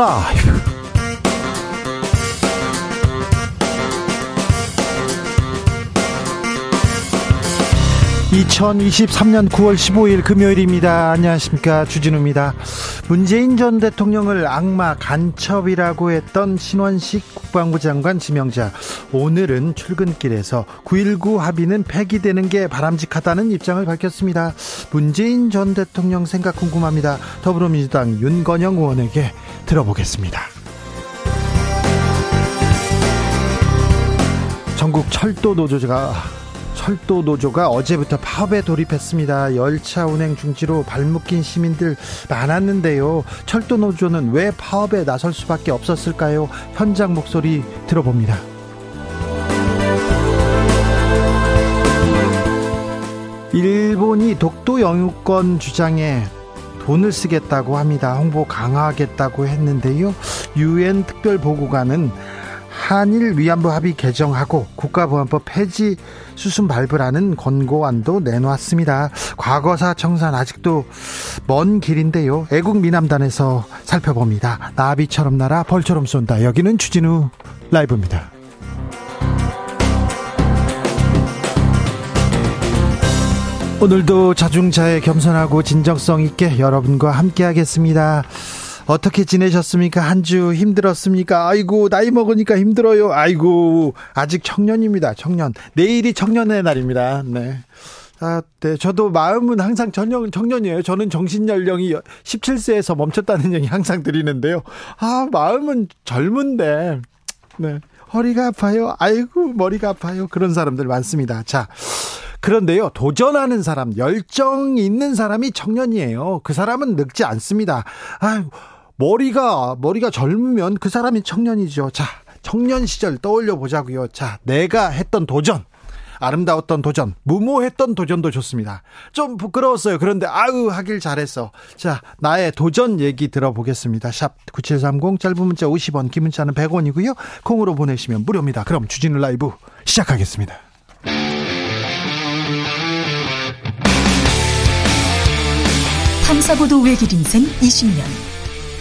라이브. 2023년 9월 15일 금요일입니다. 안녕하십니까. 주진우입니다. 문재인 전 대통령을 악마 간첩이라고 했던 신원식 국방부 장관 지명자. 오늘은 출근길에서 9.19 합의는 폐기되는 게 바람직하다는 입장을 밝혔습니다. 문재인 전 대통령 생각 궁금합니다. 더불어민주당 윤건영 의원에게 들어보겠습니다. 전국 철도 노조가 철도 노조가 어제부터 파업에 돌입했습니다. 열차 운행 중지로 발묶인 시민들 많았는데요. 철도 노조는 왜 파업에 나설 수밖에 없었을까요? 현장 목소리 들어봅니다. 일본이 독도 영유권 주장에 돈을 쓰겠다고 합니다. 홍보 강화하겠다고 했는데요. 유엔 특별 보고관은 한일 위안부 합의 개정하고 국가보안법 폐지 수순 밟으라는 권고안도 내놓았습니다. 과거사 청산 아직도 먼 길인데요. 애국 미남단에서 살펴봅니다. 나비처럼 날아 벌처럼 쏜다. 여기는 추진우 라이브입니다. 오늘도 자중자애 겸손하고 진정성 있게 여러분과 함께 하겠습니다. 어떻게 지내셨습니까? 한 주 힘들었습니까? 아이고, 나이 먹으니까 힘들어요. 아이고, 아직 청년입니다. 청년. 내일이 청년의 날입니다. 네. 아, 네. 저도 마음은 항상 전형, 청년이에요. 저는 정신연령이 17세에서 멈췄다는 얘기 항상 드리는데요. 아, 마음은 젊은데, 네. 허리가 아파요. 아이고, 머리가 아파요. 그런 사람들 많습니다. 자. 그런데요, 도전하는 사람, 열정 있는 사람이 청년이에요. 그 사람은 늙지 않습니다. 아유, 머리가 머리가 젊으면 그 사람이 청년이죠. 자, 청년 시절 떠올려 보자고요. 자, 내가 했던 도전. 아름다웠던 도전, 무모했던 도전도 좋습니다. 좀 부끄러웠어요. 그런데 아유 하길 잘했어. 자, 나의 도전 얘기 들어보겠습니다. 샵 9730 짧은 문자 50원, 긴 문자는 100원이고요. 콩으로 보내시면 무료입니다. 그럼 주진우 라이브 시작하겠습니다. 탐사보도 외길 인생 20년.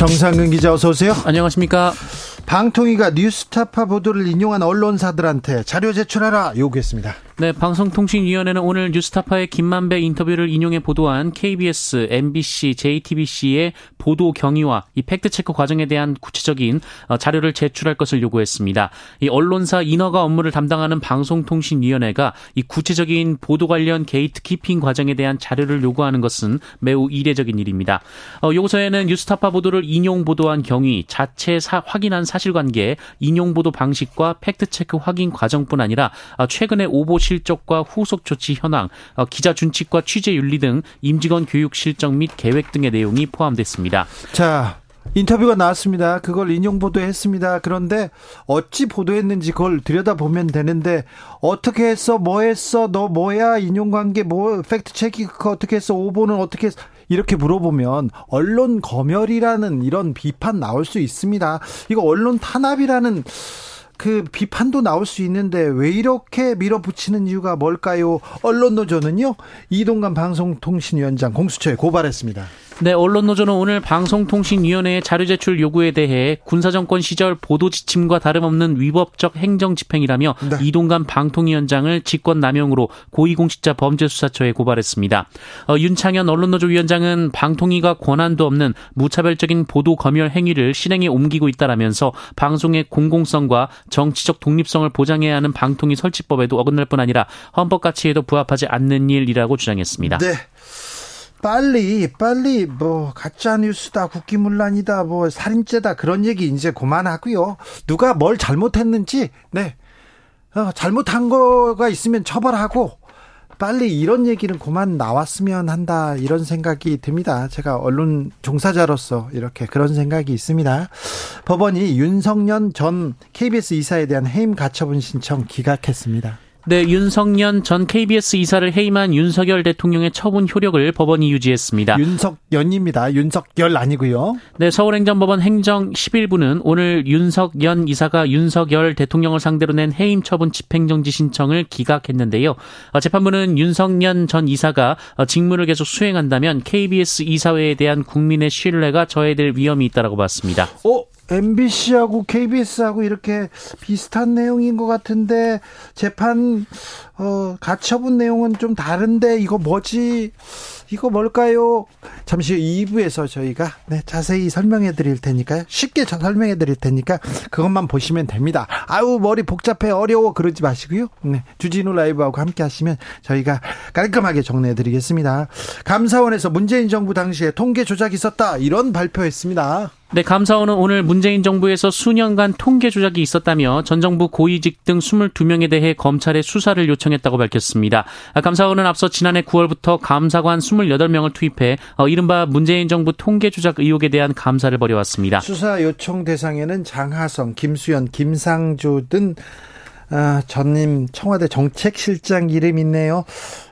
정상근 기자 어서 오세요. 안녕하십니까. 방통위가 뉴스타파 보도를 인용한 언론사들한테 자료 제출하라 요구했습니다. 네, 방송통신위원회는 오늘 뉴스타파의 김만배 인터뷰를 인용해 보도한 KBS, MBC, JTBC의 보도 경위와 이 팩트체크 과정에 대한 구체적인 어, 자료를 제출할 것을 요구했습니다. 이 언론사 인허가 업무를 담당하는 방송통신위원회가 이 구체적인 보도 관련 게이트 키핑 과정에 대한 자료를 요구하는 것은 매우 이례적인 일입니다. 어, 요구서에는 뉴스타파 보도를 인용 보도한 경위, 자체 사, 확인한 사실관계, 인용 보도 방식과 팩트체크 확인 과정뿐 아니라 어, 최근의 오보 실적과 후속 조치 현황, 어, 기자 준칙과 취재 윤리 등 임직원 교육 실적 및 계획 등의 내용이 포함됐습니다. 자, 인터뷰가 나왔습니다. 그걸 인용 보도했습니다. 그런데 어찌 보도했는지 그걸 들여다보면 되는데 어떻게 했어? 뭐 했어? 너 뭐야? 인용 관계 뭐 팩트 체크 어떻게 했어? 오보는 어떻게 했어? 이렇게 물어보면 언론 검열이라는 이런 비판 나올 수 있습니다. 이거 언론 탄압이라는 그 비판도 나올 수 있는데 왜 이렇게 밀어붙이는 이유가 뭘까요? 언론 노조는요 이동관 방송통신위원장 공수처에 고발했습니다. 네, 언론노조는 오늘 방송통신위원회의 자료 제출 요구에 대해 군사정권 시절 보도 지침과 다름없는 위법적 행정 집행이라며 네. 이동관 방통위원장을 직권남용으로 고위공직자 범죄수사처에 고발했습니다. 어, 윤창현 언론노조 위원장은 방통위가 권한도 없는 무차별적인 보도 검열 행위를 실행에 옮기고 있다라면서 방송의 공공성과 정치적 독립성을 보장해야 하는 방통위 설치법에도 어긋날 뿐 아니라 헌법 가치에도 부합하지 않는 일이라고 주장했습니다. 네. 빨리 빨리 뭐 가짜 뉴스다 국기문란이다 뭐 살인죄다 그런 얘기 이제 그만하고요. 누가 뭘 잘못했는지 네 어, 잘못한 거가 있으면 처벌하고 빨리 이런 얘기는 그만 나왔으면 한다 이런 생각이 듭니다. 제가 언론 종사자로서 이렇게 그런 생각이 있습니다. 법원이 윤석년 전 KBS 이사에 대한 해임 가처분 신청 기각했습니다. 네, 윤석년 전 KBS 이사를 해임한 윤석열 대통령의 처분 효력을 법원이 유지했습니다. 윤석연입니다. 윤석열 아니고요. 네, 서울행정법원 행정 11부는 오늘 윤석연 이사가 윤석열 대통령을 상대로 낸 해임 처분 집행정지 신청을 기각했는데요. 어, 재판부는 윤석연 전 이사가 어, 직무를 계속 수행한다면 KBS 이사회에 대한 국민의 신뢰가 저해될 위험이 있다고 봤습니다. 어? MBC하고 KBS하고 이렇게 비슷한 내용인 것 같은데 재판 어, 가처분 내용은 좀 다른데 이거 뭐지? 이거 뭘까요? 잠시 후 2부에서 저희가 네, 자세히 설명해 드릴 테니까요. 쉽게 설명해 드릴 테니까 그것만 보시면 됩니다. 아유, 머리 복잡해 어려워 그러지 마시고요. 네, 주진우 라이브하고 함께 하시면 저희가 깔끔하게 정리해 드리겠습니다. 감사원에서 문재인 정부 당시에 통계 조작이 있었다. 이런 발표했습니다. 네, 감사원은 오늘 문재인 정부에서 수년간 통계 조작이 있었다며 전 정부 고위직 등 22명에 대해 검찰에 수사를 요청했다고 밝혔습니다. 감사원은 앞서 지난해 9월부터 감사관 28명을 투입해 어, 이른바 문재인 정부 통계 조작 의혹에 대한 감사를 벌여왔습니다. 수사 요청 대상에는 장하성, 김수현, 김상조 등 아, 전임 청와대 정책실장 이름 있네요.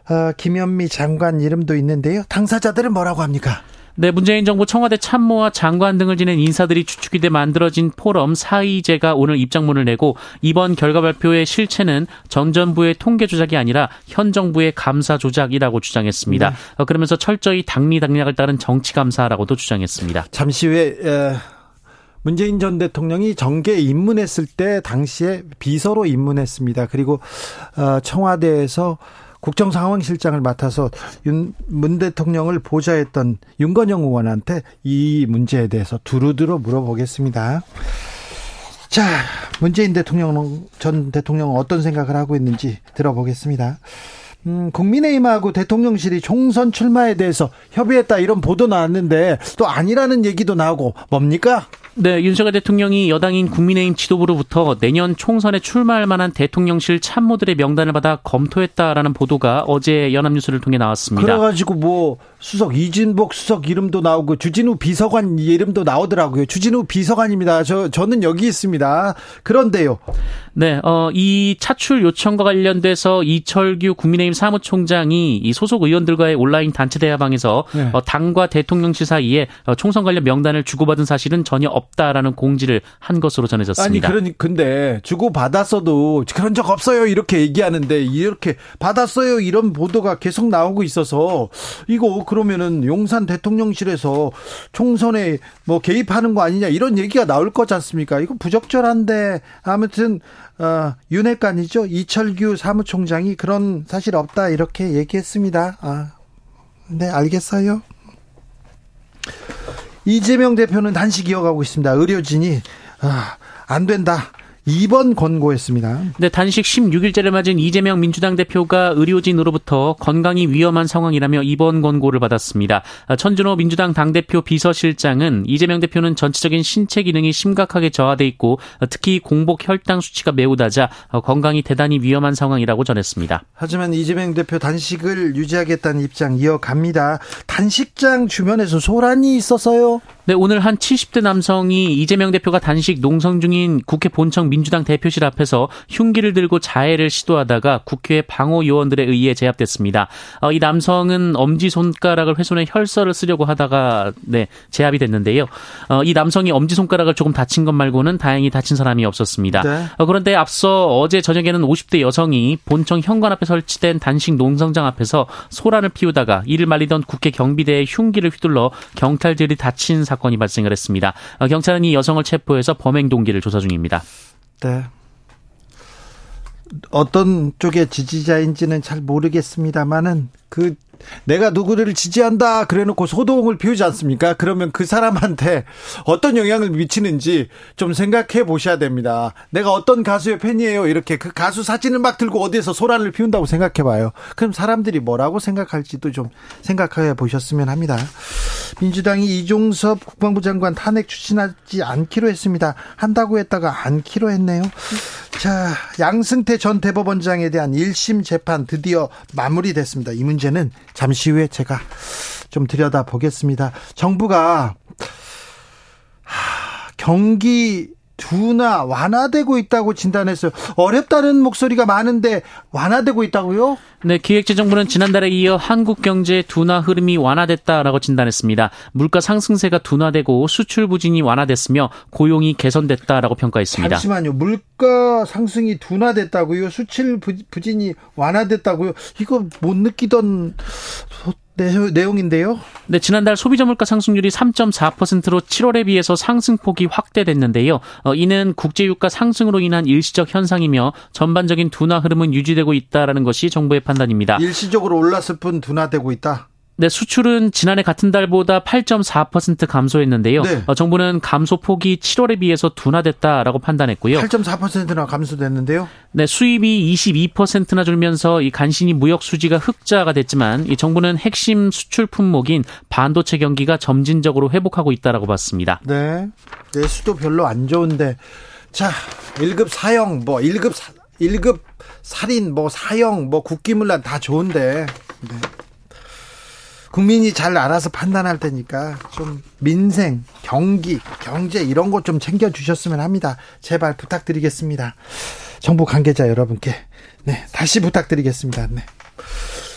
아, 김현미 장관 이름도 있는데요. 당사자들은 뭐라고 합니까? 네, 문재인 정부 청와대 참모와 장관 등을 지낸 인사들이 주축이 돼 만들어진 포럼 사의제가 오늘 입장문을 내고 이번 결과 발표의 실체는 전 정부의 통계 조작이 아니라 현 정부의 감사 조작이라고 주장했습니다. 네. 어, 그러면서 철저히 당리 당략을 따른 정치 감사라고도 주장했습니다. 잠시 후에 에... 문재인 전 대통령이 정계에 입문했을 때 당시에 비서로 입문했습니다. 그리고 어, 청와대에서 국정상황실장을 맡아서 윤, 문 대통령을 보좌했던 윤건영 의원한테 이 문제에 대해서 두루두루 물어보겠습니다. 자, 문재인 대통령, 전 대통령은 어떤 생각을 하고 있는지 들어보겠습니다. 음, 국민의힘하고 대통령실이 총선 출마에 대해서 협의했다 이런 보도 나왔는데 또 아니라는 얘기도 나오고 뭡니까? 네, 윤석열 대통령이 여당인 국민의힘 지도부로부터 내년 총선에 출마할 만한 대통령실 참모들의 명단을 받아 검토했다라는 보도가 어제 연합뉴스를 통해 나왔습니다. 그래가지고 뭐 수석 이진복 수석 이름도 나오고 주진우 비서관 이름도 나오더라고요. 주진우 비서관입니다. 저 저는 여기 있습니다. 그런데요. 네, 어, 이 차출 요청과 관련돼서 이철규 국민의힘 사무총장이 이 소속 의원들과의 온라인 단체 대화방에서 네. 어, 당과 대통령실 사이에 어, 총선 관련 명단을 주고받은 사실은 전혀 없다라는 공지를 한 것으로 전해졌습니다. 아니, 그러니 근데 주고 받았어도 그런 적 없어요 이렇게 얘기하는데 이렇게 받았어요 이런 보도가 계속 나오고 있어서 이거 그러면은 용산 대통령실에서 총선에 뭐 개입하는 거 아니냐 이런 얘기가 나올 거지 않습니까? 이거 부적절한데 아무튼 어, 윤핵관이죠 이철규 사무총장이 그런 사실 없다 이렇게 얘기했습니다. 아, 네 알겠어요. 이재명 대표는 단식 이어가고 있습니다. 의료진이 아, 안 된다. 2번 권고했습니다. 네, 단식 16일째를 맞은 이재명 민주당 대표가 의료진으로부터 건강이 위험한 상황이라며 2번 권고를 받았습니다. 천준호 민주당 당대표 비서실장은 이재명 대표는 전체적인 신체 기능이 심각하게 저하돼 있고 특히 공복 혈당 수치가 매우 낮아 건강이 대단히 위험한 상황이라고 전했습니다. 하지만 이재명 대표 단식을 유지하겠다는 입장 이어갑니다. 단식장 주변에서 소란이 있었어요. 네, 오늘 한 70대 남성이 이재명 대표가 단식 농성 중인 국회 본청 민주당 대표실 앞에서 흉기를 들고 자해를 시도하다가 국회 방호 요원들에 의해 제압됐습니다. 어, 이 남성은 엄지 손가락을 훼손해 혈서를 쓰려고 하다가 네, 제압이 됐는데요. 어, 이 남성이 엄지 손가락을 조금 다친 것 말고는 다행히 다친 사람이 없었습니다. 네. 어, 그런데 앞서 어제 저녁에는 50대 여성이 본청 현관 앞에 설치된 단식 농성장 앞에서 소란을 피우다가 이를 말리던 국회 경비대에 흉기를 휘둘러 경찰들이 다친 사건 사건이 발생을 했습니다. 어, 경찰은 이 여성을 체포해서 범행 동기를 조사 중입니다. 네. 어떤 쪽의 지지자인지는 잘 모르겠습니다만은 그 내가 누구를 지지한다 그래놓고 소동을 피우지 않습니까? 그러면 그 사람한테 어떤 영향을 미치는지 좀 생각해 보셔야 됩니다. 내가 어떤 가수의 팬이에요. 이렇게 그 가수 사진을 막 들고 어디에서 소란을 피운다고 생각해 봐요. 그럼 사람들이 뭐라고 생각할지도 좀 생각해 보셨으면 합니다. 민주당이 이종섭 국방부 장관 탄핵 추진하지 않기로 했습니다. 한다고 했다가 않기로 했네요. 자, 양승태 전 대법원장에 대한 1심 재판 드디어 마무리됐습니다. 이 문제는 잠시 후에 제가 좀 들여다 보겠습니다. 정부가 경기 둔화 완화되고 있다고 진단했어요. 어렵다는 목소리가 많은데 완화되고 있다고요? 네, 기획재정부는 지난달에 이어 한국 경제 둔화 흐름이 완화됐다라고 진단했습니다. 물가 상승세가 둔화되고 수출 부진이 완화됐으며 고용이 개선됐다라고 평가했습니다. 잠시만요. 물가 상승이 둔화됐다고요? 수출 부진이 완화됐다고요? 이거 못 느끼던 내용인데요. 네, 지난달 소비자 물가 상승률이 3.4%로 7월에 비해서 상승폭이 확대됐는데요. 어, 이는 국제 유가 상승으로 인한 일시적 현상이며 전반적인 둔화 흐름은 유지되고 있다라는 것이 정부의 판단입니다. 일시적으로 올랐을 뿐 둔화되고 있다. 네, 수출은 지난해 같은 달보다 8.4% 감소했는데요. 네. 어, 정부는 감소 폭이 7월에 비해서 둔화됐다라고 판단했고요. 8.4%나 감소됐는데요. 네, 수입이 22%나 줄면서 이 간신히 무역 수지가 흑자가 됐지만 이 정부는 핵심 수출 품목인 반도체 경기가 점진적으로 회복하고 있다라고 봤습니다. 네. 내수도 별로 안 좋은데 자, 1급 사형 뭐 1급 사, 1급 살인 뭐 사형 뭐 국기문란 다 좋은데 네. 국민이 잘 알아서 판단할 테니까 좀 민생, 경기, 경제 이런 것 좀 챙겨 주셨으면 합니다. 제발 부탁드리겠습니다. 정부 관계자 여러분께 네, 다시 부탁드리겠습니다. 네.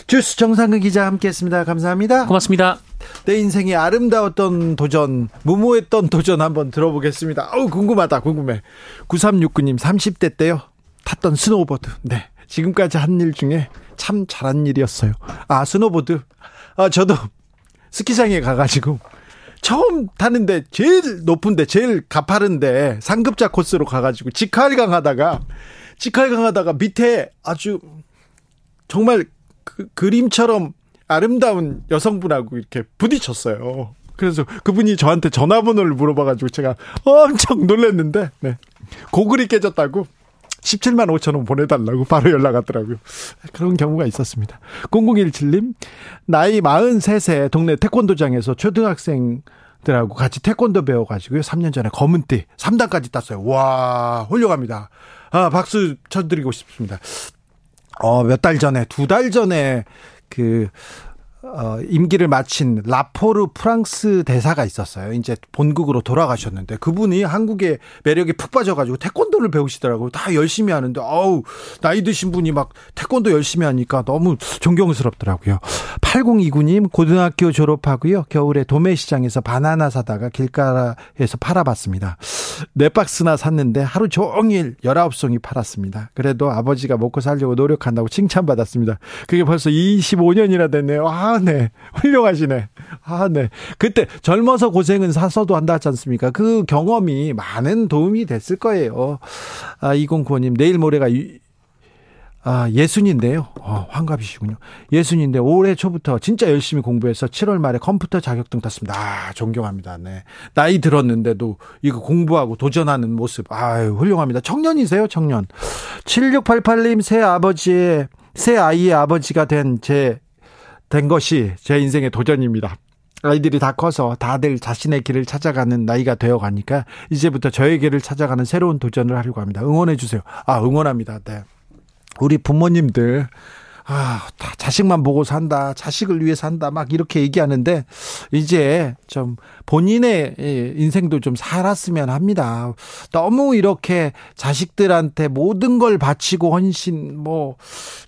주스 정상근 기자 함께했습니다. 감사합니다. 고맙습니다. 내 인생이 아름다웠던 도전, 무모했던 도전 한번 들어보겠습니다. 어우 궁금하다, 궁금해. 9369님 30대 때요 탔던 스노우보드. 네, 지금까지 한 일 중에 참 잘한 일이었어요. 아 스노보드. 아, 저도 스키장에 가가지고 처음 타는데 제일 높은데 제일 가파른데 상급자 코스로 가가지고 직활강 하다가 직할강 하다가 밑에 아주 정말 그, 그림처럼 아름다운 여성분하고 이렇게 부딪혔어요. 그래서 그분이 저한테 전화번호를 물어봐가지고 제가 엄청 놀랐는데, 네. 고글이 깨졌다고 17만 5천 원 보내달라고 바로 연락 왔더라고요. 그런 경우가 있었습니다. 0017님, 나이 43세 동네 태권도장에서 초등학생 들하고 같이 태권도 배워가지고요. 3년 전에 검은띠 3단까지 땄어요. 와, 훌륭합니다. 아, 박수 쳐드리고 싶습니다. 어, 몇 달 전에, 두 달 전에 그, 어, 임기를 마친 라포르 프랑스 대사가 있었어요. 이제 본국으로 돌아가셨는데 그분이 한국의 매력에 푹 빠져가지고 태권도를 배우시더라고요. 다 열심히 하는데 어우 나이 드신 분이 막 태권도 열심히 하니까 너무 존경스럽더라고요. 8029님 고등학교 졸업하고요. 겨울에 도매시장에서 바나나 사다가 길가에서 팔아봤습니다. 네 박스나 샀는데 하루 종일 19송이 팔았습니다. 그래도 아버지가 먹고 살려고 노력한다고 칭찬받았습니다. 그게 벌써 25년이나 됐네요. 아 아, 네. 훌륭하시네. 아, 네. 그때 젊어서 고생은 사서도 한다 하지 않습니까? 그 경험이 많은 도움이 됐을 거예요. 아, 2095님, 내일 모레가 유, 아, 예순인데요. 어, 환갑이시군요. 예순인데 올해 초부터 진짜 열심히 공부해서 7월 말에 컴퓨터 자격증 땄습니다. 아, 존경합니다. 네. 나이 들었는데도 이거 공부하고 도전하는 모습. 아유, 훌륭합니다. 청년이세요, 청년. 7688님 새 아버지의 새 아이의 아버지가 된 제 된 것이 제 인생의 도전입니다. 아이들이 다 커서 다들 자신의 길을 찾아가는 나이가 되어 가니까 이제부터 저의 길을 찾아가는 새로운 도전을 하려고 합니다. 응원해 주세요. 아, 응원합니다. 네. 우리 부모님들 아, 다 자식만 보고 산다. 자식을 위해 산다. 막 이렇게 얘기하는데 이제 좀 본인의 인생도 좀 살았으면 합니다. 너무 이렇게 자식들한테 모든 걸 바치고 헌신 뭐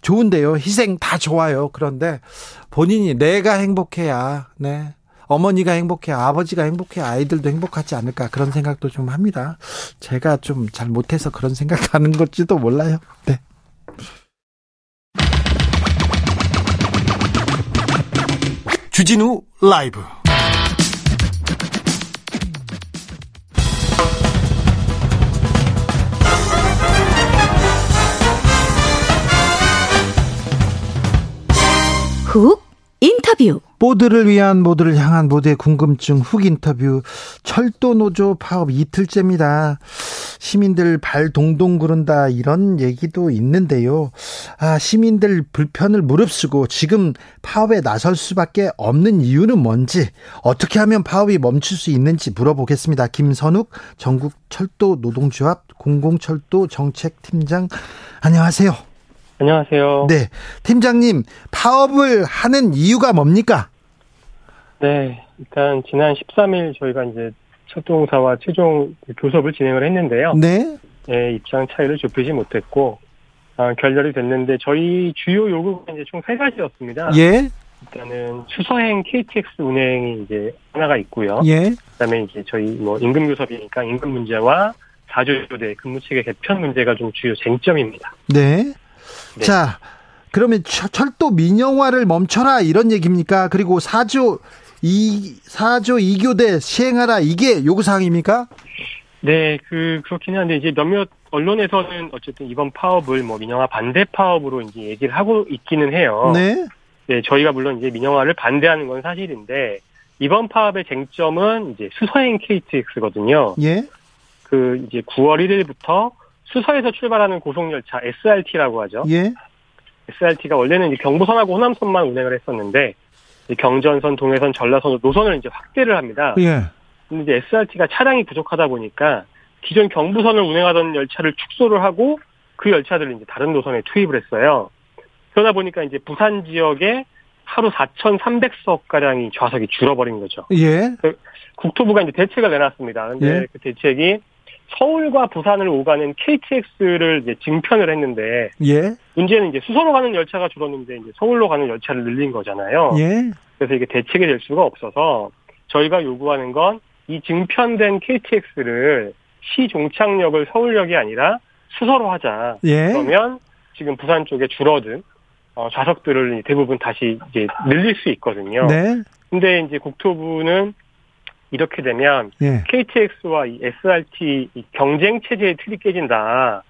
좋은데요. 희생 다 좋아요. 그런데 본인이 내가 행복해야 네. 어머니가 행복해야 아버지가 행복해야 아이들도 행복하지 않을까 그런 생각도 좀 합니다. 제가 좀 잘 못해서 그런 생각하는 것지도 몰라요. 네. 주진우 라이브. 훅 인터뷰 모두를 위한 모두를 향한 모두의 궁금증 훅 인터뷰 철도 노조 파업 이틀째입니다. 시민들 발 동동 구른다 이런 얘기도 있는데요. 아, 시민들 불편을 무릅쓰고 지금 파업에 나설 수밖에 없는 이유는 뭔지 어떻게 하면 파업이 멈출 수 있는지 물어보겠습니다. 김선욱 전국 철도 노동조합 공공철도 정책팀장 안녕하세요. 안녕하세요. 네. 팀장님, 파업을 하는 이유가 뭡니까? 네. 일단 지난 13일 저희가 이제 철도공사와 최종 교섭을 진행을 했는데요. 네. 예, 입장 차이를 좁히지 못했고 아, 결렬이 됐는데 저희 주요 요구가 이제 총 세 가지였습니다. 예. 일단은 수서행 KTX 운행이 이제 하나가 있고요. 예. 그다음에 이제 저희 뭐 임금 교섭이니까 임금 문제와 사조교대 근무 체계 개편 문제가 좀 주요 쟁점입니다. 네. 네. 자, 그러면 철- 철도 민영화를 멈춰라 이런 얘기입니까? 그리고 4조 이 4조 2교대 시행하라 이게 요구 사항입니까? 네, 그 그렇긴 한데 이제 몇몇 언론에서는 어쨌든 이번 파업을 뭐 민영화 반대 파업으로 이제 얘기를 하고 있기는 해요. 네. 네, 저희가 물론 이제 민영화를 반대하는 건 사실인데 이번 파업의 쟁점은 이제 수서행 KTX거든요. 예. 그 이제 9월 1일부터 수서에서 출발하는 고속열차 SRT라고 하죠. 예. SRT가 원래는 이제 경부선하고 호남선만 운행을 했었는데 경전선, 동해선, 전라선 노선을 이제 확대를 합니다. 예. 근데 이제 SRT가 차량이 부족하다 보니까 기존 경부선을 운행하던 열차를 축소를 하고 그 열차들을 이제 다른 노선에 투입을 했어요. 그러다 보니까 이제 부산 지역에 하루 4,300석 가량이 좌석이 줄어버린 거죠. 예. 국토부가 이제 대책을 내놨습니다. 근데 예. 그 대책이 서울과 부산을 오가는 KTX를 이제 증편을 했는데 예. 문제는 이제 수서로 가는 열차가 줄었는데 이제 서울로 가는 열차를 늘린 거잖아요. 예. 그래서 이게 대책이 될 수가 없어서 저희가 요구하는 건 이 증편된 KTX를 시 종착역을 서울역이 아니라 수서로 하자. 예. 그러면 지금 부산 쪽에 줄어든 어, 좌석들을 대부분 다시 이제 늘릴 수 있거든요. 네. 근데 이제 국토부는 이렇게 되면 예. KTX와 이 SRT 이 경쟁 체제의 틀이 깨진다.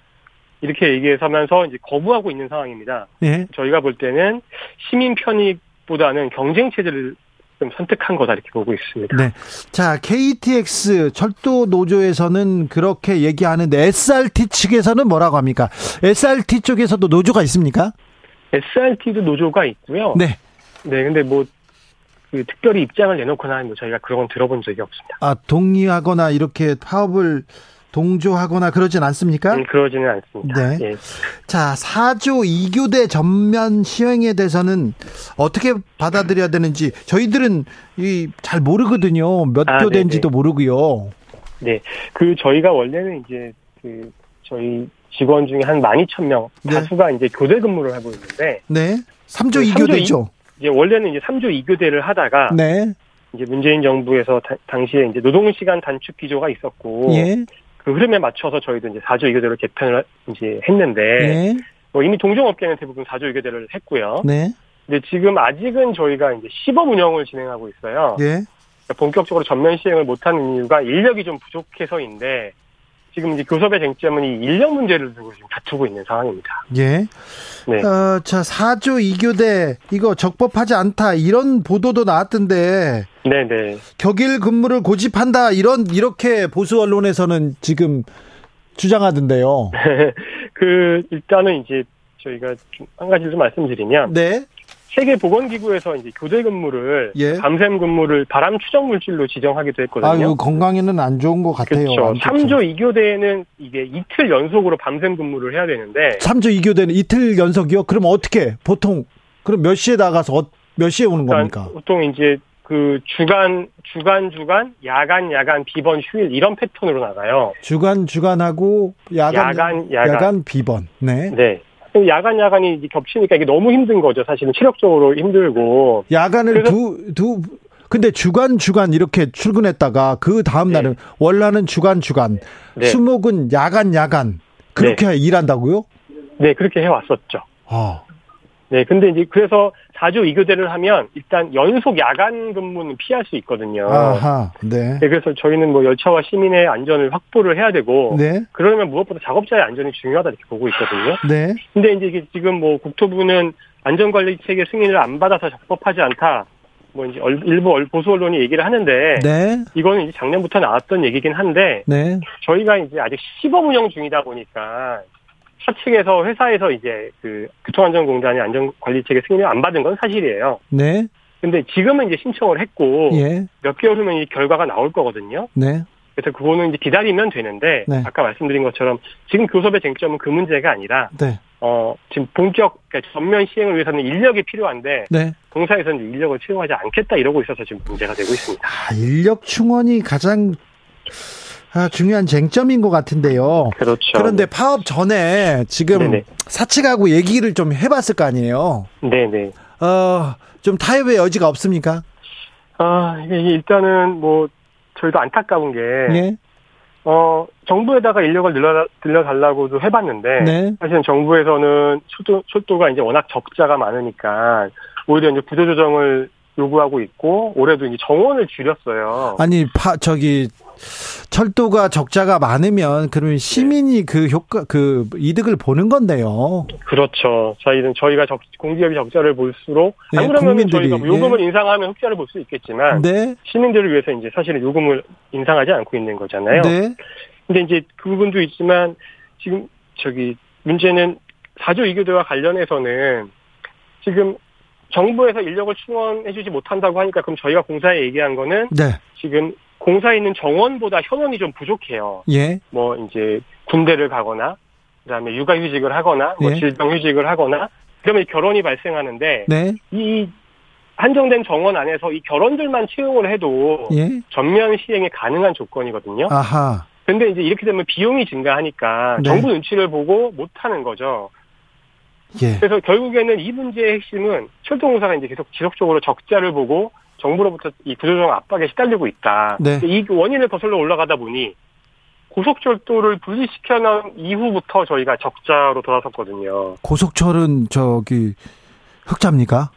이렇게 얘기해서면서 이제 거부하고 있는 상황입니다. 예. 저희가 볼 때는 시민 편익보다는 경쟁 체제를 좀 선택한 거다 이렇게 보고 있습니다. 네. 자, KTX 철도 노조에서는 그렇게 얘기하는데 SRT 측에서는 뭐라고 합니까? SRT 쪽에서도 노조가 있습니까? SRT도 노조가 있고요. 네. 네, 근데 뭐, 그 특별히 입장을 내놓거나 뭐 저희가 그런 건 들어본 적이 없습니다. 아, 동의하거나 이렇게 파업을 동조하거나 그러진 않습니까? 음, 그러지는 않습니다. 네. 예. 자, 4조 2교대 전면 시행에 대해서는 어떻게 받아들여야 되는지 저희들은 이 잘 모르거든요. 몇 아, 교대인지도 모르고요. 네. 그 저희가 원래는 이제 그 저희 직원 중에 한 12,000명 네. 다수가 이제 교대 근무를 하고 있는데 네. 3조 그 2교대죠. 이제 원래는 이제 3조 2교대를 하다가 네. 이제 문재인 정부에서 다- 당시에 이제 노동 시간 단축 기조가 있었고 예. 그 흐름에 맞춰서 저희도 이제 4조 2교대로 개편을 이제 했는데 예. 뭐 이미 동종업계는 대부분 4조 2교대를 했고요. 네. 근데 지금 아직은 저희가 이제 시범 운영을 진행하고 있어요. 예. 그러니까 본격적으로 전면 시행을 못하는 이유가 인력이 좀 부족해서인데 지금 이제 교섭의 쟁점은 이 인력 문제를 두고 지금 다투고 있는 상황입니다. 예. 네. 어, 자, 4조 2교대 이거 적법하지 않다 이런 보도도 나왔던데 네 네. 격일 근무를 고집한다 이런 이렇게 보수 언론에서는 지금 주장하던데요. 그 일단은 이제 저희가 좀한 가지 좀 말씀드리면 네. 세계 보건기구에서 이제 교대 근무를 예. 밤샘 근무를 바람 추정 물질로 지정하기도 했거든요. 아유, 건강에는 안 좋은 것 같아요. 그렇죠. 안 좋죠. 3조 2교대에는 이게 이틀 연속으로 밤샘 근무를 해야 되는데 3조 2교대는 이틀 연속이요? 그럼 어떻게 보통 그럼 몇 시에 나가서 어- 몇 시에 오는 그러니까 겁니까? 보통 이제 그 주간 주간 주간 야간 야간 비번 휴일 이런 패턴으로 나가요. 주간 주간하고 야간 야간, 야간. 비번. 네. 네. 그럼 야간 야간이 겹치니까 이게 너무 힘든 거죠. 사실은 체력적으로 힘들고. 야간을 두 두 근데 주간 주간 이렇게 출근했다가 그 다음 네. 날은 월라는 주간 주간, 네. 수목은 야간 야간 그렇게 일한다고요? 네, 그렇게 해 왔었죠. 아. 네, 근데 이제 그래서 4조 2교대를 하면 일단 연속 야간 근무는 피할 수 있거든요. 아하. 네. 네, 그래서 저희는 뭐 열차와 시민의 안전을 확보를 해야 되고 네. 그러려면 무엇보다 작업자의 안전이 중요하다 이렇게 보고 있거든요. 네. 근데 이제 이게 지금 뭐 국토부는 안전관리 체계 승인을 안 받아서 적법하지 않다 뭐 이제 얼- 일부 얼- 보수 언론이 얘기를 하는데 네. 이거는 이제 작년부터 나왔던 얘기긴 한데 네. 저희가 이제 아직 시범 운영 중이다 보니까 사측에서 회사에서 이제 그 교통안전공단의 안전관리책의 승인을 안 받은 건 사실이에요. 네. 근데 지금은 이제 신청을 했고 예. 몇 개월 후면 이 결과가 나올 거거든요. 네. 그래서 그거는 이제 기다리면 되는데 네. 아까 말씀드린 것처럼 지금 교섭의 쟁점은 그 문제가 아니라 네. 어 지금 본격 그러니까 전면 시행을 위해서는 인력이 필요한데 네. 공사에서는 인력을 채용하지 않겠다 이러고 있어서 지금 문제가 되고 있습니다. 아, 인력 충원이 가장 아, 중요한 쟁점인 것 같은데요. 그렇죠. 그런데 파업 전에 지금 네네. 사측하고 얘기를 좀 해봤을 거 아니에요. 네네. 어, 좀 타협의 여지가 없습니까? 아 이게 일단은 뭐 저희도 안타까운 게 예. 어, 정부에다가 인력을 늘려, 늘려달라고도 해봤는데, 네. 사실은 정부에서는 철도, 철도가 이제 워낙 적자가 많으니까, 오히려 이제 구조조정을 요구하고 있고, 올해도 이제 정원을 줄였어요. 아니, 파, 저기, 철도가 적자가 많으면 그러면 시민이 그 효과, 그 이득을 보는 건데요. 그렇죠. 저희는, 저희가 적, 공기업이 적자를 볼수록, 안 예, 그러면 국민들이, 저희가 뭐 요금을 인상하면 흑자를 볼 수 있겠지만, 네. 시민들을 위해서 이제 사실은 요금을 인상하지 않고 있는 거잖아요. 네. 근데 이제 그 부분도 있지만 지금 저기 문제는 4조 2교대와 관련해서는 지금 정부에서 인력을 충원해주지 못한다고 하니까 그럼 저희가 공사에 얘기한 거는 네. 지금 공사에 있는 정원보다 현원이 좀 부족해요. 예. 뭐 이제 군대를 가거나 그다음에 육아휴직을 하거나 뭐 예. 질병휴직을 하거나 그러면 결혼이 발생하는데 네. 이 한정된 정원 안에서 이 결혼들만 채용을 해도 예. 전면 시행이 가능한 조건이거든요. 아하. 근데 이제 이렇게 되면 비용이 증가하니까 네. 정부 눈치를 보고 못 하는 거죠. 예. 그래서 결국에는 이 문제의 핵심은 철도공사가 이제 계속 지속적으로 적자를 보고 정부로부터 이 구조조정 압박에 시달리고 있다. 네. 이 원인을 거슬러 올라가다 보니 고속철도를 분리시켜 놓은 이후부터 저희가 적자로 돌아섰거든요. 고속철은 저기 흑자입니까?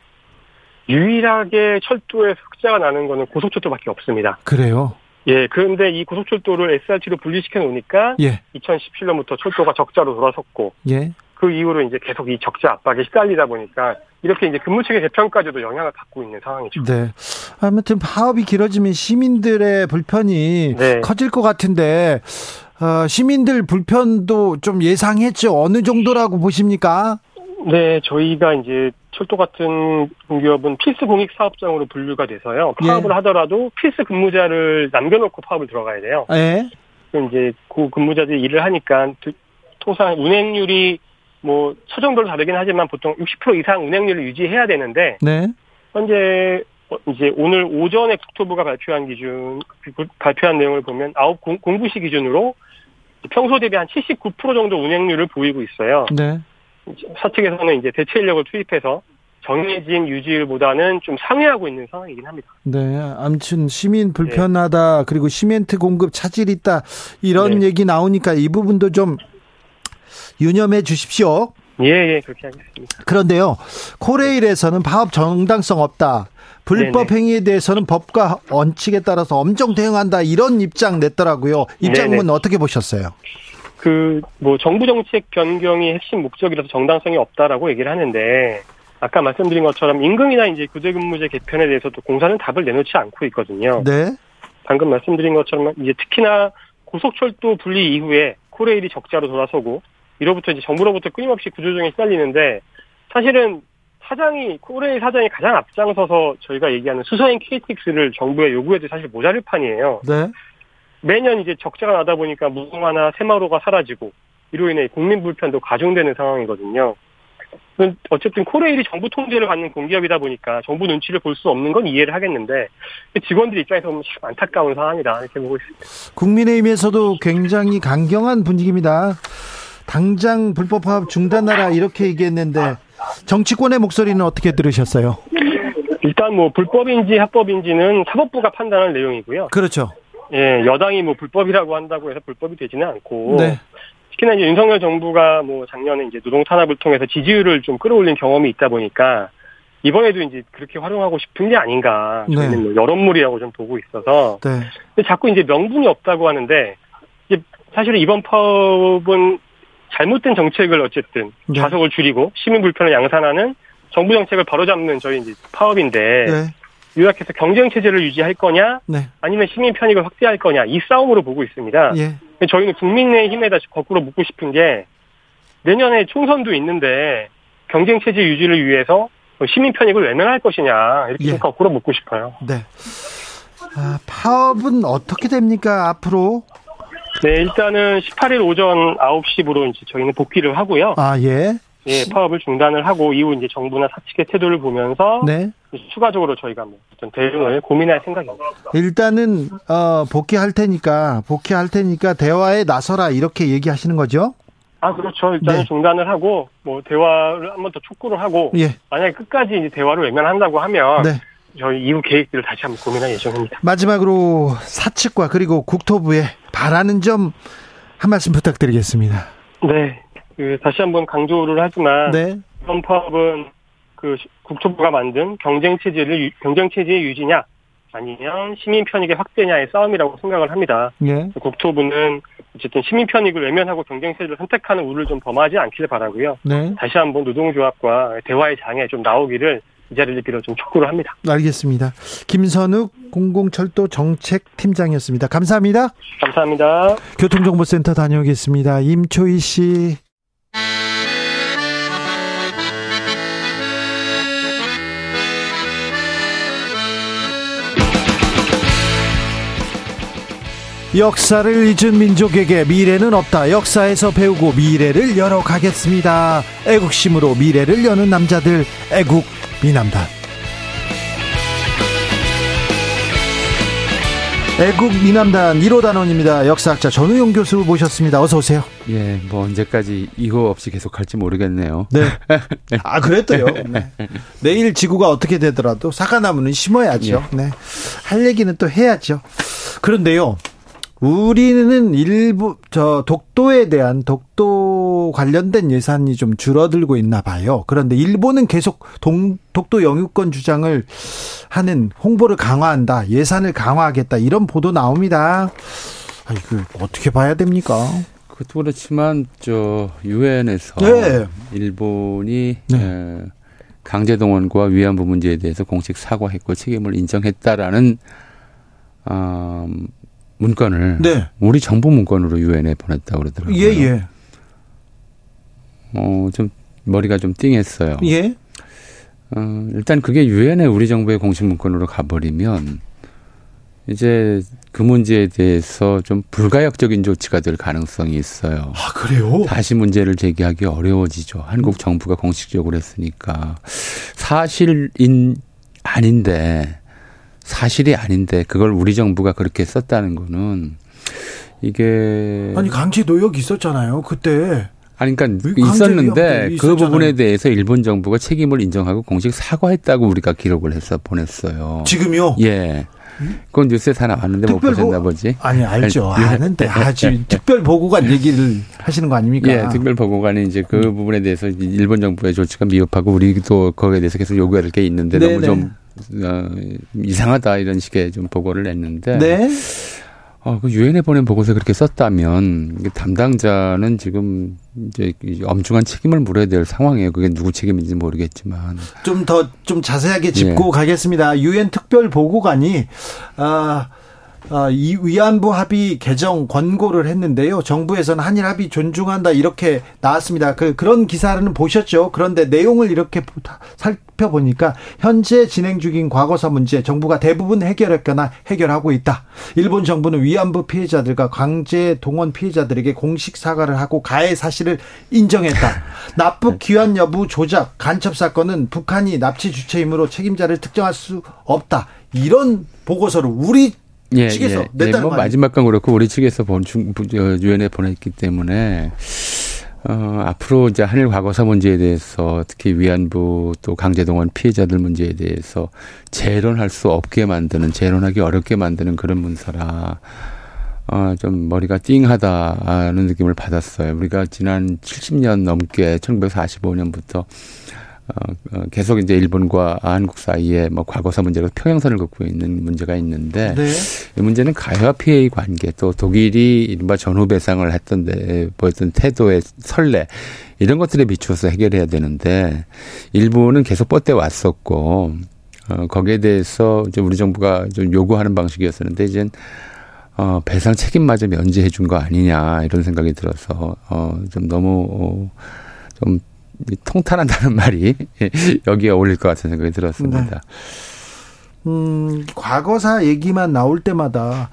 유일하게 철도에서 흑자가 나는 거는 고속철도밖에 없습니다. 그래요. 예, 그런데 이 고속철도를 SRT로 분리시켜 놓으니까 예. 2017년부터 철도가 적자로 돌아섰고 예. 그 이후로 이제 계속 이 적자 압박에 시달리다 보니까 이렇게 이제 근무 체계 개편까지도 영향을 받고 있는 상황이죠. 네. 아무튼 파업이 길어지면 시민들의 불편이 네. 커질 것 같은데 어, 시민들 불편도 좀 예상했죠. 어느 정도라고 보십니까? 네, 저희가 이제 철도 같은 공기업은 필수 공익 사업장으로 분류가 돼서요. 파업을 예. 하더라도 필수 근무자를 남겨놓고 파업을 들어가야 돼요. 예. 이제 그 근무자들이 일을 하니까 두- 통상 운행률이 뭐 차정도로 다르긴 하지만 보통 60% 이상 운행률을 유지해야 되는데 네. 현재 어, 이제 오늘 오전에 국토부가 발표한 기준 그 발표한 내용을 보면 아홉 공- 공부시 기준으로 평소 대비 한 79% 정도 운행률을 보이고 있어요. 네. 사측에서는 이제 대체 인력을 투입해서 정해진 유지율보다는 좀 상회하고 있는 상황이긴 합니다. 네. 아무튼 시민 불편하다. 그리고 시멘트 공급 차질 있다. 이런 네. 얘기 나오니까 이 부분도 좀 유념해 주십시오. 예, 예, 그렇게 하겠습니다. 그런데요. 코레일에서는 파업 정당성 없다. 불법 네네. 행위에 대해서는 법과 원칙에 따라서 엄정 대응한다. 이런 입장 냈더라고요. 입장문 네네. 어떻게 보셨어요? 그, 뭐, 정부 정책 변경이 핵심 목적이라서 정당성이 없다라고 얘기를 하는데, 아까 말씀드린 것처럼 임금이나 이제 교대근무제 개편에 대해서도 공사는 답을 내놓지 않고 있거든요. 네. 방금 말씀드린 것처럼 이제 특히나 고속철도 분리 이후에 코레일이 적자로 돌아서고, 이로부터 이제 정부로부터 끊임없이 구조조정에 시달리는데, 사실은 사장이, 코레일 사장이 가장 앞장서서 저희가 얘기하는 수서인 KTX를 정부에 요구해도 사실 모자랄 판이에요. 네. 매년 이제 적자가 나다 보니까 무궁화나 새마로가 사라지고 이로 인해 국민 불편도 가중되는 상황이거든요. 어쨌든 코레일이 정부 통제를 받는 공기업이다 보니까 정부 눈치를 볼 수 없는 건 이해를 하겠는데 직원들 입장에서 보면 참 안타까운 상황이다 이렇게 보고 있습니다. 국민의힘에서도 굉장히 강경한 분위기입니다. 당장 불법 파업 중단하라 이렇게 얘기했는데 정치권의 목소리는 어떻게 들으셨어요? 일단 뭐 불법인지 합법인지는 사법부가 판단할 내용이고요. 그렇죠. 예, 여당이 뭐 불법이라고 한다고 해서 불법이 되지는 않고 네. 특히나 이제 윤석열 정부가 뭐 작년에 이제 노동 탄압을 통해서 지지율을 좀 끌어올린 경험이 있다 보니까 이번에도 이제 그렇게 활용하고 싶은 게 아닌가 저희는 네. 뭐 여론물이라고 좀 보고 있어서 네. 근데 자꾸 이제 명분이 없다고 하는데 이제 사실 이번 파업은 잘못된 정책을 어쨌든 네. 자석을 줄이고 시민 불편을 양산하는 정부 정책을 바로잡는 저희 이제 파업인데 네. 요약해서 경쟁 체제를 유지할 거냐, 네. 아니면 시민 편익을 확대할 거냐 이 싸움으로 보고 있습니다. 예. 저희는 국민의힘에다 거꾸로 묻고 싶은 게 내년에 총선도 있는데 경쟁 체제 유지를 위해서 시민 편익을 외면할 것이냐 이렇게 예. 좀 거꾸로 묻고 싶어요. 네. 아, 파업은 어떻게 됩니까 앞으로? 네, 일단은 18일 오전 9시부로 이제 저희는 복귀를 하고요. 아 예. 예, 파업을 중단을 하고 이후 이제 정부나 사측의 태도를 보면서 네. 추가적으로 저희가 뭐 어떤 대응을 고민할 생각입니다. 일단은 어, 복귀할 테니까 복귀할 테니까 대화에 나서라 이렇게 얘기하시는 거죠? 아, 그렇죠. 일단은 네. 중단을 하고 뭐 대화를 한 번 더 촉구를 하고 예. 만약에 끝까지 이제 대화를 외면한다고 하면 네. 저희 이후 계획들을 다시 한번 고민할 예정입니다. 마지막으로 사측과 그리고 국토부에 바라는 점 한 말씀 부탁드리겠습니다. 네. 그 다시 한번 강조를 하지만 네. 이번 파업은 그 시- 국토부가 만든 경쟁 체제를 유- 경쟁 체제의 유지냐 아니면 시민 편익의 확대냐의 싸움이라고 생각을 합니다. 예. 국토부는 어쨌든 시민 편익을 외면하고 경쟁 체제를 선택하는 우를 좀 범하지 않기를 바라고요. 네. 다시 한번 노동조합과 대화의 장에 좀 나오기를 이 자리를 빌어 좀 촉구를 합니다. 알겠습니다. 김선욱 공공철도 정책팀장이었습니다. 감사합니다. 감사합니다. 교통정보센터 다녀오겠습니다. 임초희 씨. 역사를 잊은 민족에게 미래는 없다. 역사에서 배우고 미래를 열어가겠습니다. 애국심으로 미래를 여는 남자들 애국 미남단. 애국 미남단 1호 단원입니다. 역사학자 전우용 교수 모셨습니다. 어서 오세요. 예, 뭐 언제까지 이거 없이 계속 갈지 모르겠네요. 네. 아, 그랬어요. 네. 내일 지구가 어떻게 되더라도 사과나무는 심어야죠. 네. 할 얘기는 또 해야죠. 그런데요. 우리는 일부 저 독도에 대한 독도 관련된 예산이 좀 줄어들고 있나 봐요. 그런데 일본은 계속 동, 독도 영유권 주장을 하는 홍보를 강화한다. 예산을 강화하겠다. 이런 보도 나옵니다. 아, 이거 어떻게 봐야 됩니까? 그것도 그렇지만 저 유엔에서 네. 일본이 네. 에, 강제동원과 위안부 문제에 대해서 공식 사과했고 책임을 인정했다라는 어, 문건을 네. 우리 정부 문건으로 유엔에 보냈다고 그러더라고요. 예, 예. 어, 좀 머리가 좀 띵했어요. 예. 어, 일단 그게 유엔에 우리 정부의 공식 문건으로 가버리면 이제 그 문제에 대해서 좀 불가역적인 조치가 될 가능성이 있어요. 아, 그래요? 다시 문제를 제기하기 어려워지죠. 한국 정부가 공식적으로 했으니까. 사실인 아닌데, 사실이 아닌데, 그걸 우리 정부가 그렇게 썼다는 거는, 이게. 아니 강제 노역 있었잖아요. 그때 아니, 그러니까 있었는데 그. 부분에 대해서 일본 정부가 책임을 인정하고 공식 사과했다고 우리가 기록을 해서 보냈어요. 지금요. 예. 그건 뉴스에 다 나왔는데 못 특별 보셨나 보- 보지? 아니 알죠. 예. 아는데 아주 특별 보고관 얘기를 하시는 거 아닙니까? 예, 특별 보고관이 이제 그 음. 부분에 대해서 일본 정부의 조치가 미흡하고 우리도 거기에 대해서 계속 요구해야 될 게 있는데 네네. 너무 좀 어, 이상하다 이런 식의 좀 보고를 냈는데 네. 어, 그 유엔에 보낸 보고서 그렇게 썼다면 이게 담당자는 지금 이제 이 엄중한 책임을 물어야 될 상황이에요. 그게 누구 책임인지 모르겠지만 좀 더좀 자세하게 짚고 예. 가겠습니다. 유엔 특별 보고관이 아, 아, 이 위안부 합의 개정 권고를 했는데요. 정부에서는 한일 합의 존중한다 이렇게 나왔습니다. 그 그런 기사는 보셨죠? 그런데 내용을 이렇게 보- 살펴보니까 현재 진행 중인 과거사 문제 정부가 대부분 해결했거나 해결하고 있다. 일본 정부는 위안부 피해자들과 강제 동원 피해자들에게 공식 사과를 하고 가해 사실을 인정했다. 납북 귀환 여부 조작 간첩 사건은 북한이 납치 주체이므로 책임자를 특정할 수 없다. 이런 보고서를 우리 예, 측에서 예, 냈다는 예, 뭐? 마지막 건 그렇고 우리 측에서 본 중, 부- 어, 유엔에 보냈기 때문에 어, 앞으로 이제 한일 과거사 문제에 대해서 특히 위안부 또 강제동원 피해자들 문제에 대해서 재론할 수 없게 만드는 재론하기 어렵게 만드는 그런 문서라 어, 좀 머리가 띵하다는 느낌을 받았어요. 우리가 지난 70년 넘게 1945년부터 어, 어, 계속 이제 일본과 한국 사이에 뭐 과거사 문제로 평행선을 긋고 있는 문제가 있는데 네. 이 문제는 가해와 피해의 관계 또 독일이 이른바 전후 배상을 했던 데 보였던 태도의 선례 이런 것들에 비추어서 해결해야 되는데 일본은 계속 뻗대 왔었고 어, 거기에 대해서 이제 우리 정부가 좀 요구하는 방식이었었는데 이제 어, 배상 책임마저 면제해 준 거 아니냐 이런 생각이 들어서 어, 좀 너무 어, 좀 통탄한다는 말이 여기에 어울릴 것 같은 생각이 들었습니다. 네. 음, 과거사 얘기만 나올 때마다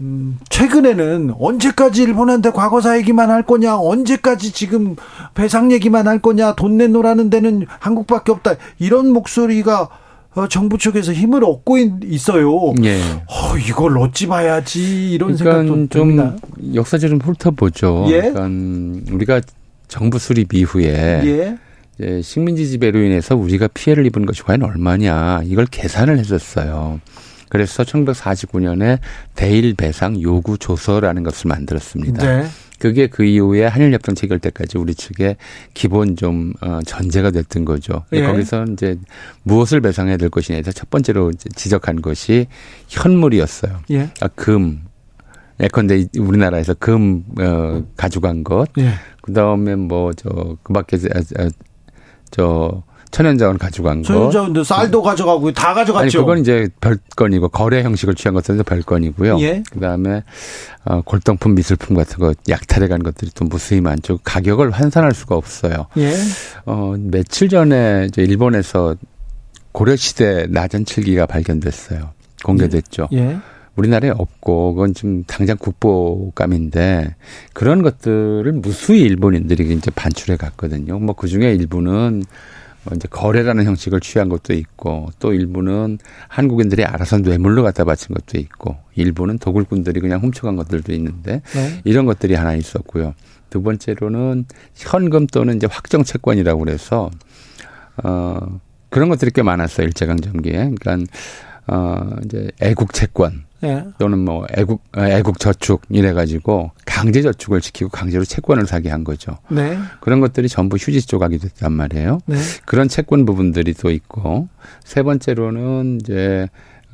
음, 최근에는 언제까지 일본한테 과거사 얘기만 할 거냐, 언제까지 지금 배상 얘기만 할 거냐, 돈 내놓으라는 데는 한국밖에 없다. 이런 목소리가 어, 정부 쪽에서 힘을 얻고 있, 어요 예. 어, 이걸 어찌 봐야지 이런 그러니까 생각도 듭니다. 좀 역사적으로 훑어보죠. 예? 그러니까 우리가 정부 수립 이후에 예? 이제 식민지 지배로 인해서 우리가 피해를 입은 것이 과연 얼마냐 이걸 계산을 했었어요. 그래서 1949년에 대일 배상 요구 조서라는 것을 만들었습니다. 네. 그게 그 이후에 한일협정 체결 때까지 우리 측에 기본 좀 어, 전제가 됐던 거죠. 예. 거기서 이제 무엇을 배상해야 될 것이냐 해서 첫 번째로 지적한 것이 현물이었어요. 예. 아, 금. 예컨대 우리나라에서 금 어, 가져간 것. 예. 그다음에 뭐 저 그밖에 저, 저 천연자원 가져간 거. 천연자원도 쌀도 가져가고 다 가져갔죠. 아니 그건 이제 별건이고 거래 형식을 취한 것은 별건이고요. 예. 그다음에 어, 골동품 미술품 같은 거 약탈해 간 것들이 또 무수히 많죠. 가격을 환산할 수가 없어요. 예. 어 며칠 전에 이제 일본에서 고려 시대 나전 칠기가 발견됐어요. 공개됐죠. 예. 예. 우리나라에 없고 그건 지금 당장 국보감인데 그런 것들을 무수히 일본인들이 이제 반출해 갔거든요. 뭐 그 중에 일부는 뭐 이제 거래라는 형식을 취한 것도 있고 또 일부는 한국인들이 알아서 뇌물로 갖다 바친 것도 있고 일부는 도굴꾼들이 그냥 훔쳐간 것들도 있는데 네. 이런 것들이 하나 있었고요. 두 번째로는 현금 또는 이제 확정 채권이라고 그래서 어 그런 것들이 꽤 많았어요 일제강점기에. 그러니까 어 이제 애국 채권 예. 또는 뭐 애국 애국 저축 이래 가지고 강제 저축을 지키고 강제로 채권을 사게 한 거죠. 네. 그런 것들이 전부 휴지 조각이 됐단 말이에요. 네. 그런 채권 부분들이 또 있고 세 번째로는 이제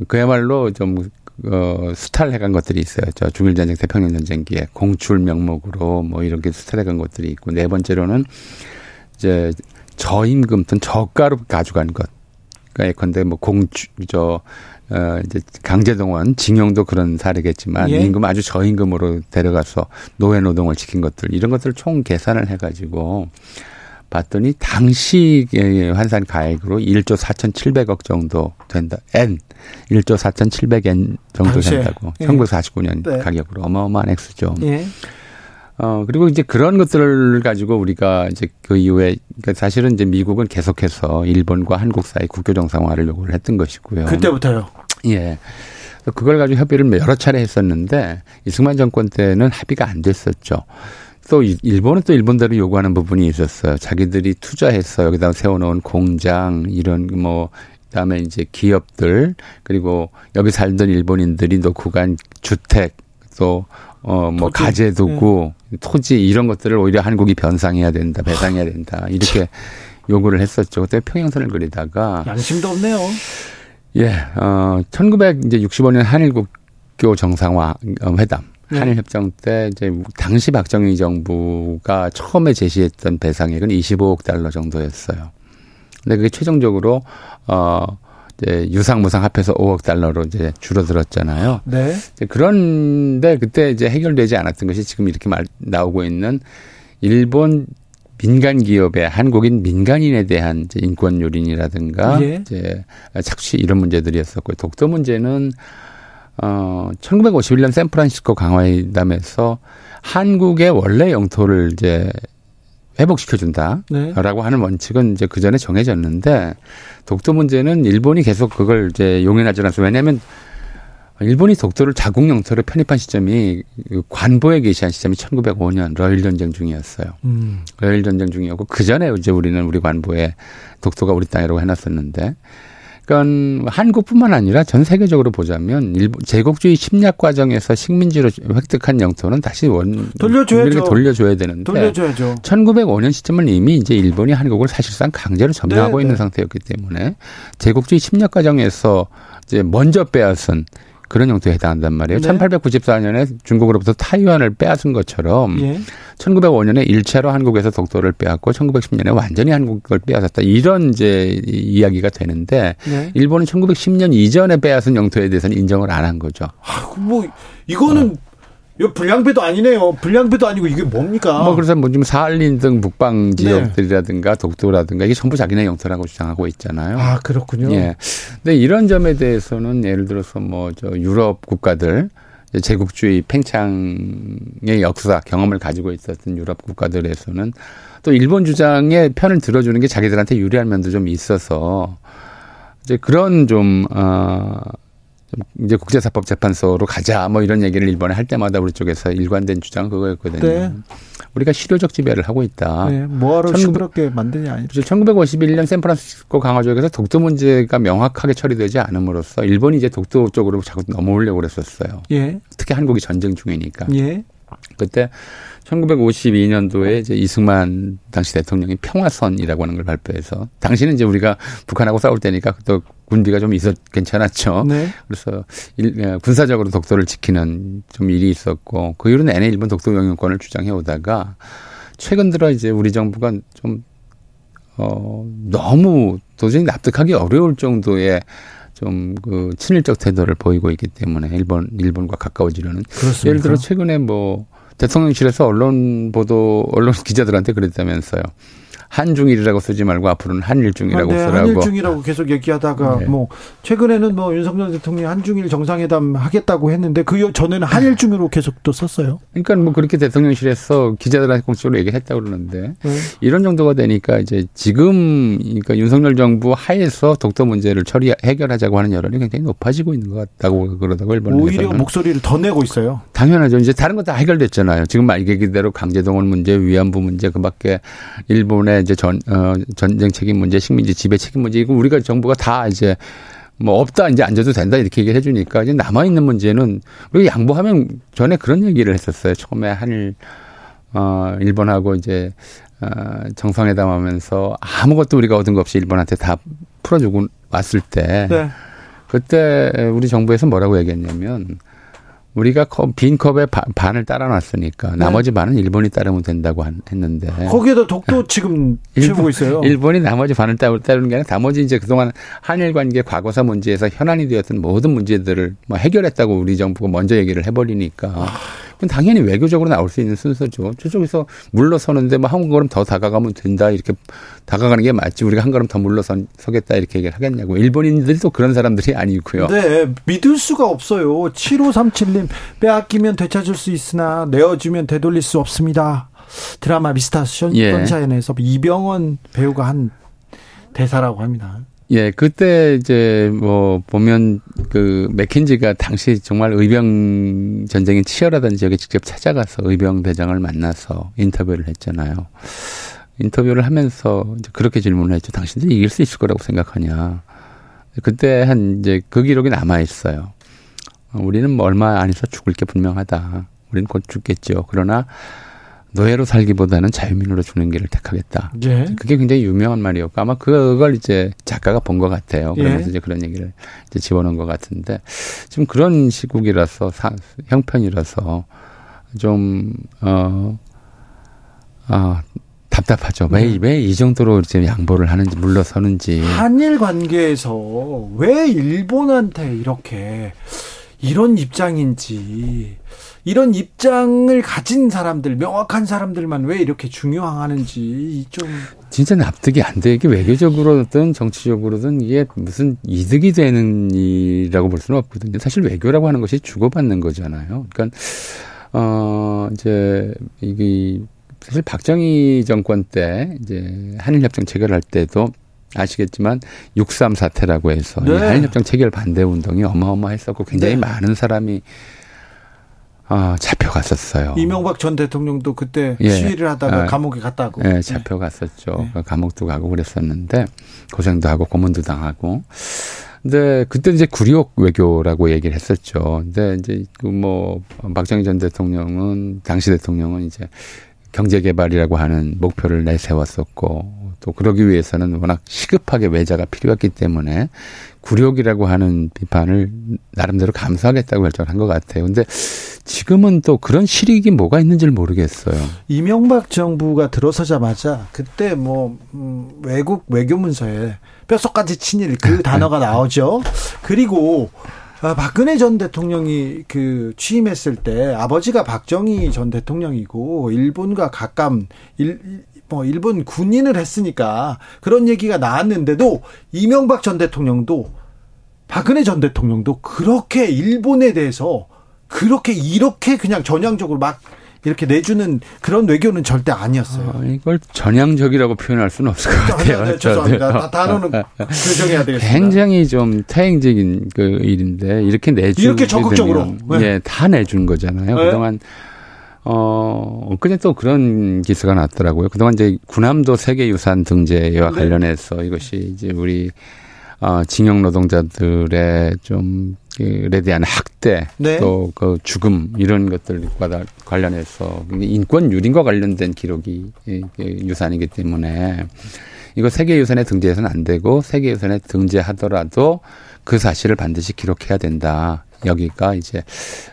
그야말로 좀 어, 수탈해간 것들이 있어요. 저 중일 전쟁, 태평양 전쟁기에 공출 명목으로 뭐 이렇게 수탈해간 것들이 있고 네 번째로는 이제 저임금 또는 저가로 가져간 것. 그러니까 예컨대 뭐 공주 저 어, 이제 강제동원, 징용도 그런 사례겠지만 예. 임금 아주 저임금으로 데려가서 노예 노동을 시킨 것들 이런 것들을 총 계산을 해가지고 봤더니 당시 환산 가액으로 1조 4,700억 정도 된다. N 1조 4,700엔 정도 당시에. 된다고. 예. 1949년 네. 가격으로 어마어마한 액수죠. 예. 어, 그리고 이제 그런 것들을 가지고 우리가 이제 그 이후에, 그러니까 사실은 이제 미국은 계속해서 일본과 한국 사이 국교 정상화를 요구를 했던 것이고요. 그때부터요? 예. 그걸 가지고 협의를 여러 차례 했었는데 이승만 정권 때는 합의가 안 됐었죠. 또 일본은 또 일본대로 요구하는 부분이 있었어요. 자기들이 투자해서 여기다 세워놓은 공장 이런 뭐 그다음에 이제 기업들 그리고 여기 살던 일본인들이 놓고 간 주택 또 어뭐 가재 도구 네. 토지 이런 것들을 오히려 한국이 변상해야 된다 배상해야 된다 이렇게 요구를 했었죠. 그때 평행선을 그리다가 양심도 없네요. 예, 어, 1965년 한일국교 정상화 어, 회담. 네. 한일협정 때 이제 당시 박정희 정부가 처음에 제시했던 배상액은 25억 달러 정도였어요. 근데 그게 최종적으로 어 이제 유상무상 합해서 5억 달러로 이제 줄어들었잖아요. 네. 그런데 그때 이제 해결되지 않았던 것이 지금 이렇게 말 나오고 있는 일본 민간 기업의 한국인 민간인에 대한 이제 인권 요린이라든가 예. 이제 착취 이런 문제들이었었고 독도 문제는 어 1951년 샌프란시스코 강화회담에서 한국의 원래 영토를 이제 회복시켜준다라고 네. 하는 원칙은 이제 그 전에 정해졌는데 독도 문제는 일본이 계속 그걸 이제 용인하지 않았어요. 왜냐하면 일본이 독도를 자국 영토로 편입한 시점이 관보에 게시한 시점이 1905년 러일 전쟁 중이었어요. 음. 러일 전쟁 중이었고 그 전에 이제 우리는 우리 관보에 독도가 우리 땅이라고 해놨었는데, 그러니까 한국뿐만 아니라 전 세계적으로 보자면 일본 제국주의 침략 과정에서 식민지로 획득한 영토는 다시 원 돌려줘야죠. 돌려줘야 되는데 돌려줘야죠. 1905년 시점은 이미 이제 일본이 한국을 사실상 강제로 점령하고 네, 있는 네. 상태였기 때문에 제국주의 침략 과정에서 이제 먼저 빼앗은 그런 용도에 해당한단 말이에요. 네. 1894년에 중국으로부터 타이완을 빼앗은 것처럼 예. 1905년에 1차로 한국에서 독도를 빼앗고 1910년에 완전히 한국을 빼앗았다. 이런 이제 이야기가 되는데 네. 일본은 1910년 이전에 빼앗은 영토에 대해서는 인정을 안 한 거죠. 아, 뭐 이거는 이거 불량배도 아니네요. 불량배도 아니고 이게 뭡니까? 뭐 그래서 뭐 지금 사할린 등 북방 네. 지역들이라든가 독도라든가 이게 전부 자기네 영토라고 주장하고 있잖아요. 아 그렇군요. 예. 근데 이런 점에 대해서는 예를 들어서 뭐 저 유럽 국가들 제국주의 팽창의 역사 경험을 가지고 있었던 유럽 국가들에서는 또 일본 주장에 편을 들어주는 게 자기들한테 유리한 면도 좀 있어서 이제 그런 좀 어. 좀 이제 국제사법재판소로 가자 뭐 이런 얘기를 일본에 할 때마다 우리 쪽에서 일관된 주장은 그거였거든요. 네. 우리가 실효적 지배를 하고 있다. 네, 뭐하러 1900 시끄럽게 만드냐. 그렇죠. 1951년 샌프란시스코 강화조약에서 독도 문제가 명확하게 처리되지 않음으로써 일본이 이제 독도 쪽으로 자꾸 넘어오려고 그랬었어요. 예, 특히 한국이 전쟁 중이니까. 예, 그때 1952년도에 이제 이승만 당시 대통령이 평화선이라고 하는 걸 발표해서 당시는 이제 우리가 북한하고 싸울 때니까 또 군비가 좀 있었 괜찮았죠. 네, 그래서 일, 어, 군사적으로 독도를 지키는 좀 일이 있었고 그 이후로 내내 일본 독도 영유권을 주장해 오다가 최근 들어 이제 우리 정부가 좀 어, 너무 도저히 납득하기 어려울 정도의 좀그 친일적 태도를 보이고 있기 때문에 일본 일본과 가까워지려는 그렇습니다. 예를 들어 최근에 뭐 대통령실에서 언론 보도 언론 기자들한테 그랬다면서요. 한중일이라고 쓰지 말고 앞으로는 한일중이라고 네, 쓰라고. 한일중이라고 계속 얘기하다가 네. 뭐 최근에는 뭐 윤석열 대통령이 한중일 정상회담 하겠다고 했는데 그 전에는 한일중으로 계속 또 썼어요. 그러니까 뭐 그렇게 대통령실에서 기자들한테 공식적으로 얘기했다고 그러는데 네. 이런 정도가 되니까 이제 지금 그러니까 윤석열 정부 하에서 독도 문제를 처리 해결하자고 하는 여론이 굉장히 높아지고 있는 것 같다고 그러다고 일본에서는 오히려 목소리를 더 내고 있어요. 당연하죠. 이제 다른 거다 해결됐잖아요. 지금 말 얘기대로 강제동원 문제, 위안부 문제, 그밖에 일본의 이제 전 어, 전쟁 책임 문제, 식민지 지배 책임 문제 이거 우리가 정부가 다 이제 뭐 없다 이제 앉아도 된다 이렇게 얘기를 해주니까 이제 남아 있는 문제는 우리가 양보하면 전에 그런 얘기를 했었어요. 처음에 한일 어 일본하고 이제 어 정상회담하면서 아무것도 우리가 얻은 거 없이 일본한테 다 풀어주고 왔을 때 네. 그때 우리 정부에서 뭐라고 얘기했냐면 우리가 컵, 빈 컵에 바- 반을 따라 놨으니까 나머지 반은 일본이 따르면 된다고 한- 했는데 거기에다 독도 지금 채우고 있어요. 네. 일본이 나머지 반을 따- 따르는 게 아니라 나머지 이제 그동안 한일 관계 과거사 문제에서 현안이 되었던 모든 문제들을 뭐 해결했다고 우리 정부가 먼저 얘기를 해버리니까 그건 당연히 외교적으로 나올 수 있는 순서죠. 저쪽에서 물러서는데 뭐 한 걸음 더 다가가면 된다 이렇게 다가가는 게 맞지 우리가 한 걸음 더 물러서겠다 이렇게 얘기를 하겠냐고 일본인들이 또 그런 사람들이 아니고요. 네, 믿을 수가 없어요. 7537님, 빼앗기면 되찾을 수 있으나 내어주면 되돌릴 수 없습니다. 드라마 미스터 예. 선샤인에서 이병헌 배우가 한 대사라고 합니다. 예, 그때 이제 뭐 보면 그 맥킨지가 당시 정말 의병 전쟁이 치열하던 지역에 직접 찾아가서 의병 대장을 만나서 인터뷰를 했잖아요. 인터뷰를 하면서 이제 그렇게 질문을 했죠. 당신들이 이길 수 있을 거라고 생각하냐. 그때 한 이제 그 기록이 남아 있어요. 어, 우리는 뭐 얼마 안에서 죽을 게 분명하다. 우리는 곧 죽겠죠. 그러나 노예로 살기보다는 자유민으로 죽는 길을 택하겠다. 예. 그게 굉장히 유명한 말이었고 아마 그걸 이제 작가가 본 것 같아요. 그러면서 예. 이제 그런 얘기를 이제 집어넣은 것 같은데 지금 그런 시국이라서 사, 형편이라서 좀 어, 어 답답하죠. 네. 왜왜 이 정도로 이제 양보를 하는지 물러서는지. 한일 관계에서 왜 일본한테 이렇게 이런 입장인지 이런 입장을 가진 사람들 명확한 사람들만 왜 이렇게 중요하는지 좀 진짜 납득이 안 돼. 이게 외교적으로든 정치적으로든 이게 무슨 이득이 되는 일이라고 볼 수는 없거든요. 사실 외교라고 하는 것이 주고받는 거잖아요. 그러니까, 어, 이제, 이게, 사실 박정희 정권 때 이제 한일 협정 체결할 때도 아시겠지만 6.3 사태라고 해서 네. 이 한일협정 체결 반대 운동이 어마어마했었고 굉장히 네. 많은 사람이 어, 잡혀갔었어요. 이명박 전 대통령도 그때 예. 시위를 하다가 아, 감옥에 갔다고. 예, 잡혀갔었죠. 네. 감옥도 가고 그랬었는데 고생도 하고 고문도 당하고. 근데 그때 이제 구리옥 외교라고 얘기를 했었죠. 근데 이제 그뭐 박정희 전 대통령은 당시 대통령은 이제 경제 개발이라고 하는 목표를 내세웠었고 또 그러기 위해서는 워낙 시급하게 외자가 필요했기 때문에 굴욕이라고 하는 비판을 나름대로 감수하겠다고 결정한 것 같아요. 근데 지금은 또 그런 실익이 뭐가 있는지를 모르겠어요. 이명박 정부가 들어서자마자 그때 뭐 음, 외국 외교문서에 뼛속까지 친일 그 네. 단어가 나오죠. 그리고 아, 박근혜 전 대통령이 그 취임했을 때 아버지가 박정희 전 대통령이고 일본과 가까운 일, 뭐 일본 군인을 했으니까 그런 얘기가 나왔는데도 이명박 전 대통령도 박근혜 전 대통령도 그렇게 일본에 대해서 그렇게 이렇게 그냥 전향적으로 막 이렇게 내주는 그런 외교는 절대 아니었어요. 어, 이걸 전향적이라고 표현할 수는 없을 것 같아요. 네, 네, 죄송합니다. 단어는 교정해야 되겠습니다. 굉장히 좀 태행적인 그 일인데 이렇게 내주 이렇게 적극적으로 네. 예, 다 내준 거잖아요. 네. 그동안 어, 엊그제 또 그런 기사가 났더라고요. 그동안 이제 군함도 세계유산 등재와 네. 관련해서 이것이 이제 우리 어, 징용 노동자들의 좀, 그에 대한 학대, 네. 또그 죽음, 이런 것들과 관련해서 인권 유린과 관련된 기록이 유산이기 때문에 이거 세계유산에 등재해서는 안 되고 세계유산에 등재하더라도 그 사실을 반드시 기록해야 된다. 여기가 이제,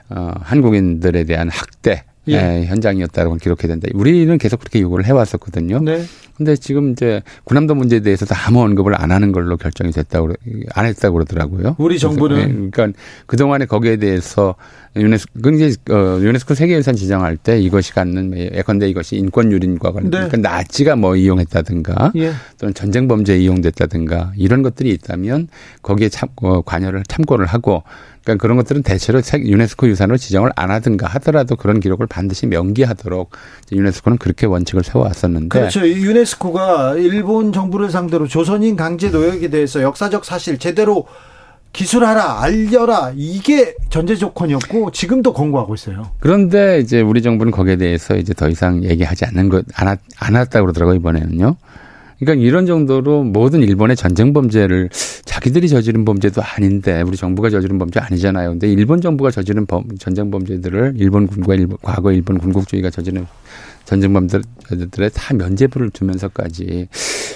어, 한국인들에 대한 학대, 예. 예, 현장이었다고 기록해야 된다. 우리는 계속 그렇게 요구를 해왔었거든요. 네. 근데 지금 이제 군함도 문제에 대해서도 아무 언급을 안 하는 걸로 결정이 됐다고 안 했다고 그러더라고요. 우리 정부는 네, 그러니까 그 동안에 거기에 대해서 유네스코 굉장히 어, 유네스코 세계유산 지정할 때 이것이 갖는 뭐 예컨대 이것이 인권 유린과 관련 네. 그러니까 나치가 뭐 이용했다든가 예. 또는 전쟁 범죄에 이용됐다든가 이런 것들이 있다면 거기에 참 어, 관여를 참고를 하고 그러니까 그런 것들은 대체로 유네스코 유산으로 지정을 안 하든가 하더라도 그런 기록을 반드시 명기하도록 유네스코는 그렇게 원칙을 세워왔었는데 그렇죠. 유네스코가 일본 정부를 상대로 조선인 강제 노역에 대해서 역사적 사실 제대로 기술하라, 알려라 이게 전제 조건이었고 지금도 권고하고 있어요. 그런데 이제 우리 정부는 거기에 대해서 이제 더 이상 얘기하지 않는 것, 안, 안 했다고 그러더라고요, 이번에는요. 그러니까 이런 정도로 모든 일본의 전쟁 범죄를 자기들이 저지른 범죄도 아닌데 우리 정부가 저지른 범죄 아니잖아요. 근데 일본 정부가 저지른 범, 전쟁 범죄들을 일본 군과 일본, 과거 일본 군국주의가 저지른 전쟁 범죄들에 다 면죄부를 두면서까지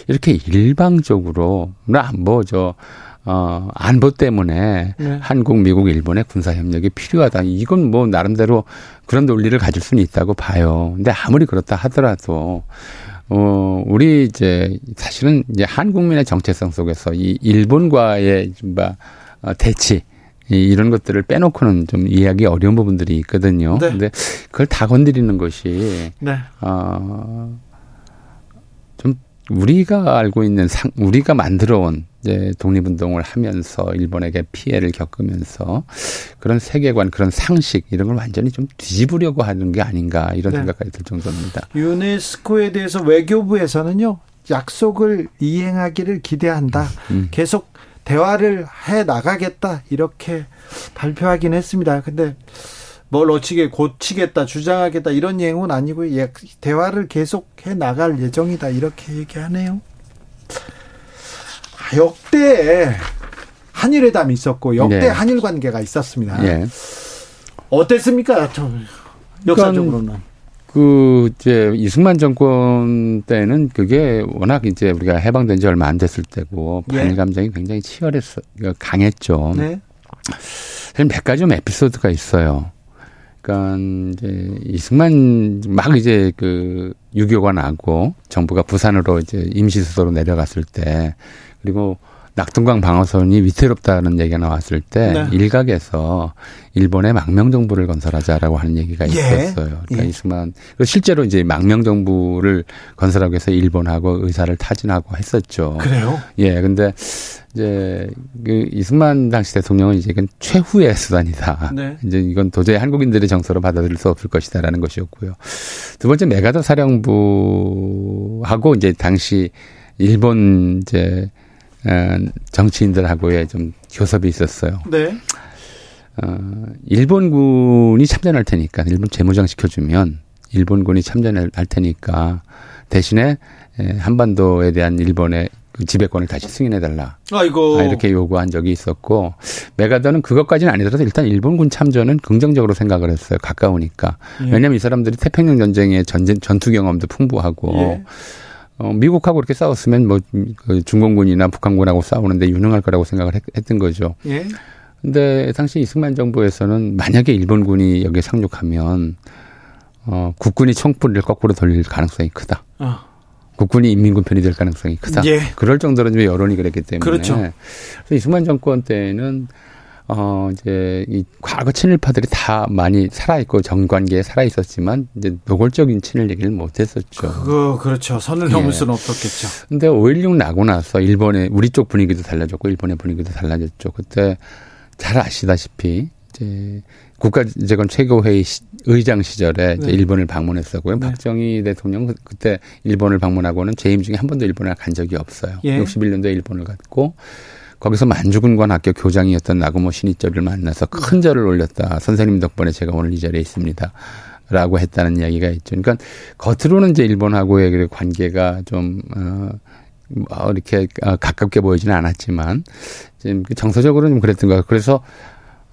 이렇게 일방적으로 나안보죠 어, 안보 때문에 네. 한국, 미국, 일본의 군사 협력이 필요하다. 이건 뭐 나름대로 그런 논리를 가질 수는 있다고 봐요. 근데 아무리 그렇다 하더라도 어, 우리 이제 사실은 이제 한국민의 정체성 속에서 이 일본과의 뭐 어, 대치 이런 것들을 빼놓고는 좀 이해하기 어려운 부분들이 있거든요. 네. 근데 그걸 다 건드리는 것이 네. 어, 좀 우리가 알고 있는 상, 우리가 만들어 온 이제 독립운동을 하면서 일본에게 피해를 겪으면서 그런 세계관, 그런 상식 이런 걸 완전히 좀 뒤집으려고 하는 게 아닌가 이런 네. 생각까지 들 정도입니다. 유네스코에 대해서 외교부에서는요 약속을 이행하기를 기대한다. 음. 계속 대화를 해 나가겠다 이렇게 발표하긴 했습니다. 근데 뭘 어찌게 고치겠다, 주장하겠다 이런 내용은 아니고 예, 대화를 계속 해 나갈 예정이다 이렇게 얘기하네요. 아, 역대 한일회담이 있었고 역대 네. 한일 관계가 있었습니다. 네. 어땠습니까? 역사적으로는. 그 이제 이승만 정권 때는 그게 워낙 이제 우리가 해방된 지 얼마 안 됐을 때고 예. 반일 감정이 굉장히 치열했어 강했죠. 네. 사실 몇 가지 좀 에피소드가 있어요. 그러니까 이제 이승만 막 이제 그 유교가 나고 정부가 부산으로 이제 임시 수도로 내려갔을 때 그리고 낙동강 방어선이 위태롭다는 얘기가 나왔을 때 네. 일각에서 일본의 망명 정부를 건설하자라고 하는 얘기가 예. 있었어요. 그러니까 예. 이승만 실제로 이제 망명 정부를 건설하기 위해서 일본하고 의사를 타진하고 했었죠. 그래요? 예. 근데 이제 그 이승만 당시 대통령은 이제 이건 최후의 수단이다. 네. 이제 이건 도저히 한국인들의 정서로 받아들일 수 없을 것이다라는 것이었고요. 두 번째 메가더 사령부하고 이제 당시 일본 이제 어, 정치인들하고의 좀 교섭이 있었어요. 네. 어, 일본군이 참전할 테니까 일본 재무장 시켜주면 일본군이 참전할 테니까 대신에 한반도에 대한 일본의 그 지배권을 다시 승인해달라. 아이고. 아, 이렇게 요구한 적이 있었고, 메가더는 그것까지는 아니더라도 일단 일본군 참전은 긍정적으로 생각을 했어요. 가까우니까. 예. 왜냐하면 이 사람들이 태평양 전쟁의 전쟁, 전투 경험도 풍부하고, 예. 어, 미국하고 이렇게 싸웠으면 뭐, 그 중공군이나 북한군하고 싸우는데 유능할 거라고 생각을 했, 던 거죠. 예. 근데 당시 이승만 정부에서는 만약에 일본군이 여기에 상륙하면, 어, 국군이 총불을 거꾸로 돌릴 가능성이 크다. 어. 국군이 인민군 편이 될 가능성이 크다. 예. 그럴 정도로 좀 여론이 그랬기 때문에. 그렇죠. 그래서 이승만 정권 때는 어, 이제, 이 과거 친일파들이 다 많이 살아있고 정관계에 살아있었지만, 이제 노골적인 친일 얘기를 못 했었죠. 그거, 그렇죠. 선을 넘을 예. 수는 없었겠죠. 근데 5.16 나고 나서 일본의, 우리 쪽 분위기도 달라졌고, 일본의 분위기도 달라졌죠. 그때 잘 아시다시피, 이제, 국가재건 최고회의 시, 의장 시절에 네. 일본을 방문했었고요. 네. 박정희 대통령 그, 그때 일본을 방문하고는 재임 중에 한 번도 일본을 간 적이 없어요. 예. 61년도에 일본을 갔고 거기서 만주군관 학교 교장이었던 나고모 신이철을 만나서 큰 절을 올렸다. 선생님 덕분에 제가 오늘 이 자리에 있습니다. 라고 했다는 이야기가 있죠. 그러니까 겉으로는 이제 일본하고의 그 관계가 좀, 어, 뭐 이렇게 어, 가깝게 보이지는 않았지만, 지금 그 정서적으로는 좀 그랬던 거예요. 그래서,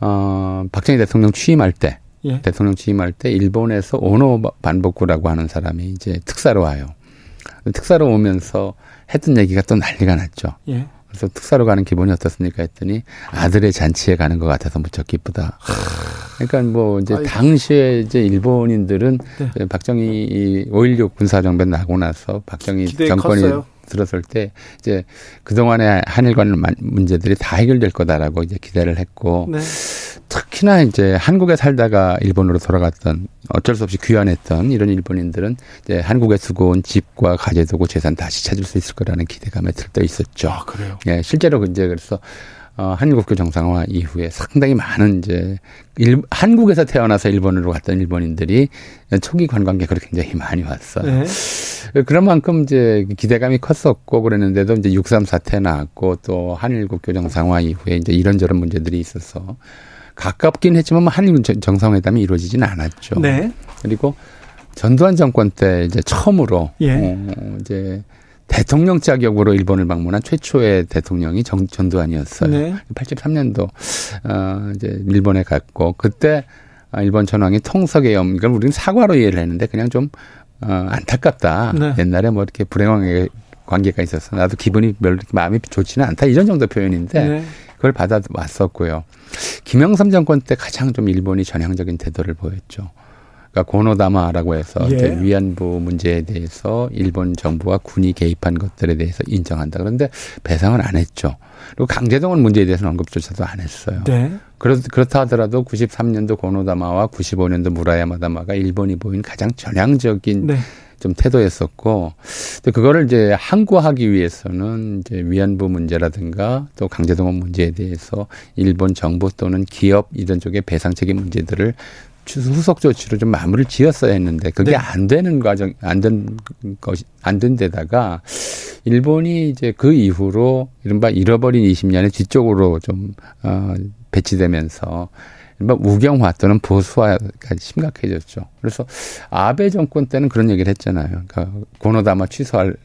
어, 박정희 대통령 취임할 때, 예. 대통령 취임할 때 일본에서 오노 반복구라고 하는 사람이 이제 특사로 와요. 특사로 오면서 했던 얘기가 또 난리가 났죠. 예. 그래서 특사로 가는 기분이 어떻습니까 했더니 아들의 잔치에 가는 것 같아서 무척 기쁘다. 그러니까 뭐 이제 당시에 이제 일본인들은 네. 박정희 5.16 군사정변 나고 나서 박정희 정권이 컸어요. 들었을 때 이제 그동안의 한일 간 문제들이 다 해결될 거다라고 이제 기대를 했고 네. 특히나 이제 한국에 살다가 일본으로 돌아갔던 어쩔 수 없이 귀환했던 이런 일본인들은 이제 한국에 두고 온 집과 가재도구 재산 다시 찾을 수 있을 거라는 기대감에 들떠 있었죠. 아, 그래요? 예, 실제로 이제 그래서 어, 한일국교 정상화 이후에 상당히 많은 이제 일, 한국에서 태어나서 일본으로 갔던 일본인들이 초기 관광객으로 굉장히 많이 왔어요. 네. 그런 만큼 이제 기대감이 컸었고 그랬는데도 이제 6.3 사태 나왔고 또 한일국교 정상화 이후에 이제 이런저런 문제들이 있어서 가깝긴 했지만 뭐 한일 정상회담이 이루어지지는 않았죠. 네. 그리고 전두환 정권 때 이제 처음으로 예. 어, 이제 대통령 자격으로 일본을 방문한 최초의 대통령이 정, 전두환이었어요. 네. 83년도 어 이제 일본에 갔고 그때 아, 일본 전황이 통석의염 이걸 우리는 사과로 이해를 했는데 그냥 좀 어, 안타깝다. 네. 옛날에 뭐 이렇게 불행한 관계가 있어서 나도 기분이 별로 마음이 좋지는 않다 이런 정도 표현인데 네. 그걸 받아왔었고요. 김영삼 정권 때 가장 좀 일본이 전향적인 태도를 보였죠. 그러니까 고노다마라고 해서 예. 위안부 문제에 대해서 일본 정부와 군이 개입한 것들에 대해서 인정한다. 그런데 배상을 안 했죠. 그리고 강제동원 문제에 대해서는 언급조차도 안 했어요. 네. 그렇, 그렇다 하더라도 93년도 고노다마와 95년도 무라야마다마가 일본이 보인 가장 전향적인 네. 좀 태도였었고, 근데 그거를 이제 항구하기 위해서는 이제 위안부 문제라든가 또 강제동원 문제에 대해서 일본 정부 또는 기업 이런 쪽의 배상 책임 문제들을 후속 조치로 좀 마무리를 지었어야 했는데 그게 네. 안 되는 과정 안 된 것이 안 된 데다가 일본이 이제 그 이후로 이른바 잃어버린 20년의 뒤쪽으로 좀 어, 배치되면서 이른바 우경화 또는 보수화가 심각해졌죠. 그래서 아베 정권 때는 그런 얘기를 했잖아요. 그러니까 고노다마 취소할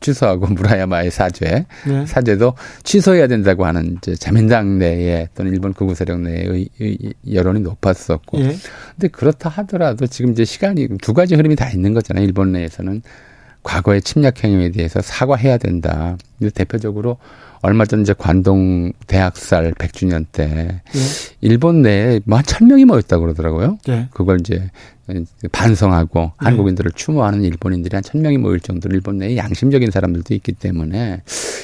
취소하고 무라야마의 사죄, 네. 사죄도 취소해야 된다고 하는 이제 자민당 내에 또는 일본 극우 세력 내의 여론이 높았었고. 예. 근데 그렇다 하더라도 지금 이제 시간이 두 가지 흐름이 다 있는 거잖아요. 일본 내에서는 과거의 침략 행위에 대해서 사과해야 된다. 대표적으로 얼마 전 이제 관동 대학살 100주년 때 네. 일본 내에 뭐한 천명이 모였다고 그러더라고요. 네. 그걸 이제 반성하고 네. 한국인들을 추모하는 일본인들이 한 천명이 모일 정도로 일본 내에 양심적인 사람들도 있기 때문에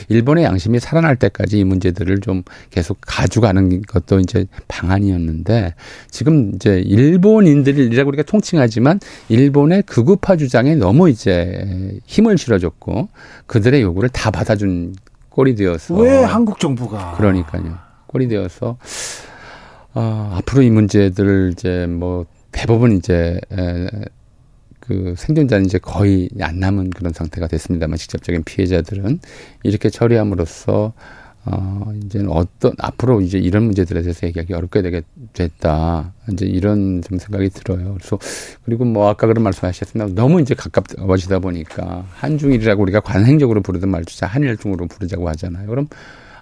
일본의 양심이 살아날 때까지 이 문제들을 좀 계속 가져가는 것도 이제 방안이었는데 지금 이제 일본인들이라고 우리가 통칭하지만 일본의 극우파 주장에 너무 이제 힘을 실어줬고 그들의 요구를 다 받아준 꼴이 되어서 왜 한국 정부가 그러니까요 꼴이 되어서 어, 앞으로 이 문제들을 이제 뭐 대부분 이제 에, 그 생존자는 이제 거의 안 남은 그런 상태가 됐습니다만 직접적인 피해자들은 이렇게 처리함으로써 어, 이제는 어떤, 앞으로 이제 이런 문제들에 대해서 얘기하기 어렵게 되게 됐다. 이제 이런 좀 생각이 들어요. 그래서, 그리고 뭐 아까 그런 말씀 하셨습니다. 너무 이제 가까워지다 보니까 한중일이라고 우리가 관행적으로 부르던 말조차 한일중으로 부르자고 하잖아요. 그럼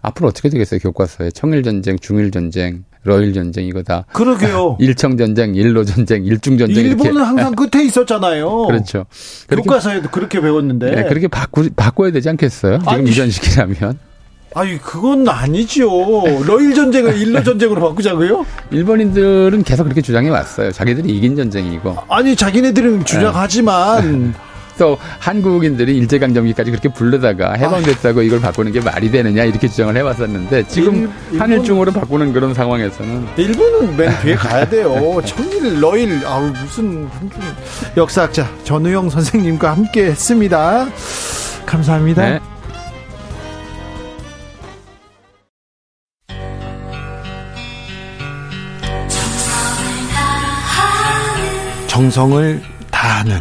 앞으로 어떻게 되겠어요? 교과서에 청일전쟁, 중일전쟁, 러일 전쟁 이거다. 그러게요. 일청 전쟁, 일로 전쟁, 일중 전쟁. 일본은. 항상 끝에 있었잖아요. 그렇죠. 교과서에도 그렇게 배웠는데. 네, 그렇게 바꾸, 바꿔야 되지 않겠어요? 지금 아니, 이전 시기라면. 아니 그건 아니죠. 러일 전쟁을 일로 전쟁으로 바꾸자고요? 일본인들은 계속 그렇게 주장해 왔어요. 자기들이 이긴 전쟁이고. 아니 자기네들은 주장하지만 또 한국인들이 일제강점기까지 그렇게 부르다가 해방됐다고 이걸 바꾸는 게 말이 되느냐 이렇게 주장을 해왔었는데 지금 일- 한일중으로 바꾸는 그런 상황에서는 일본은 맨 뒤에 가야 돼요. 천일 러일 아우 무슨 역사학자 전우영 선생님과 함께 했습니다. 감사합니다. 네. 정성을 다하는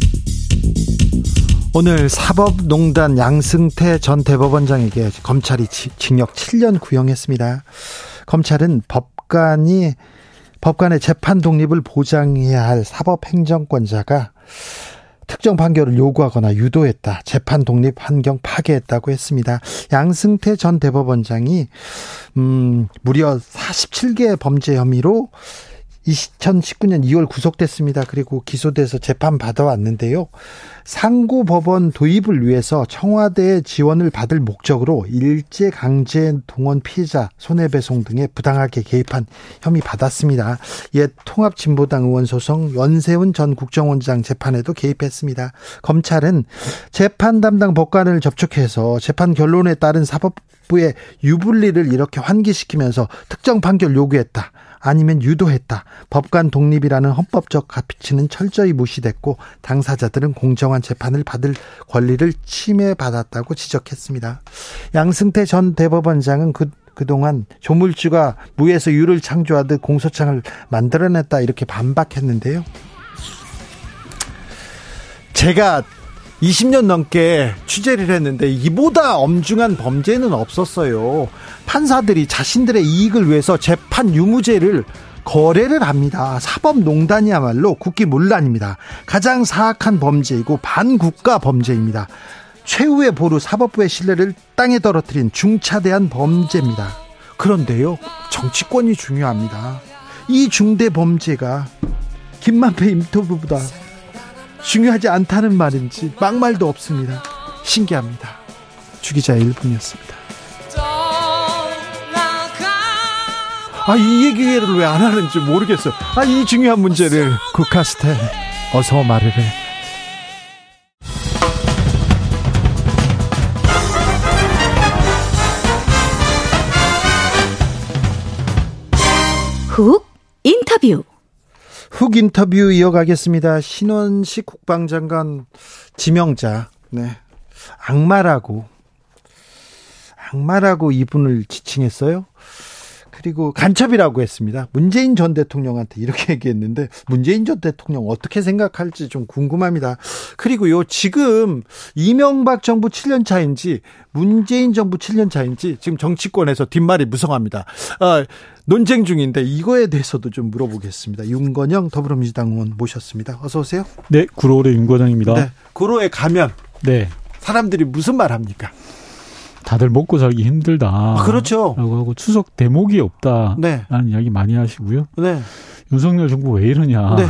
오늘 사법농단 양승태 전 대법원장에게 검찰이 지- 징역 7년 구형했습니다. 검찰은 법관이 법관의 재판 독립을 보장해야 할 사법행정권자가 특정 판결을 요구하거나 유도했다. 재판 독립 환경 파괴했다고 했습니다. 양승태 전 대법원장이 음, 무려 47개의 범죄 혐의로 2019년 2월 구속됐습니다. 그리고 기소돼서 재판 받아왔는데요. 상고 법원 도입을 위해서 청와대의 지원을 받을 목적으로 일제 강제 동원 피해자 손해배송 등에 부당하게 개입한 혐의 받았습니다. 옛 통합진보당 의원 소송 연세훈 전 국정원장 재판에도 개입했습니다. 검찰은 재판 담당 법관을 접촉해서 재판 결론에 따른 사법부의 유불리를 이렇게 환기시키면서 특정 판결 요구했다. 아니면 유도했다. 법관 독립이라는 헌법적 가치는 철저히 무시됐고 당사자들은 공정한 재판을 받을 권리를 침해받았다고 지적했습니다. 양승태 전 대법원장은 그 그동안 조물주가 무에서 유를 창조하듯 공소장을 만들어냈다 이렇게 반박했는데요. 제가 20년 넘게 취재를 했는데 이보다 엄중한 범죄는 없었어요. 판사들이 자신들의 이익을 위해서 재판 유무죄를 거래를 합니다. 사법농단이야말로 국기문란입니다. 가장 사악한 범죄이고 반국가 범죄입니다. 최후의 보루 사법부의 신뢰를 땅에 떨어뜨린 중차대한 범죄입니다. 그런데요, 정치권이 중요합니다. 이 중대 범죄가 김만배 인터뷰보다 중요하지 않다는 말인지 막말도 없습니다. 신기합니다. 주기자 1분이었습니다. 아, 이 얘기를 왜 안 하는지 모르겠어. 아, 이 중요한 문제를 국카스테 어서 말을 해. 훅 인터뷰. 훅 인터뷰 이어가겠습니다. 신원식 국방장관 지명자, 네. 악마라고, 악마라고 이분을 지칭했어요. 그리고 간첩이라고 했습니다. 문재인 전 대통령한테 이렇게 얘기했는데 문재인 전 대통령 어떻게 생각할지 좀 궁금합니다. 그리고요 지금 이명박 정부 7년 차인지 문재인 정부 7년 차인지 지금 정치권에서 뒷말이 무성합니다. 아, 논쟁 중인데 이거에 대해서도 좀 물어보겠습니다. 윤건영 더불어민주당 의원 모셨습니다. 어서 오세요. 네, 구로의 윤과장입니다. 네, 구로에 가면 네. 사람들이 무슨 말 합니까? 다들 먹고 살기 힘들다. 아, 그렇죠. 라고 하고 추석 대목이 없다. 네. 라는 이야기 많이 하시고요. 네, 윤석열 정부 왜 이러냐. 네.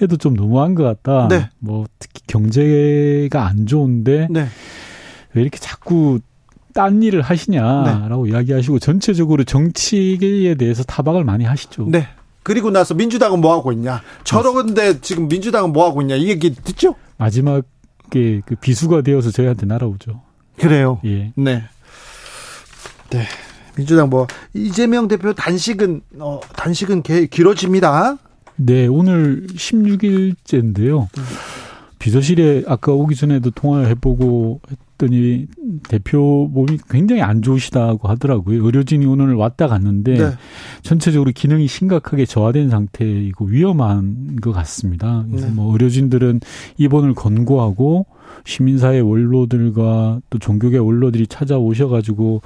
해도 좀 너무한 것 같다. 네. 뭐 특히 경제가 안 좋은데 네, 왜 이렇게 자꾸 딴 일을 하시냐라고 이야기하시고 전체적으로 정치에 대해서 타박을 많이 하시죠. 네. 그리고 나서 민주당은 뭐 하고 있냐? 저런데 지금 민주당은 뭐 하고 있냐? 이 얘기 듣죠? 마지막에 그 비수가 되어서 저희한테 날아오죠. 그래요. 예. 네. 네. 민주당 뭐 이재명 대표 단식은 어 단식은 개, 길어집니다. 네, 오늘 16일째인데요. 비서실에 아까 오기 전에도 통화를 해보고 봤더니 대표 몸이 굉장히 안 좋으시다고 하더라고요. 의료진이 오늘 왔다 갔는데 네. 전체적으로 기능이 심각하게 저하된 상태이고 위험한 것 같습니다. 그래서 네. 뭐 의료진들은 입원을 권고하고 시민사회 원로들과 또 종교계 원로들이 찾아오셔가지고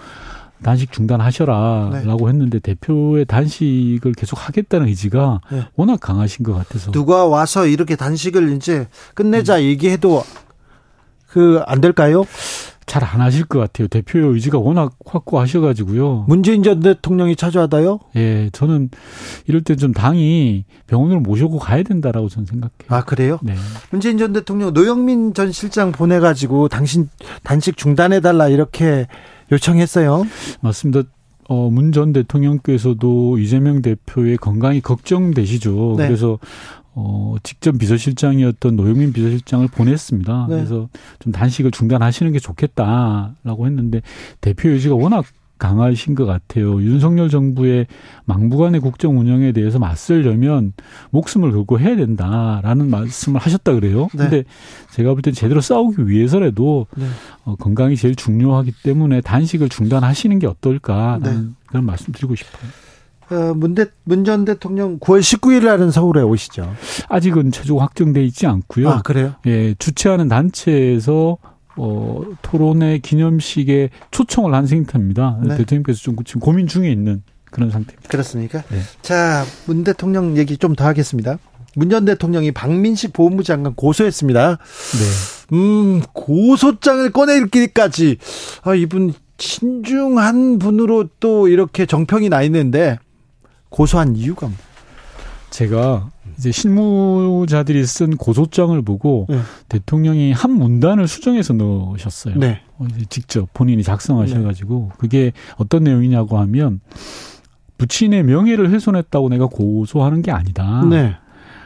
단식 중단하셔라라고 했는데 대표의 단식을 계속 하겠다는 의지가 네. 워낙 강하신 것 같아서 누가 와서 이렇게 단식을 이제 끝내자 얘기해도 그 안 될까요? 잘 안 하실 것 같아요. 대표의 의지가 워낙 확고하셔가지고요. 문재인 전 대통령이 찾아와다요? 예, 저는 이럴 때 좀 당이 병원으로 모시고 가야 된다라고 저는 생각해요. 아 그래요? 네. 문재인 전 대통령 노영민 전 실장 보내가지고 당신 단식 중단해달라 이렇게 요청했어요. 맞습니다. 어, 문 전 대통령께서도 이재명 대표의 건강이 걱정되시죠. 네. 그래서 어, 직접 비서실장이었던 노영민 비서실장을 보냈습니다. 네. 그래서 좀 단식을 중단하시는 게 좋겠다라고 했는데 대표 의지가 워낙 강하신 것 같아요. 윤석열 정부의 막무가내 국정 운영에 대해서 맞설려면 목숨을 걸고 해야 된다라는 말씀을 하셨다 그래요. 네. 근데 제가 볼 때 제대로 싸우기 위해서라도 네. 어, 건강이 제일 중요하기 때문에 단식을 중단하시는 게 어떨까라는 네. 그런 말씀 드리고 싶어요. 어, 문전 대통령 9월 19일 날은 서울에 오시죠. 아직은 최종 확정돼 있지 않고요. 아 그래요? 예, 주최하는 단체에서 어, 토론회 기념식에 초청을 한 상태입니다. 네. 대통령께서 좀 지금 고민 중에 있는 그런 상태입니다. 그렇습니까? 네. 자, 문 대통령 얘기 좀 더 하겠습니다. 문 전 대통령이 박민식 보훈부 장관 고소했습니다. 네. 음, 고소장을 꺼내기까지 아, 이분 신중한 분으로 또 이렇게 정평이 나 있는데 고소한 이유가 뭐? 제가 이제 실무자들이 쓴 고소장을 보고 네. 대통령이 한 문단을 수정해서 넣으셨어요. 네. 어, 직접 본인이 작성하셔가지고 그게 어떤 내용이냐고 하면 부친의 명예를 훼손했다고 내가 고소하는 게 아니다. 네.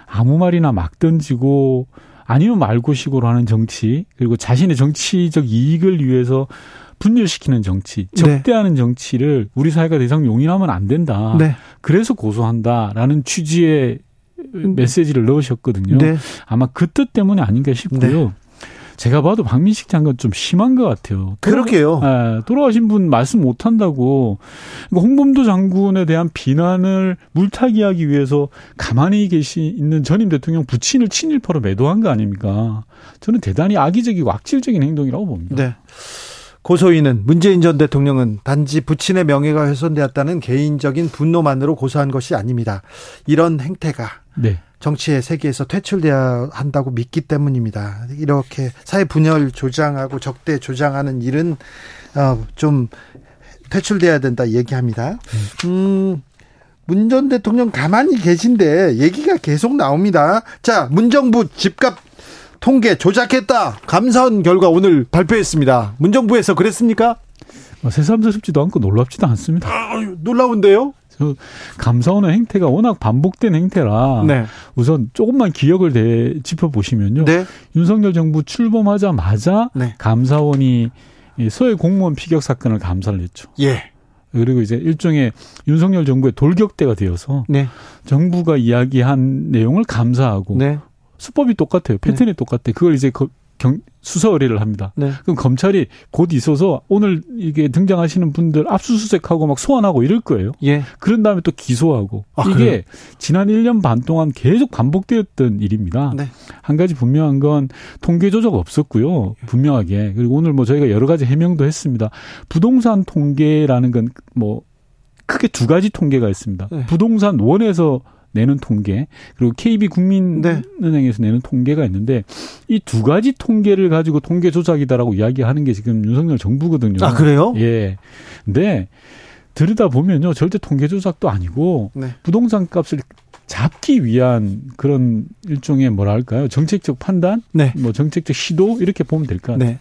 아무 말이나 막 던지고 아니면 말고식으로 하는 정치 그리고 자신의 정치적 이익을 위해서 분열시키는 정치, 네. 적대하는 정치를 우리 사회가 더 이상 용인하면 안 된다. 네. 그래서 고소한다라는 취지의 메시지를 넣으셨거든요. 네. 아마 그 뜻 때문에 아닌가 싶고요. 제가 봐도 박민식 장관 좀 심한 것 같아요. 그러게요. 예, 돌아가신 분 말씀 못 한다고. 그러니까 홍범도 장군에 대한 비난을 물타기하기 위해서 가만히 계시 있는 전임 대통령 부친을 친일파로 매도한 거 아닙니까? 저는 대단히 악의적이고 악질적인 행동이라고 봅니다. 네. 고소인은 문재인 전 대통령은 단지 부친의 명예가 훼손되었다는 개인적인 분노만으로 고소한 것이 아닙니다. 이런 행태가 네. 정치의 세계에서 퇴출돼야 한다고 믿기 때문입니다. 이렇게 사회 분열 조장하고 적대 조장하는 일은 어, 좀 퇴출돼야 된다 얘기합니다. 음, 문 전 대통령 가만히 계신데 얘기가 계속 나옵니다. 자, 문정부 집값 통계 조작했다. 감사원 결과 오늘 발표했습니다. 문정부에서 그랬습니까? 뭐 새삼스럽지도 않고 놀랍지도 않습니다. 아유, 놀라운데요? 저 감사원의 행태가 워낙 반복된 행태라 네. 우선 조금만 기억을 대, 짚어 보시면요. 네. 윤석열 정부 출범하자마자 네. 감사원이 이 서해 공무원 피격 사건을 감사를 했죠. 예. 그리고 이제 일종의 윤석열 정부의 돌격대가 되어서 네. 정부가 이야기한 내용을 감사하고 네. 수법이 똑같아요. 패턴이 똑같아. 그걸 이제 거- 경, 수사 의뢰를 합니다. 네. 그럼 검찰이 곧 있어서 오늘 이게 등장하시는 분들 압수수색하고 막 소환하고 이럴 거예요. 예. 그런 다음에 또 기소하고 아, 이게 그래요? 지난 1년 반 동안 계속 반복되었던 일입니다. 네. 한 가지 분명한 건 통계 조작 없었고요. 분명하게. 그리고 오늘 뭐 저희가 여러 가지 해명도 했습니다. 부동산 통계라는 건 뭐 크게 두 가지 통계가 있습니다. 네. 부동산 원에서 내는 통계 그리고 KB 국민은행에서 내는 통계가 있는데 이 두 가지 통계를 가지고 통계 조작이다라고 이야기하는 게 지금 윤석열 정부거든요. 아, 그래요? 예. 근데 들여다 보면요. 절대 통계 조작도 아니고 네. 부동산 값을 잡기 위한 그런 일종의 뭐랄까요? 정책적 판단, 네. 뭐 정책적 시도 이렇게 보면 될 것 같아요. 네.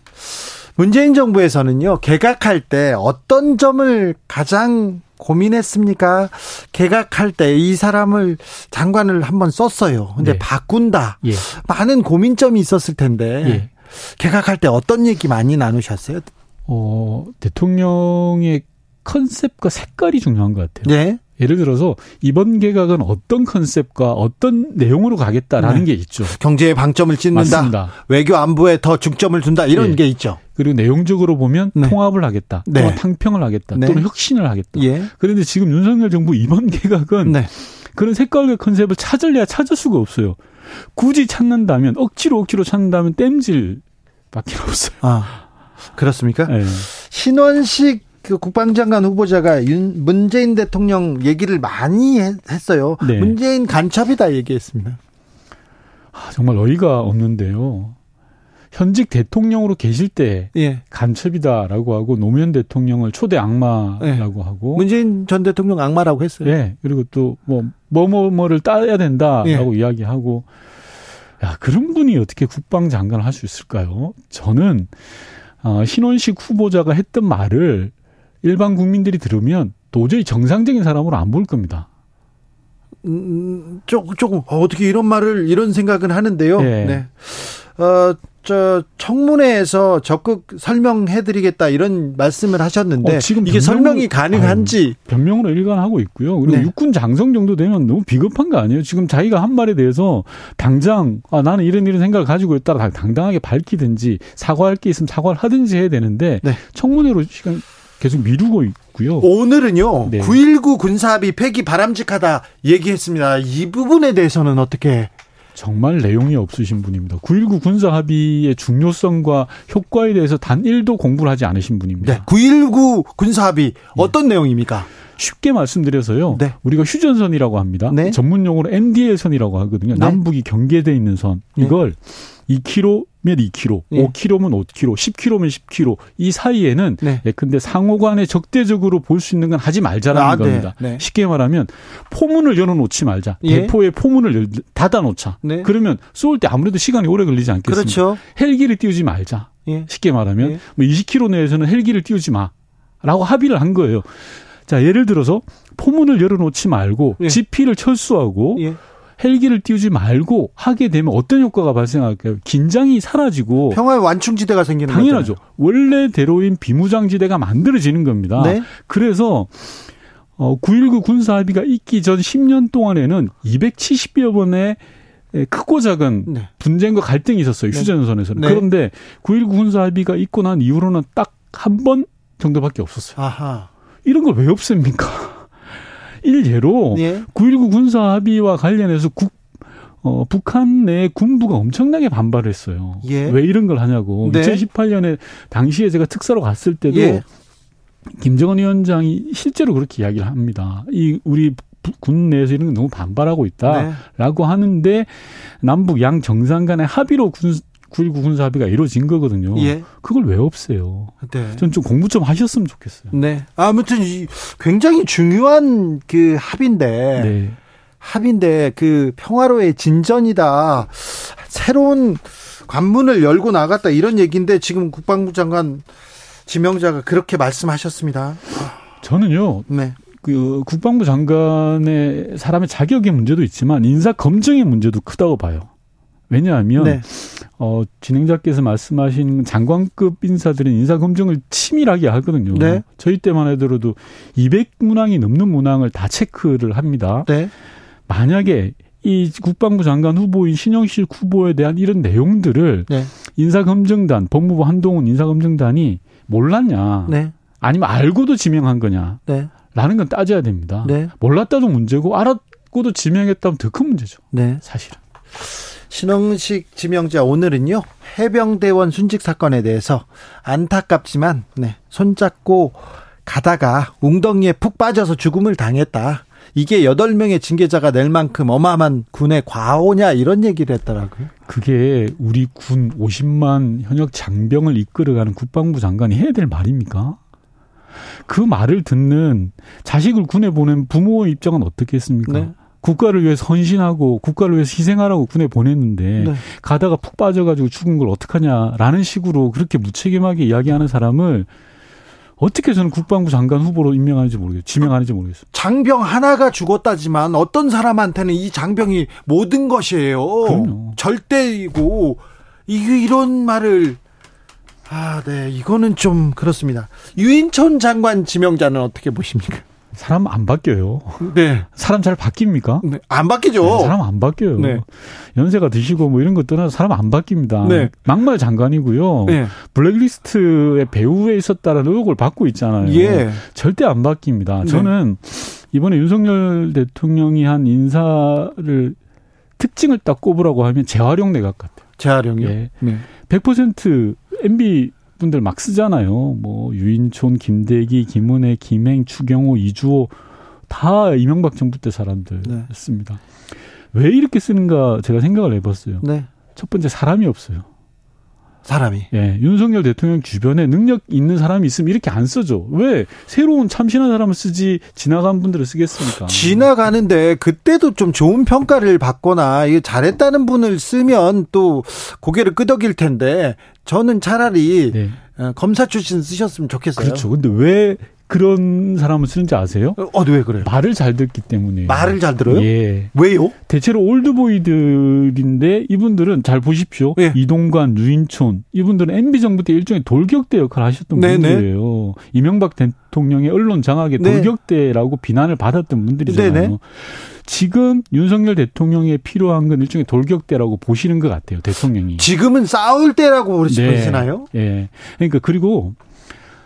문재인 정부에서는요, 개각할 때 어떤 점을 가장 고민했습니까? 개각할 때 이 사람을 장관을 한번 썼어요. 근데 네. 바꾼다. 예. 많은 고민점이 있었을 텐데. 예. 개각할 때 어떤 얘기 많이 나누셨어요? 어, 대통령의 컨셉과 색깔이 중요한 것 같아요. 네. 예를 들어서 이번 개각은 어떤 컨셉과 어떤 내용으로 가겠다라는 네. 게 있죠. 경제에 방점을 찍는다. 맞습니다. 외교 안보에 더 중점을 둔다. 이런 예. 게 있죠. 그리고 내용적으로 보면 네. 통합을 하겠다, 네. 또는 탕평을 하겠다, 네. 또는 혁신을 하겠다. 예. 그런데 지금 윤석열 정부 이번 개각은 네. 그런 색깔과 컨셉을 찾을래야 찾을 수가 없어요. 굳이 찾는다면 억지로 억지로 찾는다면 땜질밖에 없어요. 아. 그렇습니까? 예. 신원식 그 국방장관 후보자가 윤, 문재인 대통령 얘기를 많이 했- 했어요. 네. 문재인 간첩이다 얘기했습니다. 아, 정말 어이가 없는데요. 현직 대통령으로 계실 때 예. 간첩이다라고 하고 노무현 대통령을 초대 악마라고 하고 문재인 전 대통령 악마라고 했어요. 예 그리고 또 뭐 뭐뭐뭐를 따야 된다라고 예. 이야기하고 야 그런 분이 어떻게 국방장관을 할 수 있을까요? 저는 어, 신원식 후보자가 했던 말을 일반 국민들이 들으면 도저히 정상적인 사람으로 안 볼 겁니다. 음, 조금, 조금, 어, 어떻게 이런 말을, 이런 생각은 하는데요. 예. 네. 어, 저, 청문회에서 적극 설명해드리겠다, 이런 말씀을 하셨는데, 어, 지금 이게 변명을- 설명이 가능한지, 변명으로 일관하고 있고요. 그리고 네. 육군 장성 정도 되면 너무 비겁한 거 아니에요? 지금 자기가 한 말에 대해서 당장 아 나는 이런 이런 생각을 가지고 있다 당- 당당하게 밝히든지 사과할 게 있으면 사과를 하든지 해야 되는데 네. 청문회로 시간 계속 미루고 있고요. 오늘은요, 네. 9.19 군사합의 폐기 바람직하다 얘기했습니다. 이 부분에 대해서는 어떻게, 정말 내용이 없으신 분입니다. 9.19 군사 합의의 중요성과 효과에 대해서 단 1도 공부를 하지 않으신 분입니다. 네. 9.19 군사합의, 어떤 내용입니까? 쉽게 말씀드려서요. 네. 우리가 휴전선이라고 합니다. 네. 전문 용어로 MDL선이라고 하거든요. 네. 남북이 경계돼 있는 선. 네. 이걸 2km 면 2km, 네. 5km면 5km, 10km면 10km 이 사이에는 네. 예, 근데 상호간에 적대적으로 볼 수 있는 건 하지 말자라는 아, 네. 겁니다. 네. 쉽게 말하면 포문을 열어놓지 말자. 예. 대포의 포문을 열- 닫아놓자. 네. 그러면 쏠 때 아무래도 시간이 오래 걸리지 않겠습니까? 그렇죠. 헬기를 띄우지 말자. 예. 쉽게 말하면 예. 뭐 20km 내에서는 헬기를 띄우지 마라고 합의를 한 거예요. 자 예를 들어서 포문을 열어놓지 말고 예. GP를 철수하고 예. 헬기를 띄우지 말고 하게 되면 어떤 효과가 발생할까요? 긴장이 사라지고 평화의 완충지대가 생기는 당연하죠. 원래대로인 비무장지대가 만들어지는 겁니다. 네. 그래서 어, 9.19 군사합의가 있기 전 10년 동안에는 270여 번의 에, 크고 작은 네. 분쟁과 갈등이 있었어요. 네. 휴전선에서는. 네. 그런데 9.19 군사합의가 있고 난 이후로는 딱 한 번 정도밖에 없었어요. 아하. 이런 걸 왜 없앱니까? 일예로 예. 9.19 군사 합의와 관련해서 국, 어, 북한 내 군부가 엄청나게 반발을 했어요. 예. 왜 이런 걸 하냐고. 네. 2018년에 당시에 제가 특사로 갔을 때도 예. 김정은 위원장이 실제로 그렇게 이야기를 합니다. 이 우리 부- 군 내에서 이런 게 너무 반발하고 네. 있다라고 하는데 남북 양 정상 간의 합의로 군 9.19 군사 합의가 이루어진 거거든요. 예. 그걸 왜 없애요? 네. 전좀 공부 좀 하셨으면 좋겠어요. 네. 아무튼 이 굉장히 중요한 그 합인데 네. 합인데 그 평화로의 진전이다. 새로운 관문을 열고 나갔다 이런 얘기인데 지금 국방부 장관 지명자가 그렇게 말씀하셨습니다. 저는요. 네. 그 국방부 장관의 사람의 자격의 문제도 있지만 인사 검증의 문제도 크다고 봐요. 왜냐하면 네. 어, 진행자께서 말씀하신 장관급 인사들은 인사 검증을 치밀하게 하거든요. 네. 저희 때만 해더라도 200문항이 넘는 문항을 다 체크를 합니다. 네. 만약에 이 국방부 장관 후보인 신영실 후보에 대한 이런 내용들을 네. 인사검증단, 법무부 한동훈 인사검증단이 몰랐냐, 네. 아니면 알고도 지명한 거냐, 네. 라는 건 따져야 됩니다. 네. 몰랐다도 문제고 알았고도 지명했다면 더 큰 문제죠. 네. 사실은. 신흥식 지명자 오늘은요 해병대원 순직 사건에 대해서 안타깝지만 네, 손잡고 가다가 웅덩이에 푹 빠져서 죽음을 당했다. 이게 여덟 명의 징계자가 낼 만큼 어마어마한 군의 과오냐 이런 얘기를 했더라고요. 그게 우리 군 50만 현역 장병을 이끌어가는 국방부 장관이 해야 될 말입니까? 그 말을 듣는 자식을 군에 보낸 부모의 입장은 어떻겠습니까? 네. 국가를 위해서 헌신하고 국가를 위해서 희생하라고 군에 보냈는데 네. 가다가 푹 빠져가지고 죽은 걸 어떡하냐라는 식으로 그렇게 무책임하게 이야기하는 사람을 어떻게 저는 국방부 장관 후보로 임명하는지 모르겠어요. 지명하는지 모르겠어요. 장병 하나가 죽었다지만 어떤 사람한테는 이 장병이 모든 것이에요. 그럼요. 절대이고 이게 이런 말을 아, 네. 이거는 좀 그렇습니다. 유인천 장관 지명자는 어떻게 보십니까? 사람 안 바뀌어요. 네. 사람 잘 바뀝니까? 네. 안 바뀌죠. 네, 사람 안 바뀌어요. 네. 연세가 드시고 뭐 이런 거 떠나서 사람 안 바뀝니다. 네. 막말 장관이고요. 네. 블랙리스트에 배후에 있었다라는 의혹을 받고 있잖아요. 예. 절대 안 바뀝니다. 네. 저는 이번에 윤석열 대통령이 한 인사를 특징을 딱 꼽으라고 하면 재활용 내각 같아요. 재활용이요. 예. 네. 100% MB 분들 막 쓰잖아요. 뭐 유인촌, 김대기, 김은혜, 김행, 추경호, 이주호 다 이명박 정부 때 네. 사람들였습니다. 왜 이렇게 쓰는가 제가 생각을 해봤어요. 네. 첫 번째 사람이 없어요. 사람이. 예, 윤석열 대통령 주변에 능력 있는 사람이 있으면 이렇게 안 쓰죠. 왜 새로운 참신한 사람을 쓰지 지나간 분들을 쓰겠습니까? 지나가는데 그때도 좀 좋은 평가를 받거나 잘했다는 분을 쓰면 또 고개를 끄덕일 텐데 저는 차라리 네, 어, 검사 출신 쓰셨으면 좋겠어요. 그렇죠. 근데 왜 그런 사람을 쓰는지 아세요? 어, 왜 그래요? 말을 잘 듣기 때문이에요. 말을 잘 들어요? 예. 왜요? 대체로 올드보이들인데 이분들은 잘 보십시오. 예. 이동관, 유인촌 이분들은 MB 정부 때 일종의 돌격대 역할을 하셨던 네네. 분들이에요. 이명박 대통령의 언론 장악에 네. 돌격대라고 비난을 받았던 분들이잖아요. 네네. 지금 윤석열 대통령에 필요한 건 일종의 돌격대라고 보시는 것 같아요. 대통령이. 지금은 싸울 때라고 네. 보시나요? 예. 그러니까 그리고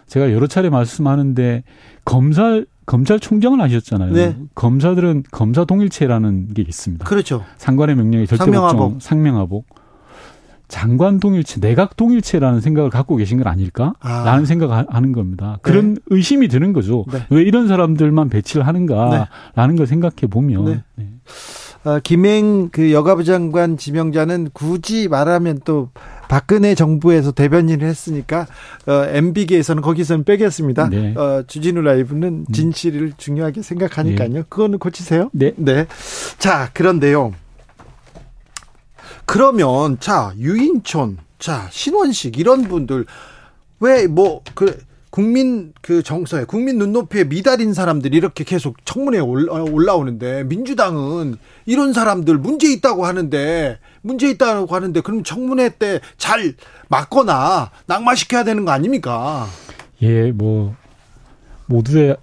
제가 여러 차례 말씀하는데 검사 검찰총장을 하셨잖아요. 네. 검사들은 검사 동일체라는 게 있습니다. 그렇죠. 상관의 명령이 절대 상명하복. 장관 동일체, 내각 동일체라는 생각을 갖고 계신 건 아닐까? 아. 라는 생각하는 겁니다. 그런 의심이 드는 거죠. 네. 왜 이런 사람들만 배치를 하는가라는 걸 생각해 보면 네. 네. 어, 김행 그 여가부 장관 지명자는 굳이 말하면 또 박근혜 정부에서 대변인을 했으니까 어, MB계에서는 거기서는 빼겠습니다. 네. 어, 주진우 라이브는 진실을 중요하게 생각하니까요. 그거는 고치세요. 네. 네. 자, 그런데요. 그러면 자 유인촌, 자 신원식 이런 분들 왜 뭐 그 국민 그 정서에 국민 눈높이에 미달인 사람들이 이렇게 계속 청문회에 올라, 올라오는데 민주당은 이런 사람들 문제 있다고 하는데 문제 있다고 하는데 그럼 청문회 때 잘 막거나 낙마시켜야 되는 거 아닙니까? 예, 뭐 하시-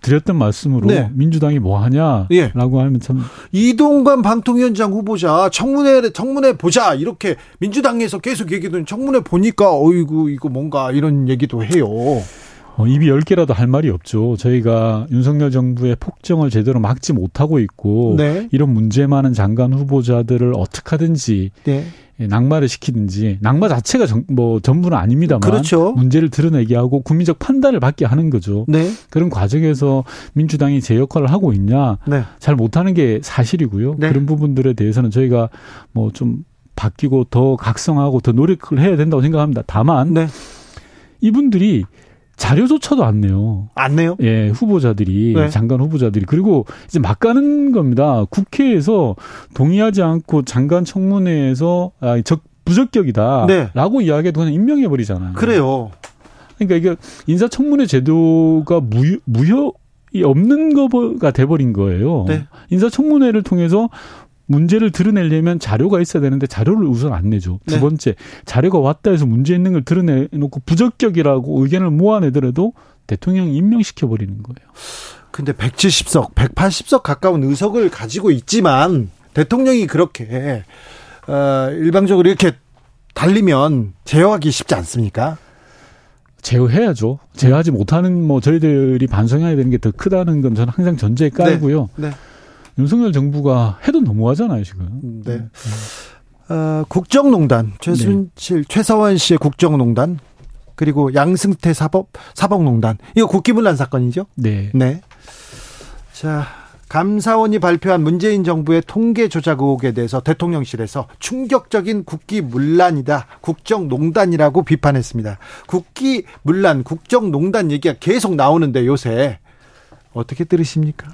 드렸던 말씀으로 네. 민주당이 뭐 하냐라고 예. 하면 참 이동관 방통위원장 후보자 청문회 청문회 보자 이렇게 민주당에서 계속 얘기든 청문회 보니까 어이구 이거 뭔가 이런 얘기도 해요. 어, 입이 열 개라도 할 말이 없죠. 저희가 윤석열 정부의 폭정을 제대로 막지 못하고 있고 네. 이런 문제 많은 장관 후보자들을 어떻게 하든지 네. 예, 낙마를 시키든지 낙마 자체가 정- 뭐 전부는 아닙니다만 그렇죠. 문제를 드러내게 하고 국민적 판단을 받게 하는 거죠. 네. 그런 과정에서 민주당이 제 역할을 하고 있냐 네. 잘 못하는 게 사실이고요. 네. 그런 부분들에 대해서는 저희가 뭐 좀 바뀌고 더 각성하고 더 노력을 해야 된다고 생각합니다. 다만 네. 이분들이 자료조차도 안 내요. 안 내요? 예, 후보자들이 네. 장관 후보자들이 그리고 이제 막 가는 겁니다. 국회에서 동의하지 않고 장관 청문회에서 아, 적 부적격이다라고 네. 이야기해도 그냥 임명해 버리잖아요. 그래요. 그러니까 이게 인사청문회 제도가 무효, 무효 이 없는 거가 돼버린 거예요. 네. 인사청문회를 통해서 문제를 드러내려면 자료가 있어야 되는데 자료를 우선 안 내죠. 두 네. 번째, 자료가 왔다 해서 문제 있는 걸 드러내놓고 부적격이라고 의견을 모아내더라도 대통령이 임명시켜 버리는 거예요. 근데 170석, 180석 가까운 의석을 가지고 있지만 대통령이 그렇게 어, 일방적으로 이렇게 달리면 제어하기 쉽지 않습니까? 제어해야죠. 제어하지 못하는 뭐 저희들이 반성해야 되는 게 더 크다는 건 저는 항상 전제에 깔고요. 네. 윤석열 정부가 해도 너무하잖아요 지금. 네. 어, 국정농단 최순실 최서원 씨의 국정농단 그리고 양승태 사법 사법농단 이거 국기문란 사건이죠? 네. 네. 자, 감사원이 발표한 문재인 정부의 통계 조작 의혹에 대해서 대통령실에서 충격적인 국기문란이다, 국정농단이라고 비판했습니다. 국기문란, 국정농단 얘기가 계속 나오는데 요새 어떻게 들으십니까?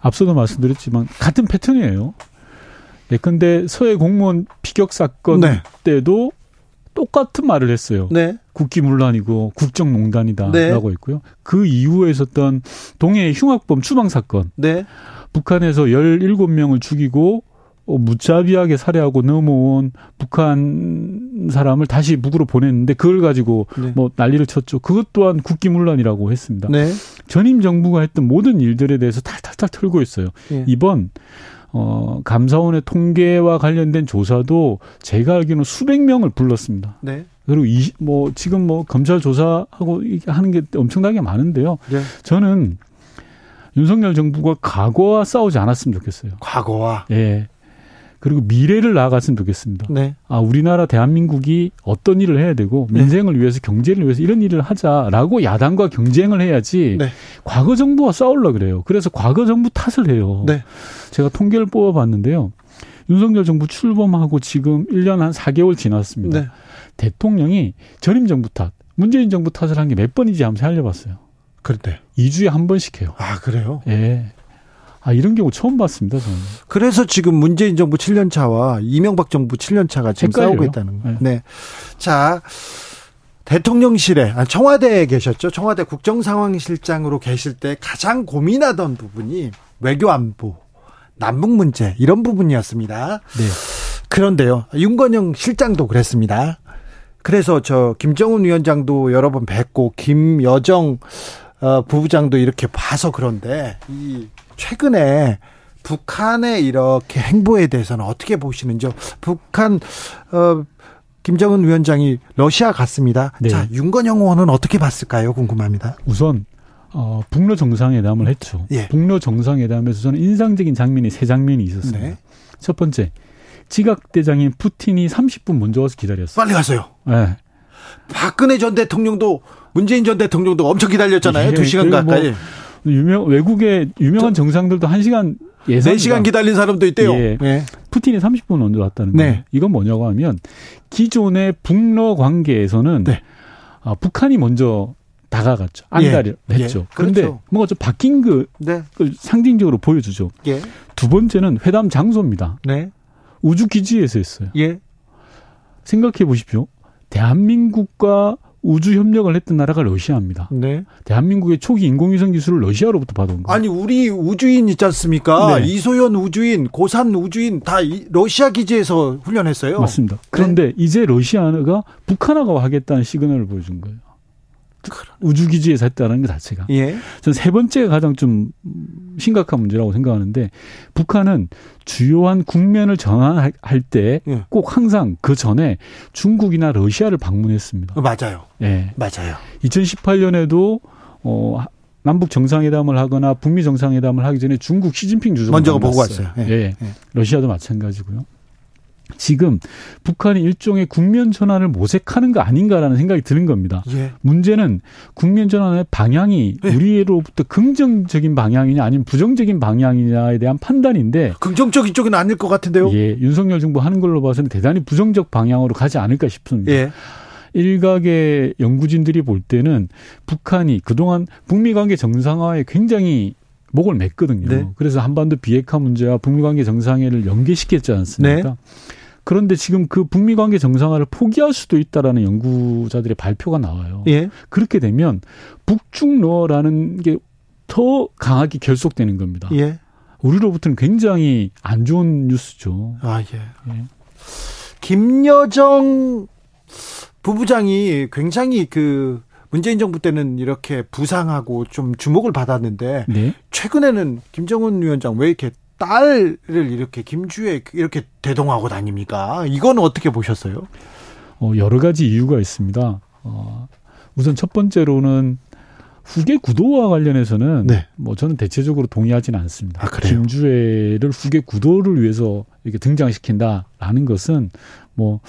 앞서도 말씀드렸지만 같은 패턴이에요. 예컨대 서해 공무원 피격 사건 네. 때도 똑같은 말을 했어요. 네, 국기문란이고 국정농단이다라고 네. 했고요. 그 이후에 있었던 동해 흉악범 추방 사건, 네, 북한에서 17명을 죽이고 어, 무자비하게 살해하고 넘어온 북한 사람을 다시 북으로 보냈는데 그걸 가지고 네. 뭐 난리를 쳤죠. 그것 또한 국기문란이라고 했습니다. 네. 전임 정부가 했던 모든 일들에 대해서 탈탈탈 털고 있어요. 예. 이번 어 감사원의 통계와 관련된 조사도 제가 알기로는 수백 명을 불렀습니다. 네. 그리고 이 뭐 지금 뭐 검찰 조사하고 하는 게 엄청나게 많은데요. 네. 저는 윤석열 정부가 과거와 싸우지 않았으면 좋겠어요. 과거와 예. 그리고 미래를 나아갔으면 좋겠습니다. 네. 아, 우리나라 대한민국이 어떤 일을 해야 되고 네. 민생을 위해서 경제를 위해서 이런 일을 하자라고 야당과 경쟁을 해야지 네. 과거 정부와 싸우려 그래요. 그래서 과거 정부 탓을 해요. 네. 제가 통계를 뽑아 봤는데요. 윤석열 정부 출범하고 지금 1년 한 4개월 지났습니다. 네. 대통령이 전임 정부 탓, 문재인 정부 탓을 한 게 몇 번인지 한번 살려봤어요. 그런데 2주에 한 번씩 해요. 아 그래요? 예. 아, 이런 경우 처음 봤습니다, 저는. 그래서 지금 문재인 정부 7년 차와 이명박 정부 7년 차가 지금 헷갈려요. 싸우고 있다는 거예요. 네. 네. 자, 대통령실에 아, 청와대에 계셨죠. 청와대 국정상황실장으로 계실 때 가장 고민하던 부분이 외교 안보, 남북 문제 이런 부분이었습니다. 네. 그런데요, 윤건영 실장도 그랬습니다. 그래서 저 김정은 위원장도 여러 번 뵙고 김여정 어, 부부장도 이렇게 봐서 그런데 이 최근에 북한의 이렇게 행보에 대해서는 어떻게 보시는지요? 북한 어 김정은 위원장이 러시아 갔습니다. 네. 자, 윤건영 의원은 어떻게 봤을까요? 궁금합니다. 우선 어, 북러 정상회담을 했죠. 예. 북러 정상회담에서 저는 인상적인 장면이 세 장면이 있었습니다. 네. 첫 번째, 지각대장인 푸틴이 30분 먼저 와서 기다렸어요. 빨리 가세요. 네. 박근혜 전 대통령도 문재인 전 대통령도 엄청 기다렸잖아요. 예, 두 시간 그리고 가까이. 뭐 유명 외국의 유명한 정상들도 1 시간 예상 네 시간 기다린 사람도 있대요. 예. 네. 푸틴이 30분 먼저 왔다는 네. 거예요. 이건 뭐냐고 하면 기존의 북러 관계에서는 네. 아, 북한이 먼저 다가갔죠. 예. 안달을 했죠. 예. 그런데 그렇죠. 뭔가 좀 바뀐 그 네. 그 상징적으로 보여주죠. 예. 두 번째는 회담 장소입니다. 네. 우주 기지에서 했어요. 예. 생각해 보십시오. 대한민국과 우주 협력을 했던 나라가 러시아입니다. 네. 대한민국의 초기 인공위성 기술을 러시아로부터 받아온 거예요. 아니 우리 우주인 있지 않습니까? 네. 이소연 우주인, 고산 우주인 다 이- 러시아 기지에서 훈련했어요. 맞습니다. 그런데 이제 러시아가 북한하고 하겠다는 시그널을 보여준 거예요. 우주 기지에서 했다는 것 자체가. 예. 저는 세 번째가 가장 좀 심각한 문제라고 생각하는데 북한은 주요한 국면을 전환할 때 예. 꼭 항상 그 전에 중국이나 러시아를 방문했습니다. 어, 맞아요. 예. 맞아요. 2018년에도 어 남북 정상회담을 하거나 북미 정상회담을 하기 전에 중국 시진핑 주석을 먼저 보고. 왔어요. 예. 예. 예. 러시아도 마찬가지고요. 지금 북한이 일종의 국면 전환을 모색하는 거 아닌가라는 생각이 드는 겁니다. 예. 문제는 국면 전환의 방향이 네. 우리로부터 긍정적인 방향이냐 아니면 부정적인 방향이냐에 대한 판단인데 긍정적인 쪽은 아닐 것 같은데요. 예, 윤석열 정부 하는 걸로 봐서는 대단히 부정적 방향으로 가지 않을까 싶습니다. 예. 일각의 연구진들이 볼 때는 북한이 그동안 북미 관계 정상화에 굉장히 목을 맸거든요. 네. 그래서 한반도 비핵화 문제와 북미 관계 정상회를 연계시켰지 않습니까? 네. 그런데 지금 그 북미 관계 정상화를 포기할 수도 있다라는 연구자들의 발표가 나와요. 예. 그렇게 되면 북중러라는 게 더 강하게 결속되는 겁니다. 예. 우리로부터는 굉장히 안 좋은 뉴스죠. 아, 예. 예. 김여정 부부장이 굉장히 그 문재인 정부 때는 이렇게 부상하고 좀 주목을 받았는데 네. 최근에는 김정은 위원장 왜 이렇게 딸을 이렇게 김주에 이렇게 대동하고 다닙니까? 이건 어떻게 보셨어요? 어, 여러 가지 이유가 있습니다. 어, 우선 첫 번째로는 후계 구도와 관련해서는 네. 뭐 저는 대체적으로 동의하지는 않습니다. 아? 김주애를 후계 구도를 위해서 이렇게 등장시킨다라는 것은 뭐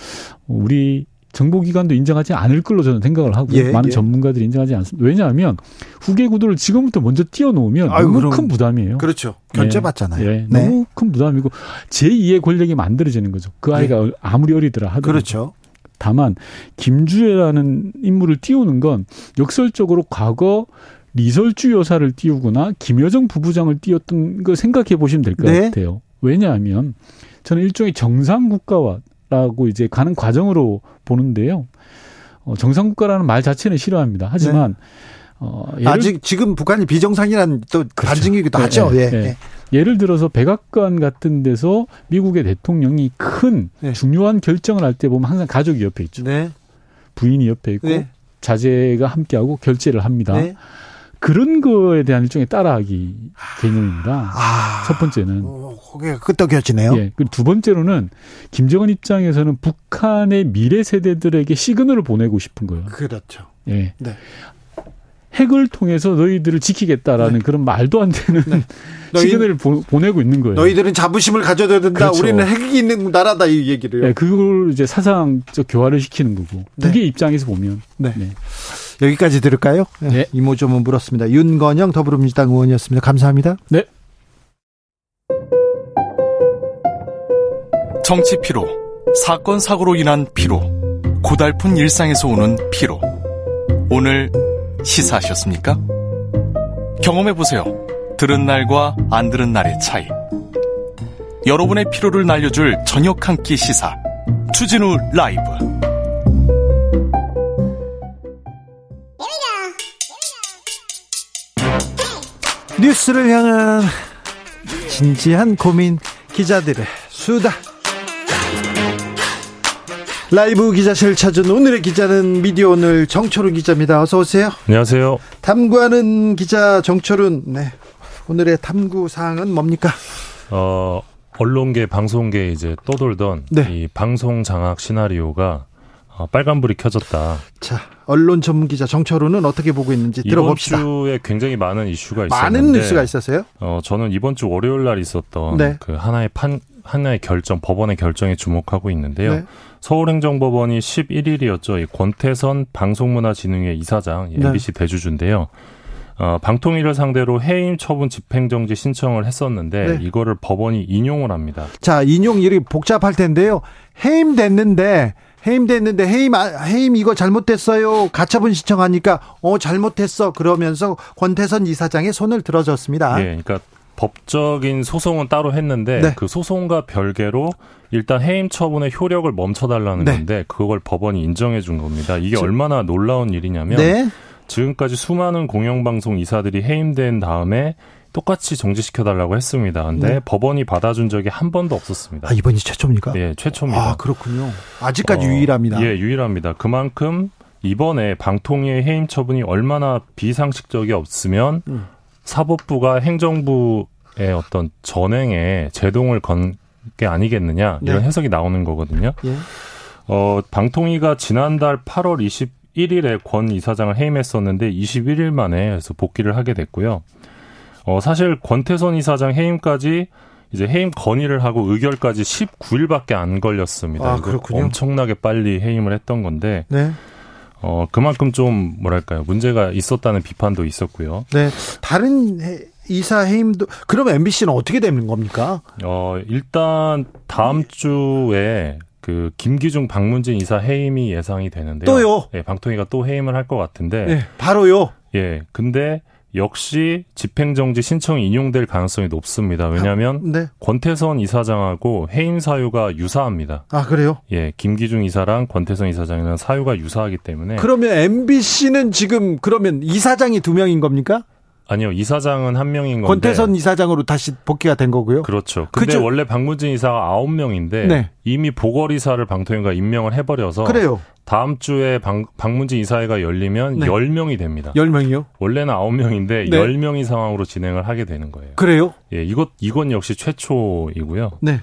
우리 정보기관도 인정하지 않을 걸로 저는 생각을 하고 예, 많은 예. 전문가들이 인정하지 않습니다. 왜냐하면 후계 구도를 지금부터 먼저 띄워놓으면 아유, 너무 그럼- 큰 부담이에요. 그렇죠. 견제받잖아요. 예, 네. 너무 큰 부담이고 제2의 권력이 만들어지는 거죠. 그 아이가 아무리 어리더라 하더라도. 그렇죠. 다만 김주애라는 인물을 띄우는 건 역설적으로 과거 리설주 여사를 띄우거나 김여정 부부장을 띄웠던 거 생각해 보시면 될것 네. 같아요. 왜냐하면 저는 일종의 정상 국가 라고 이제 가는 과정으로 보는데요. 어, 정상 국가라는 말 자체는 싫어합니다. 하지만 어, 예를 아직 지금 북한이 비정상이라는 또 그렇죠. 반증이기도 예, 하죠. 예, 예. 예. 예. 예를 들어서 백악관 같은 데서 미국의 대통령이 큰 네. 중요한 결정을 할 때 보면 항상 가족이 옆에 있죠. 네. 부인이 옆에 있고 네. 자제가 함께하고 결제를 합니다. 네. 그런 거에 대한 일종의 따라하기 개념입니다. 아. 첫 번째는. 어, 그게 끄떡여지네요. 예. 그리고 두 번째로는 김정은 입장에서는 북한의 미래 세대들에게 시그널을 보내고 싶은 거예요. 그렇죠. 예. 네. 핵을 통해서 너희들을 지키겠다라는 그런 말도 안 되는 네. 너희- 시그널을 보, 내고 있는 거예요. 너희들은 자부심을 가져야 된다. 그렇죠. 우리는 핵이 있는 나라다 이 얘기를요. 예, 그걸 이제 사상적 교화를 시키는 거고. 네. 북의 입장에서 보면. 네. 네. 여기까지 들을까요? 네. 이모저모 물었습니다. 윤건영 더불어민주당 의원이었습니다. 감사합니다. 네. 정치 피로, 사건 사고로 인한 피로, 고달픈 일상에서 오는 피로. 오늘 시사하셨습니까? 경험해 보세요. 들은 날과 안 들은 날의 차이. 여러분의 피로를 날려줄 저녁 한 끼 시사. 추진우 라이브. 뉴스를 향한 진지한 고민 기자들의 수다. 라이브 기자실 찾은 오늘의 기자는 미디어 오늘 정철훈 기자입니다. 어서 오세요. 안녕하세요. 탐구하는 기자 정철훈. 네. 오늘의 탐구 사항은 뭡니까? 어, 언론계, 방송계 이제 떠돌던 네. 이 방송 장악 시나리오가 어, 빨간불이 켜졌다. 자, 언론 전문 기자 정철훈은 어떻게 보고 있는지 이번 들어봅시다. 주에 굉장히 많은 이슈가 있었는데 많은 뉴스가 있었어요. 어, 저는 이번 주 월요일 날 있었던 네. 그 하나의 판 하나의 결정, 법원의 결정에 주목하고 있는데요. 네. 서울행정법원이 11일이었죠. 이 권태선 방송문화진흥회 이사장, 이 네. MBC 대주주인데요. 어, 방통위를 상대로 해임 처분 집행정지 신청을 했었는데 네. 이거를 법원이 인용을 합니다. 자, 인용 일이 복잡할 텐데요. 해임됐는데 해임됐는데 해임 아- 해임 이거 잘못됐어요. 가처분 신청하니까 어 잘못했어 그러면서 권태선 이사장의 손을 들어줬습니다. 예, 그러니까 법적인 소송은 따로 했는데 네. 그 소송과 별개로 일단 해임 처분의 효력을 멈춰달라는 네. 건데 그걸 법원이 인정해 준 겁니다. 이게 저- 얼마나 놀라운 일이냐면 네. 지금까지 수많은 공영방송 이사들이 해임된 다음에 똑같이 정지시켜달라고 했습니다. 근데 네. 법원이 받아준 적이 한 번도 없었습니다. 아, 이번이 최초입니까? 예, 최초입니다. 아, 그렇군요. 아직까지 어, 유일합니다. 예, 유일합니다. 그만큼 이번에 방통위의 해임 처분이 얼마나 비상식적이 없으면 음. 사법부가 행정부의 어떤 전행에 제동을 건 게 아니겠느냐 이런 네. 해석이 나오는 거거든요. 예. 어, 방통위가 지난달 8월 21일에 권 이사장을 해임했었는데 21일 만에 그래서 복귀를 하게 됐고요. 어, 사실 권태선 이사장 해임까지 이제 해임 건의를 하고 의결까지 19일밖에 안 걸렸습니다. 아, 그렇군요. 엄청나게 빨리 해임을 했던 건데 네. 어, 그만큼 좀 뭐랄까요 문제가 있었다는 비판도 있었고요. 네. 다른 해- 이사 해임도 그러면 MBC는 어떻게 되는 겁니까? 어, 일단 다음 주에 그 김기중 박문진 이사 해임이 예상이 되는데요. 또요? 예, 방통위가 또 해임을 할 것 같은데 네. 바로요. 예, 근데 역시 집행정지 신청이 인용될 가능성이 높습니다. 왜냐하면 네. 권태선 이사장하고 해임 사유가 유사합니다. 아, 그래요? 예, 김기중 이사랑 권태선 이사장이랑 사유가 유사하기 때문에 그러면 MBC는 지금 그러면 이사장이 두 명인 겁니까? 아니요 이사장은 한 명인 건데 권태선 이사장으로 다시 복귀가 된 거고요. 그렇죠. 근데 그죠? 원래 박문진 이사가 아홉 명인데 네. 이미 보궐이사를 방통위가 임명을 해버려서 그래요. 다음 주에 방, 박문진 이사회가 열리면 네. 열 10명이 됩니다. 열 명이요? 원래는 아홉 명인데 네. 열 10명 이 상황으로 진행을 하게 되는 거예요. 그래요? 예, 이것 이건 역시 최초이고요. 네.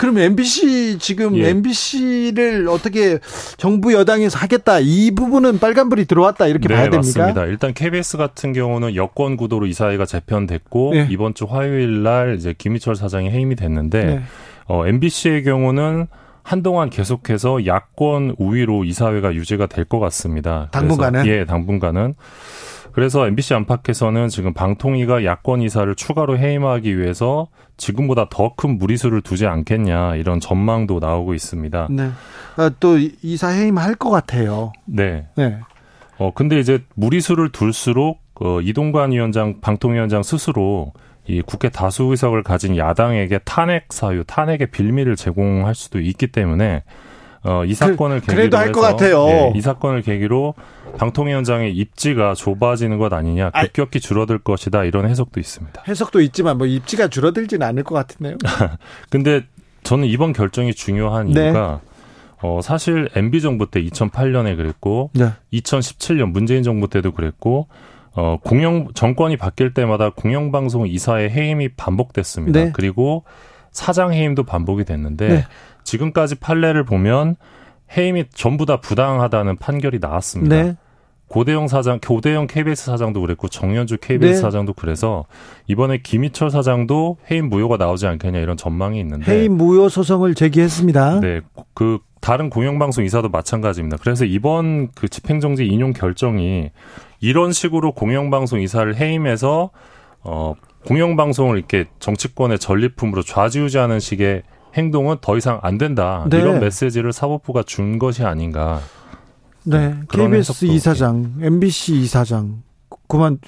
그럼 MBC 지금 예. MBC를 어떻게 정부 여당에서 하겠다 이 부분은 빨간불이 들어왔다 이렇게 네, 봐야 됩니까? 맞습니다. 일단 KBS 같은 경우는 여권 구도로 이사회가 재편됐고 네. 이번 주 화요일 날 이제 김희철 사장이 해임이 됐는데 네. 어, MBC의 경우는 한동안 계속해서 야권 우위로 이사회가 유지가 될 것 같습니다. 당분간은? 그래서, 예, 당분간은. 그래서 MBC 안팎에서는 지금 방통위가 야권 이사를 추가로 해임하기 위해서 지금보다 더 큰 무리수를 두지 않겠냐 이런 전망도 나오고 있습니다. 네. 아, 또 이- 이사 해임 할 것 같아요. 네. 네. 어, 근데 이제 무리수를 둘수록, 어, 이동관 위원장, 방통위원장 스스로 이 국회 다수 의석을 가진 야당에게 탄핵 사유, 탄핵의 빌미를 제공할 수도 있기 때문에, 어, 이 사건을 계기로 그래도 할 것 같아요. 예, 이 사건을 계기로 방통위원장의 입지가 좁아지는 것 아니냐, 아이. 급격히 줄어들 것이다 이런 해석도 있습니다. 해석도 있지만 뭐 입지가 줄어들지는 않을 것 같은데요. 근데 저는 이번 결정이 중요한 네. 이유가 어, 사실 MB 정부 때 2008년에 그랬고 네. 2017년 문재인 정부 때도 그랬고 어, 공영 정권이 바뀔 때마다 공영방송 이사의 해임이 반복됐습니다. 네. 그리고 사장 해임도 반복이 됐는데 네. 지금까지 판례를 보면 해임이 전부 다 부당하다는 판결이 나왔습니다. 네. 고대영 사장, 고대영 KBS 사장도 그랬고 정현주 KBS 네. 사장도 그래서 이번에 김희철 사장도 해임 무효가 나오지 않겠냐 이런 전망이 있는데 해임 무효 소송을 제기했습니다. 네, 그 다른 공영방송 이사도 마찬가지입니다. 그래서 이번 그 집행정지 인용 결정이 이런 식으로 공영방송 이사를 해임해서 어 공영방송을 이렇게 정치권의 전리품으로 좌지우지하는 식의 행동은 더 이상 안 된다. 네. 이런 메시지를 사법부가 준 것이 아닌가. 네. KBS 해석도 이사장, MBC 이사장 그만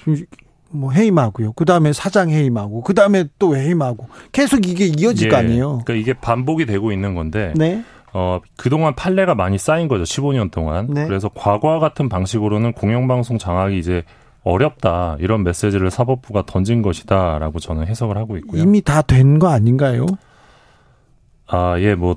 뭐 해임하고요. 그 다음에 사장 해임하고 그 다음에 또 해임하고 계속 이게 이어질 거 예, 아니에요. 그러니까 이게 반복이 되고 있는 건데 네. 어, 그동안 판례가 많이 쌓인 거죠. 15년 동안. 네. 그래서 과거와 같은 방식으로는 공영방송 장악이 이제 어렵다. 이런 메시지를 사법부가 던진 것이다라고 저는 해석을 하고 있고요. 이미 다 된 거 아닌가요? 아, 예, 뭐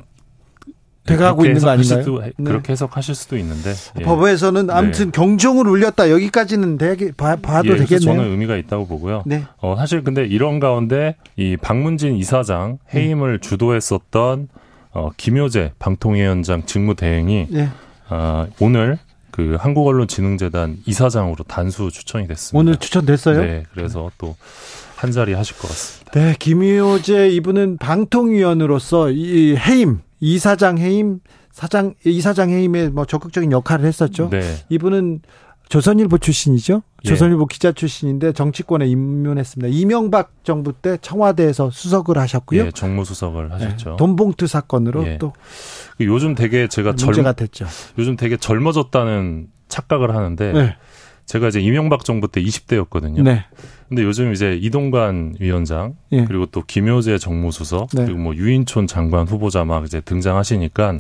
돼가고 그렇게 있는 거 해석하실 아닌가요? 수도- 네. 그렇게 해석하실 수도 있는데. 예. 법에서는 아무튼 경종을 울렸다. 여기까지는 되게 봐, 봐도 예, 되겠네요. 저는 의미가 있다고 보고요. 네. 어, 사실 근데 이런 가운데 이 박문진 이사장 해임을 주도했었던 어, 김효재 방통위원장 직무 대행이 네. 아, 오늘 그 한국언론진흥재단 이사장으로 단수 추천이 됐습니다. 오늘 추천됐어요? 네, 그래서 또 한 자리 하실 것 같습니다. 네, 김효재 이분은 방통위원으로서 이 해임, 이사장 해임, 사장 이사장 해임에 뭐 적극적인 역할을 했었죠. 네, 이분은 조선일보 출신이죠. 예. 조선일보 기자 출신인데 정치권에 입문했습니다. 이명박 정부 때 청와대에서 수석을 하셨고요. 예, 정무수석을 하셨죠. 네, 돈봉투 사건으로 예. 또그 요즘 되게 제가 젊, 문제가 됐죠. 요즘 되게 젊어졌다는 착각을 하는데 네. 제가 이제 이명박 정부 때 20대였거든요. 네. 근데 요즘 이제 이동관 위원장 예. 그리고 또 김효재 정무수석 네. 그리고 뭐 유인촌 장관 후보자 막 이제 등장하시니까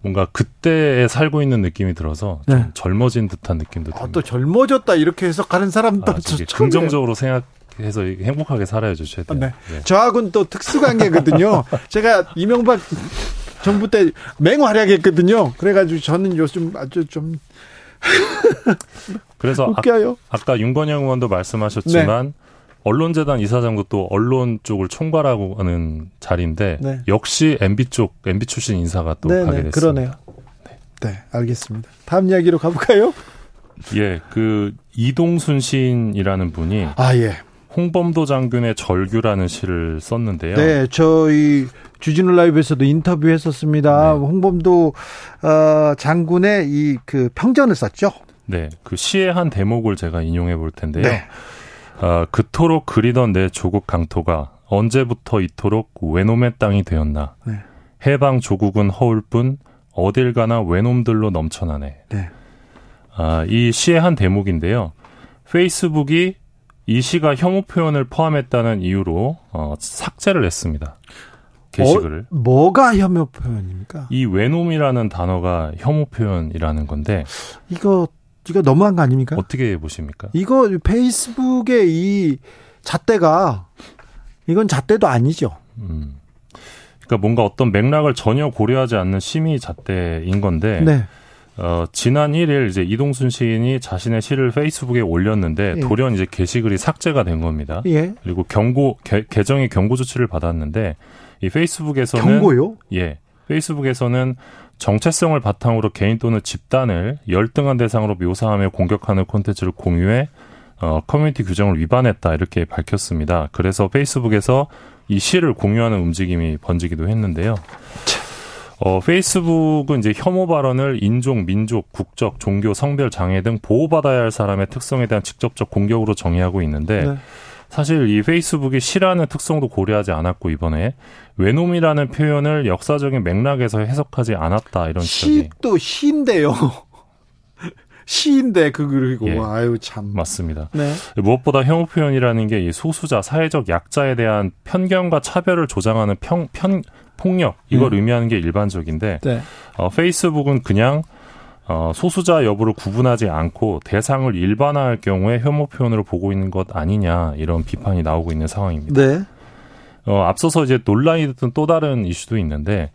뭔가 그때에 살고 있는 느낌이 들어서 좀 네. 젊어진 듯한 느낌도 아, 듭니다. 또 젊어졌다 이렇게 해석하는 사람도 아. 긍정적으로 생각 해서 행복하게 살아야죠, 최대한. 네. 네. 저하고는 또 특수관계거든요. 제가 이명박 정부 때 맹활약했거든요. 그래가지고 저는 요즘 아주 좀 그래서 아, 웃겨요. 아 까 윤건영 의원도 말씀하셨지만 네. 언론재단 이사장도 또 언론 쪽을 총괄하고 하는 자리인데 네. 역시 MB 쪽 MB 출신 인사가 또 네, 가게 네, 됐습니다. 그러네요. 네, 알겠습니다. 다음 이야기로 가볼까요? 예, 그 이동순 시인이라는 분이 아, 예. 홍범도 장군의 절규라는 시를 썼는데요. 네, 저희 주진우 라이브에서도 인터뷰했었습니다. 네. 홍범도 어, 장군의 이 그 평전을 썼죠. 네, 그 시의 한 대목을 제가 인용해 볼 텐데요. 네. 아, 그토록 그리던 내 조국 강토가 언제부터 이토록 외놈의 땅이 되었나. 네. 해방 조국은 허울 뿐 어딜 가나 외놈들로 넘쳐나네. 네. 아, 이 시의 한 대목인데요. 페이스북이 이 시가 혐오 표현을 포함했다는 이유로 어, 삭제를 했습니다. 게시글을. 어, 뭐가 혐오 표현입니까? 이 외놈이라는 단어가 혐오 표현이라는 건데 이거 이거 너무한 거 아닙니까? 어떻게 보십니까? 이거 페이스북의 이 잣대가 이건 잣대도 아니죠. 음. 그러니까 뭔가 어떤 맥락을 전혀 고려하지 않는 심의 잣대인 건데 네. 어, 지난 1일 이제 이동순 시인이 자신의 시를 페이스북에 올렸는데 예. 돌연 이제 게시글이 삭제가 된 겁니다. 예. 그리고 경고 개, 계정의 경고 조치를 받았는데 이 페이스북에서는 경고요? 예. 페이스북에서는 정체성을 바탕으로 개인 또는 집단을 열등한 대상으로 묘사하며 공격하는 콘텐츠를 공유해 어, 커뮤니티 규정을 위반했다 이렇게 밝혔습니다. 그래서 페이스북에서 이 시를 공유하는 움직임이 번지기도 했는데요. 어, 페이스북은 이제 혐오 발언을 인종, 민족, 국적, 종교, 성별, 장애 등 보호받아야 할 사람의 특성에 대한 직접적 공격으로 정의하고 있는데 네. 사실 이 페이스북이 시라는 특성도 고려하지 않았고 이번에 왜놈이라는 표현을 역사적인 맥락에서 해석하지 않았다 이런 시도 시인데요. 시인데 그 그리고 예. 아유 참. 맞습니다. 네. 무엇보다 혐오 표현이라는 게 이 소수자, 사회적 약자에 대한 편견과 차별을 조장하는 평, 편, 폭력 이걸 음. 의미하는 게 일반적인데 네. 어, 페이스북은 그냥 어, 소수자 여부를 구분하지 않고 대상을 일반화할 경우에 혐오 표현으로 보고 있는 것 아니냐 이런 비판이 나오고 있는 상황입니다. 네. 어, 앞서서 이제 논란이 됐던 또 다른 이슈도 있는데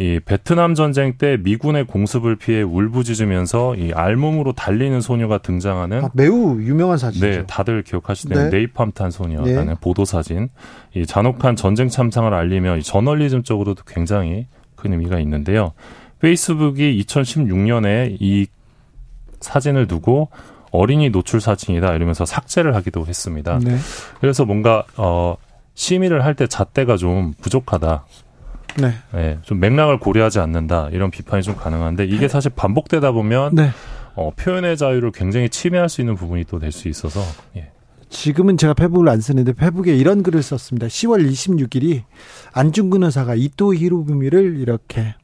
이 베트남 전쟁 때 미군의 공습을 피해 울부짖으면서 이 알몸으로 달리는 소녀가 등장하는 아, 매우 유명한 사진이죠. 네, 다들 기억하실 텐데 네. 네이팜 탄 소녀라는 네. 보도 사진. 이 잔혹한 전쟁 참상을 알리며 이 저널리즘 쪽으로도 굉장히 큰 의미가 있는데요. 페이스북이 2016년에 이 사진을 두고 어린이 노출 사진이다 이러면서 삭제를 하기도 했습니다. 네. 그래서 뭔가 어 심의를 할 때 잣대가 좀 부족하다. 네. 예, 좀 맥락을 고려하지 않는다 이런 비판이 좀 가능한데 이게 사실 반복되다 보면 네. 어, 표현의 자유를 굉장히 침해할 수 있는 부분이 또 될 수 있어서 예. 지금은 제가 페북을 안 쓰는데 페북에 이런 글을 썼습니다. 10월 26일이 안중근 의사가 이토 히로부미를 이렇게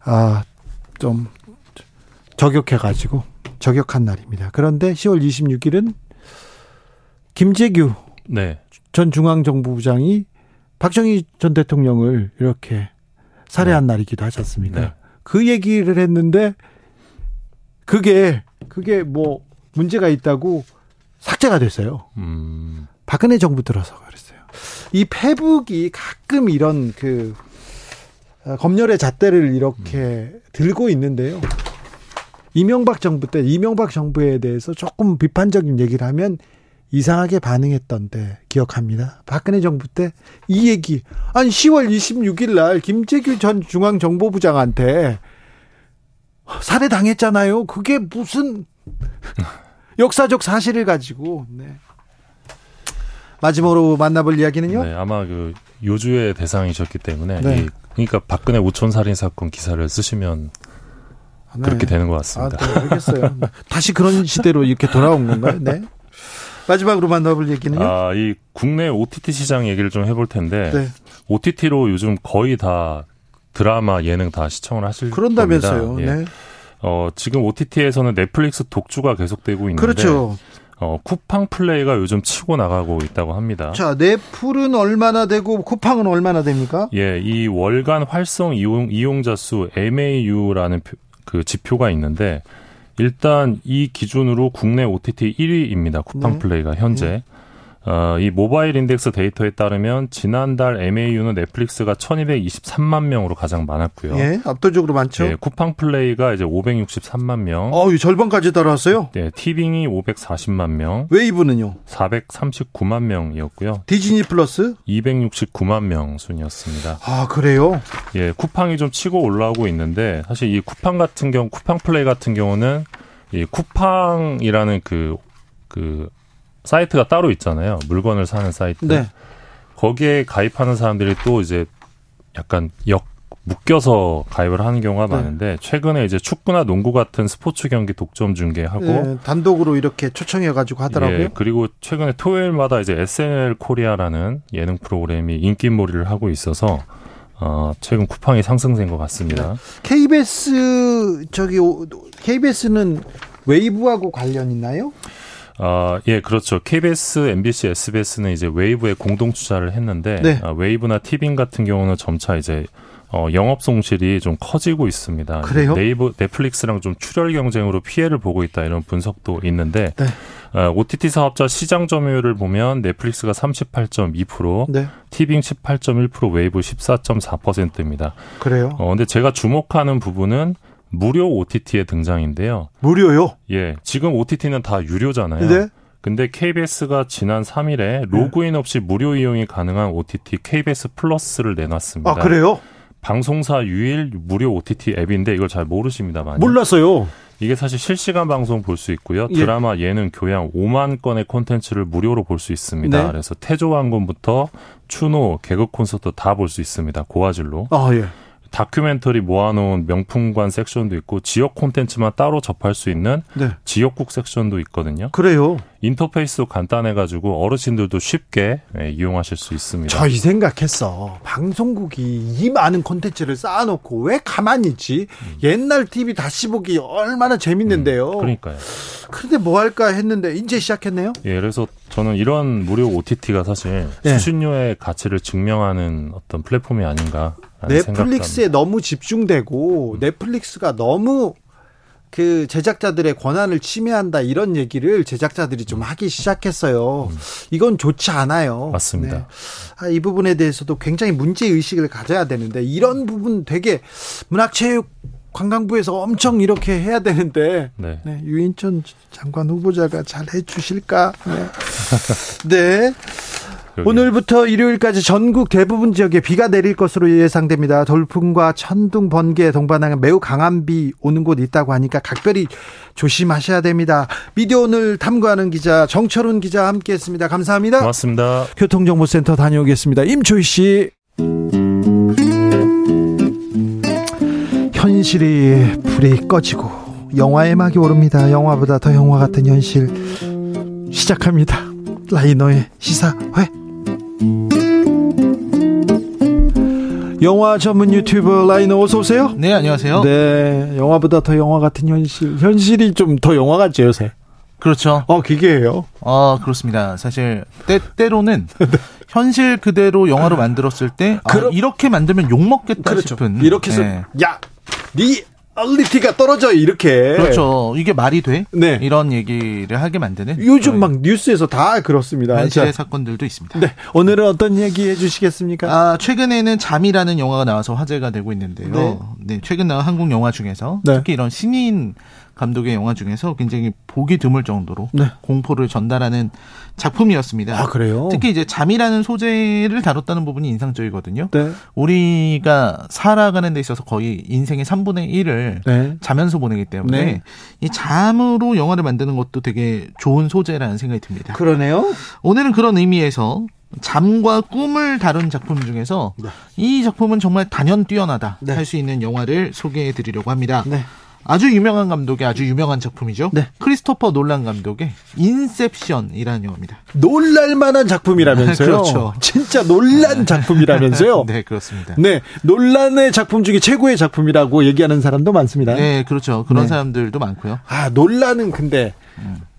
아 좀 저격해 가지고 저격한 날입니다. 그런데 10월 26일은 김재규 네. 전 중앙정부부장이 박정희 전 대통령을 이렇게 살해한 날이기도 하지 않습니까? 네. 그 얘기를 했는데 그게 그게 뭐 문제가 있다고 삭제가 됐어요. 음, 박근혜 정부 들어서 그랬어요. 이 페북이 가끔 이런 그 어, 검열의 잣대를 이렇게 들고 있는데요. 이명박 정부 때 이명박 정부에 대해서 조금 비판적인 얘기를 하면 이상하게 반응했던데 기억합니다. 박근혜 정부 때 이 얘기 아니 10월 26일 날 김재규 전 중앙정보부장한테 살해 당했잖아요. 그게 무슨 역사적 사실을 가지고 네. 마지막으로 만나볼 이야기는요. 네, 아마 그 요주의 대상이셨기 때문에 네. 이, 그러니까 박근혜 우촌 살인 사건 기사를 쓰시면 네. 그렇게 되는 것 아, 같습니다. 네, 알겠어요. 다시 그런 시대로 이렇게 돌아온 건가요? 네. 마지막으로 만나볼 얘기는요. 아, 이 국내 OTT 시장 얘기를 좀 해볼 텐데 네. OTT로 요즘 거의 다 드라마, 예능 다 시청을 하실 그런다면서요. 겁니다. 예. 네. 어, 지금 OTT에서는 넷플릭스 독주가 계속되고 있는데 그렇죠. 어, 쿠팡 플레이가 요즘 치고 나가고 있다고 합니다. 자, 넷플은 얼마나 되고 쿠팡은 얼마나 됩니까? 예, 이 월간 활성 이용, 이용자 수 MAU라는 그 지표가 있는데 일단 이 기준으로 국내 OTT 1위입니다. 쿠팡 네. 플레이가 현재. 어, 이 모바일 인덱스 데이터에 따르면 지난달 MAU는 넷플릭스가 1223만 명으로 가장 많았고요. 예, 압도적으로 많죠. 예, 쿠팡 플레이가 이제 563만 명. 어우, 절반까지 따라왔어요. 네, 티빙이 540만 명, 웨이브는요? 439만 명이었고요. 디즈니 플러스? 269만 명 순이었습니다. 아, 그래요? 예, 쿠팡이 좀 치고 올라오고 있는데 사실 이 쿠팡 같은 경우 쿠팡 플레이 같은 경우는 이 쿠팡이라는 그그 사이트가 따로 있잖아요. 물건을 사는 사이트. 네. 거기에 가입하는 사람들이 또 이제 약간 역 묶여서 가입을 하는 경우가 네. 많은데 최근에 이제 축구나 농구 같은 스포츠 경기 독점 중계하고 예, 단독으로 이렇게 초청해 가지고 하더라고요. 예, 그리고 최근에 토요일마다 이제 SNL 코리아라는 예능 프로그램이 인기몰이를 하고 있어서 어, 최근 쿠팡이 상승된 것 같습니다. KBS 저기 오- KBS는 웨이브하고 관련 있나요? 아, 예, 그렇죠. KBS, MBC, SBS는 이제 웨이브에 공동 투자를 했는데 네. 아, 웨이브나 티빙 같은 경우는 점차 이제 어, 영업 손실이 좀 커지고 있습니다. 그래요? 네이버, 넷플릭스랑 좀 출혈 경쟁으로 피해를 보고 있다 이런 분석도 있는데 네. 어, OTT 사업자 시장 점유율을 보면 넷플릭스가 38.2%, 네, 티빙 18.1%, 웨이브 14.4%입니다. 그래요. 어, 근데 제가 주목하는 부분은 무료 OTT의 등장인데요. 무료요? 예, 지금 OTT는 다 유료잖아요. 네. 근데 KBS가 지난 3일에 로그인 없이 무료 이용이 가능한 OTT KBS 플러스를 내놨습니다. 아, 그래요? 방송사 유일 무료 OTT 앱인데 이걸 잘 모르십니다, 많이. 몰랐어요. 이게 사실 실시간 방송 볼 수 있고요. 예. 드라마, 예 능, 교양 5만 건의 콘텐츠를 무료로 볼 수 있습니다. 네. 그래서 태조왕건부터 추노, 개그 콘서트 다 볼 수 있습니다. 고화질로. 아, 예. 다큐멘터리 모아놓은 명품관 섹션도 있고 지역 콘텐츠만 따로 접할 수 있는 네. 지역국 섹션도 있거든요. 그래요. 인터페이스도 간단해가지고 어르신들도 쉽게 예, 이용하실 수 있습니다. 저 이 생각했어. 방송국이 이 많은 콘텐츠를 쌓아놓고 왜 가만히 있지? 옛날 TV 다시 보기 얼마나 재밌는데요. 음, 그러니까요. 그런데 뭐 할까 했는데 이제 시작했네요. 예, 그래서 저는 이런 무료 OTT가 사실 예. 수신료의 가치를 증명하는 어떤 플랫폼이 아닌가. 넷플릭스에 너무 집중되고 넷플릭스가 너무 그 제작자들의 권한을 침해한다 이런 얘기를 제작자들이 좀 하기 시작했어요. 이건 좋지 않아요. 맞습니다. 네. 아, 이 부분에 대해서도 굉장히 문제 의식을 가져야 되는데 이런 부분 되게 문화체육 관광부에서 엄청 이렇게 해야 되는데 네. 네, 유인천 장관 후보자가 잘 해주실까? 네. 네. 그러게요. 오늘부터 일요일까지 전국 대부분 지역에 비가 내릴 것으로 예상됩니다. 돌풍과 천둥, 번개, 동반하는 매우 강한 비 오는 곳 있다고 하니까 각별히 조심하셔야 됩니다. 미디어 오늘 탐구하는 기자 정철훈 기자 함께했습니다. 감사합니다. 고맙습니다. 교통정보센터 다녀오겠습니다. 임초희 씨. 현실이 불이 꺼지고 영화의 막이 오릅니다. 영화보다 더 영화 같은 현실 시작합니다. 라이너의 시사회. 영화 전문 유튜버 라이너 어서 오세요. 네, 안녕하세요. 네, 영화보다 더 영화 같은 현실. 현실이 좀 더 영화 같죠 요새. 그렇죠. 어, 기계예요. 어, 그렇습니다. 사실 때 때로는 현실 그대로 영화로 만들었을 때 아, 그럼- 이렇게 만들면 욕 먹겠다 그렇죠. 싶은 이렇게 해서 네. 야, 네 얼리티가 떨어져 이렇게. 그렇죠. 이게 말이 돼? 네. 이런 얘기를 하게 만드는 요즘 그런 막 뉴스에서 다 그렇습니다. 현실의 자, 사건들도 있습니다. 네, 오늘은 어떤 얘기 해주시겠습니까? 아, 최근에는 잠이라는 영화가 나와서 화제가 되고 있는데요. 네. 네, 최근 나온 한국 영화 중에서 네. 특히 이런 신인 감독의 영화 중에서 굉장히 보기 드물 정도로 네. 공포를 전달하는 작품이었습니다. 아 그래요? 특히 이제 잠이라는 소재를 다뤘다는 부분이 인상적이거든요. 네, 우리가 살아가는 데 있어서 거의 인생의 3분의 1을 네. 자면서 보내기 때문에 네. 이 잠으로 영화를 만드는 것도 되게 좋은 소재라는 생각이 듭니다. 그러네요. 오늘은 그런 의미에서 잠과 꿈을 다룬 작품 중에서 네. 이 작품은 정말 단연 뛰어나다 네. 할수 있는 영화를 소개해 드리려고 합니다. 네. 아주 유명한 감독의 아주 유명한 작품이죠. 네. 크리스토퍼 놀란 감독의 인셉션이라는 영화입니다. 놀랄만한 작품이라면서요. 그렇죠. 진짜 놀란 작품이라면서요. 네, 그렇습니다. 네, 논란의 작품 중에 최고의 작품이라고 얘기하는 사람도 많습니다. 네, 그렇죠. 그런 네. 사람들도 많고요. 아, 논란은 근데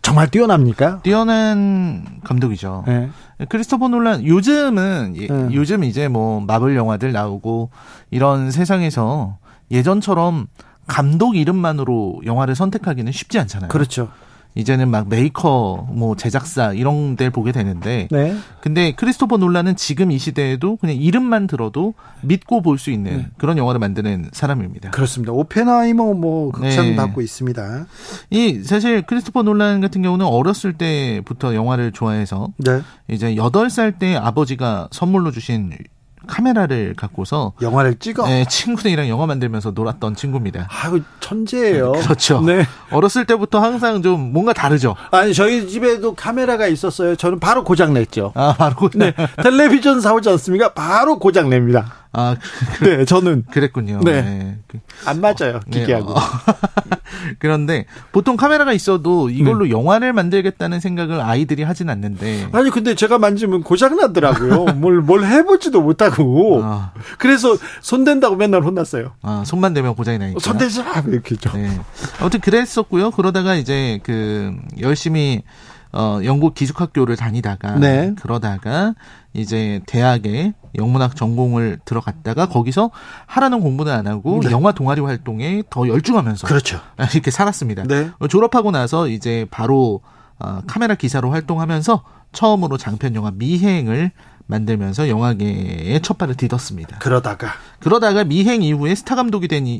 정말 뛰어납니까? 뛰어난 감독이죠. 네. 크리스토퍼 놀란 요즘은 예- 네. 요즘 이제 뭐 마블 영화들 나오고 이런 세상에서 예전처럼 감독 이름만으로 영화를 선택하기는 쉽지 않잖아요. 그렇죠. 이제는 막 메이커, 뭐 제작사 이런 데를 보게 되는데 네. 근데 크리스토퍼 놀란은 지금 이 시대에도 그냥 이름만 들어도 믿고 볼 수 있는 네. 그런 영화를 만드는 사람입니다. 그렇습니다. 오펜하이머 뭐 극찬 네. 받고 있습니다. 이 사실 크리스토퍼 놀란 같은 경우는 어렸을 때부터 영화를 좋아해서 네. 이제 8살 때 아버지가 선물로 주신 카메라를 갖고서 영화를 찍어. 네, 친구들이랑 영화 만들면서 놀았던 친구입니다. 아유, 천재예요. 그렇죠. 네. 어렸을 때부터 항상 좀 뭔가 다르죠. 아니, 저희 집에도 카메라가 있었어요. 저는 바로 고장 냈죠. 아, 바로 네. 텔레비전 사오지 않습니까? 바로 고장 냅니다. 아, 네, 저는 그랬군요. 네. 그- 안 맞아요. 네, 기계하고. 어. 그런데 보통 카메라가 있어도 이걸로 네. 영화를 만들겠다는 생각을 아이들이 하진 않는데 아니 근데 제가 만지면 고장 나더라고요. 뭘 뭘 해보지도 못하고. 아, 그래서 손 댄다고 맨날 혼났어요. 아, 손만 대면 고장이 나니까. 손 대지 마 이렇게 죠 네. 아무튼 그랬었고요. 그러다가 이제 그 열심히 어 영국 기숙학교를 다니다가 네. 그러다가 이제 대학에 영문학 전공을 들어갔다가 거기서 하라는 공부는 안 하고 네. 영화 동아리 활동에 더 열중하면서 그렇죠. 이렇게 살았습니다. 네. 어, 졸업하고 나서 이제 바로 어, 카메라 기사로 활동하면서 처음으로 장편 영화 미행을 만들면서 영화계의 첫 발을 디뎠습니다. 그러다가 그러다가 미행 이후에 스타 감독이 된 이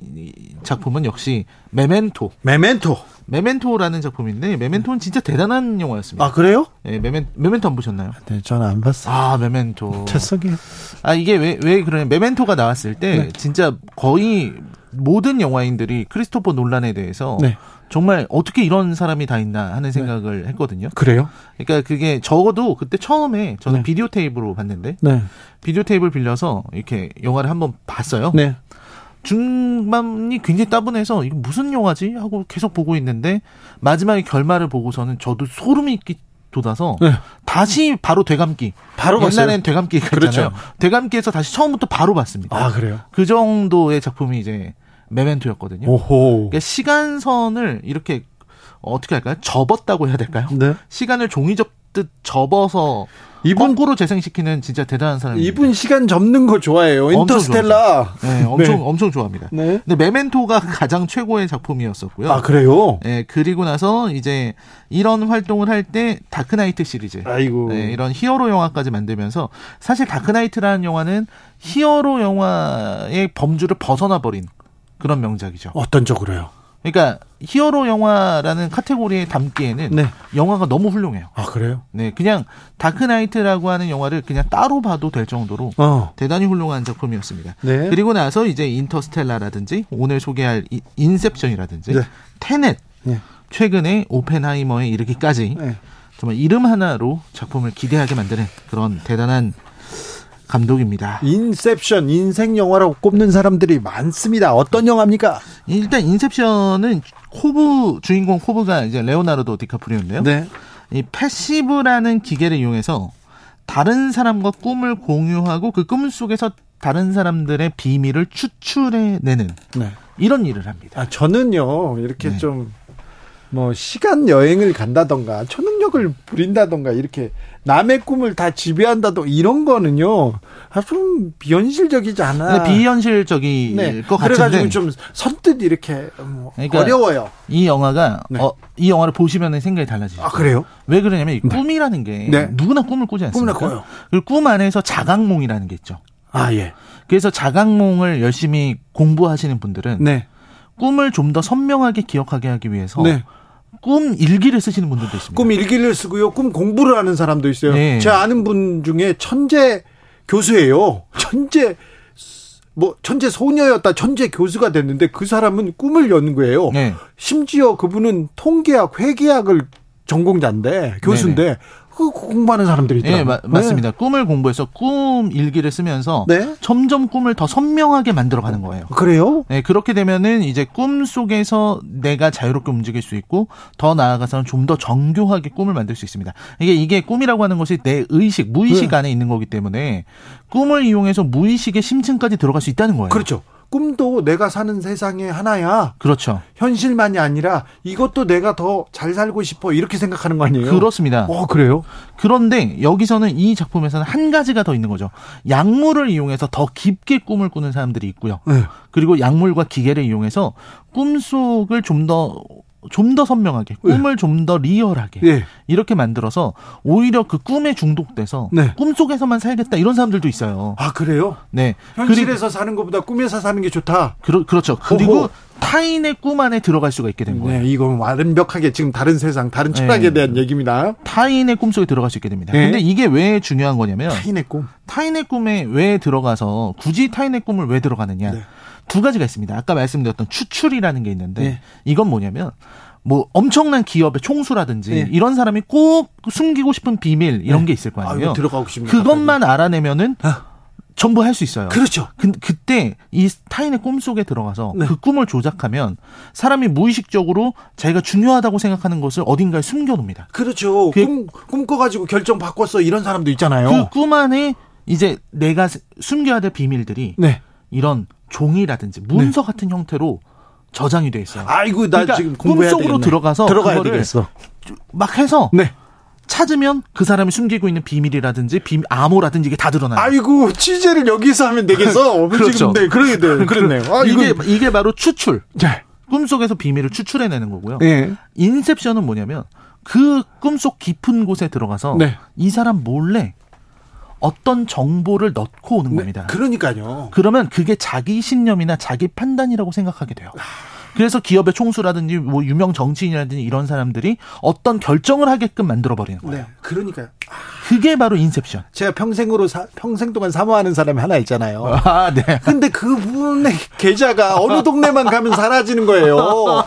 작품은 역시 메멘토. 메멘토. 메멘토라는 작품인데 메멘토는 진짜 대단한 영화였습니다. 아 그래요? 예, 메멘 메멘토 안 보셨나요? 네, 저는 안 봤어요. 아, 메멘토. 죄송해요. 아, 이게 왜, 왜 그러냐. 메멘토가 나왔을 때, 네. 진짜 거의 모든 영화인들이 크리스토퍼 놀란에 대해서 네. 정말 어떻게 이런 사람이 다 있나 하는 생각을 했거든요. 그래요? 그러니까 그게 적어도 그때 처음에 저는 네. 비디오 테이프로 봤는데, 네. 비디오 테이프를 빌려서 이렇게 영화를 한번 봤어요. 네. 중반이 굉장히 따분해서 이거 무슨 영화지 하고 계속 보고 있는데 마지막에 결말을 보고서는 저도 소름이 끼, 돋아서 네. 다시 바로 되감기. 바로? 옛날엔 되감기가 그렇죠. 있잖아요. 되감기에서 다시 처음부터 바로 봤습니다. 아, 그래요? 그 정도의 작품이 이제 메멘토였거든요. 오호. 그러니까 시간선을 이렇게 어떻게 할까요? 접었다고 해야 될까요? 네. 시간을 종이 접듯 접어서 이분 거꾸로 재생시키는 진짜 대단한 사람입니다. 이분 시간 접는 거 좋아해요. 엄청 인터스텔라. 네, 엄청 네. 엄청 좋아합니다. 네. 근데 메멘토가 가장 최고의 작품이었었고요. 아, 그래요? 예, 그리고 나서 이제 이런 활동을 할 때 다크나이트 시리즈. 아이고. 네, 이런 히어로 영화까지 만들면서 사실 다크나이트라는 영화는 히어로 영화의 범주를 벗어나 버린 그런 명작이죠. 어떤 쪽으로요? 그러니까 히어로 영화라는 카테고리에 담기에는 네. 영화가 너무 훌륭해요. 아, 그래요? 네, 그냥 다크나이트라고 하는 영화를 그냥 따로 봐도 될 정도로 어. 대단히 훌륭한 작품이었습니다. 네. 그리고 나서 이제 인터스텔라라든지 오늘 소개할 이- 인셉션이라든지 네. 테넷 네. 최근에 오펜하이머에 이르기까지 네. 정말 이름 하나로 작품을 기대하게 만드는 그런 대단한 감독입니다. 인셉션, 인생 영화라고 꼽는 사람들이 많습니다. 어떤 영화입니까? 일단 인셉션은 코브 주인공 코브가 이제 레오나르도 디카프리오인데요. 네. 이 패시브라는 기계를 이용해서 다른 사람과 꿈을 공유하고 그 꿈 속에서 다른 사람들의 비밀을 추출해내는 네. 이런 일을 합니다. 아, 저는요, 이렇게 네. 좀, 뭐, 시간 여행을 간다던가, 초능력을 부린다던가, 이렇게 남의 꿈을 다 지배한다던가, 이런 거는요, 아, 좀 비현실적이지 않아. 비현실적일 네. 것 그래가지고 같은데 좀 선뜻 이렇게, 뭐 그러니까 어려워요. 이 영화가 네. 어, 이 영화를 보시면 생각이 달라지죠. 아, 그래요? 왜 그러냐면 이 꿈이라는 게 네. 누구나 꿈을 꾸지 않습니까? 꿈을 꿔요. 그리고 꿈 안에서 자각몽이라는 게 있죠. 아, 예. 그래서 자각몽을 열심히 공부하시는 분들은 네. 꿈을 좀 더 선명하게 기억하게 하기 위해서 네. 꿈 일기를 쓰시는 분들도 있습니다. 꿈 일기를 쓰고요. 꿈 공부를 하는 사람도 있어요. 네. 제 아는 분 중에 천재 교수예요. 천재 뭐 천재 소녀였다 천재 교수가 됐는데 그 사람은 꿈을 여는 거예요. 네. 심지어 그분은 통계학 회계학을 전공자인데 교수인데 그 공부하는 사람들이 예, 있더라고요. 마- 맞습니다. 꿈을 공부해서 꿈 일기를 쓰면서 네. 점점 꿈을 더 선명하게 만들어가는 거예요. 네. 그래요? 네, 그렇게 되면은 이제 꿈 속에서 내가 자유롭게 움직일 수 있고 더 나아가서는 좀 더 정교하게 꿈을 만들 수 있습니다. 이게 이게 꿈이라고 하는 것이 내 의식, 무의식 네. 안에 있는 거기 때문에 꿈을 이용해서 무의식의 심층까지 들어갈 수 있다는 거예요. 그렇죠. 꿈도 내가 사는 세상의 하나야. 그렇죠. 현실만이 아니라 이것도 내가 더 잘 살고 싶어 이렇게 생각하는 거 아니에요? 그렇습니다. 어 그래요? 그런데 여기서는 이 작품에서는 한 가지가 더 있는 거죠. 약물을 이용해서 더 깊게 꿈을 꾸는 사람들이 있고요. 네. 그리고 약물과 기계를 이용해서 꿈속을 좀더 좀 더 선명하게, 꿈을 좀 더 리얼하게 예. 이렇게 만들어서 오히려 그 꿈에 중독돼서 네. 꿈 속에서만 살겠다 이런 사람들도 있어요. 아 그래요? 네. 현실에서 사는 것보다 꿈에서 사는 게 좋다. 그리, 그렇죠. 그리고 오호. 타인의 꿈 안에 들어갈 수가 있게 된 거예요. 네, 이건 완벽하게 지금 다른 세상, 다른 철학에 네. 대한 얘기입니다. 타인의 꿈 속에 들어갈 수 있게 됩니다. 네. 근데 이게 왜 중요한 거냐면 타인의 꿈. 타인의 꿈에 왜 들어가서 굳이 타인의 꿈을 왜 들어가느냐 네. 두 가지가 있습니다. 아까 말씀드렸던 추출이라는 게 있는데 네. 이건 뭐냐면 뭐 엄청난 기업의 총수라든지 네. 이런 사람이 꼭 숨기고 싶은 비밀 이런 네. 게 있을 거 아, 아니에요. 이거 들어가고 싶네. 그것만 알아내면은 아. 전부 할 수 있어요. 그렇죠. 그, 그때 이 타인의 꿈 속에 들어가서 네. 그 꿈을 조작하면 사람이 무의식적으로 자기가 중요하다고 생각하는 것을 어딘가에 숨겨놓습니다. 그렇죠. 그- 꿈, 꿈꿔가지고 결정 바꿨어. 이런 사람도 있잖아요. 그 꿈 안에 이제 내가 숨겨야 될 비밀들이 네. 이런 종이라든지 문서 같은 형태로 저장이 돼 있어요. 아이고, 나 그러니까 지금 공부해야 꿈속으로 되겠네. 들어가서 들어가야 되겠어. 막 해서 네. 찾으면 그 사람이 숨기고 있는 비밀이라든지 비, 암호라든지 이게 다 드러나요. 아이고, 취재를 여기서 하면 되겠어. 그렇죠. 네, 그러게 돼. 그렇네요. 아, 이게 이거. 이게 바로 추출. 네. 꿈속에서 비밀을 추출해내는 거고요. 네. 인셉션은 뭐냐면 그 꿈속 깊은 곳에 들어가서 네. 이 사람 몰래 어떤 정보를 넣고 오는 네, 겁니다. 그러니까요. 그러면 그게 자기 신념이나 자기 판단이라고 생각하게 돼요. 그래서 기업의 총수라든지 뭐 유명 정치인이라든지 이런 사람들이 어떤 결정을 하게끔 만들어 버리는 거예요. 네. 그러니까요. 그게 바로 인셉션. 제가 평생으로, 사, 평생 동안 사모하는 사람이 하나 있잖아요. 아, 네. 근데 그분의 계좌가 어느 동네만 가면 사라지는 거예요.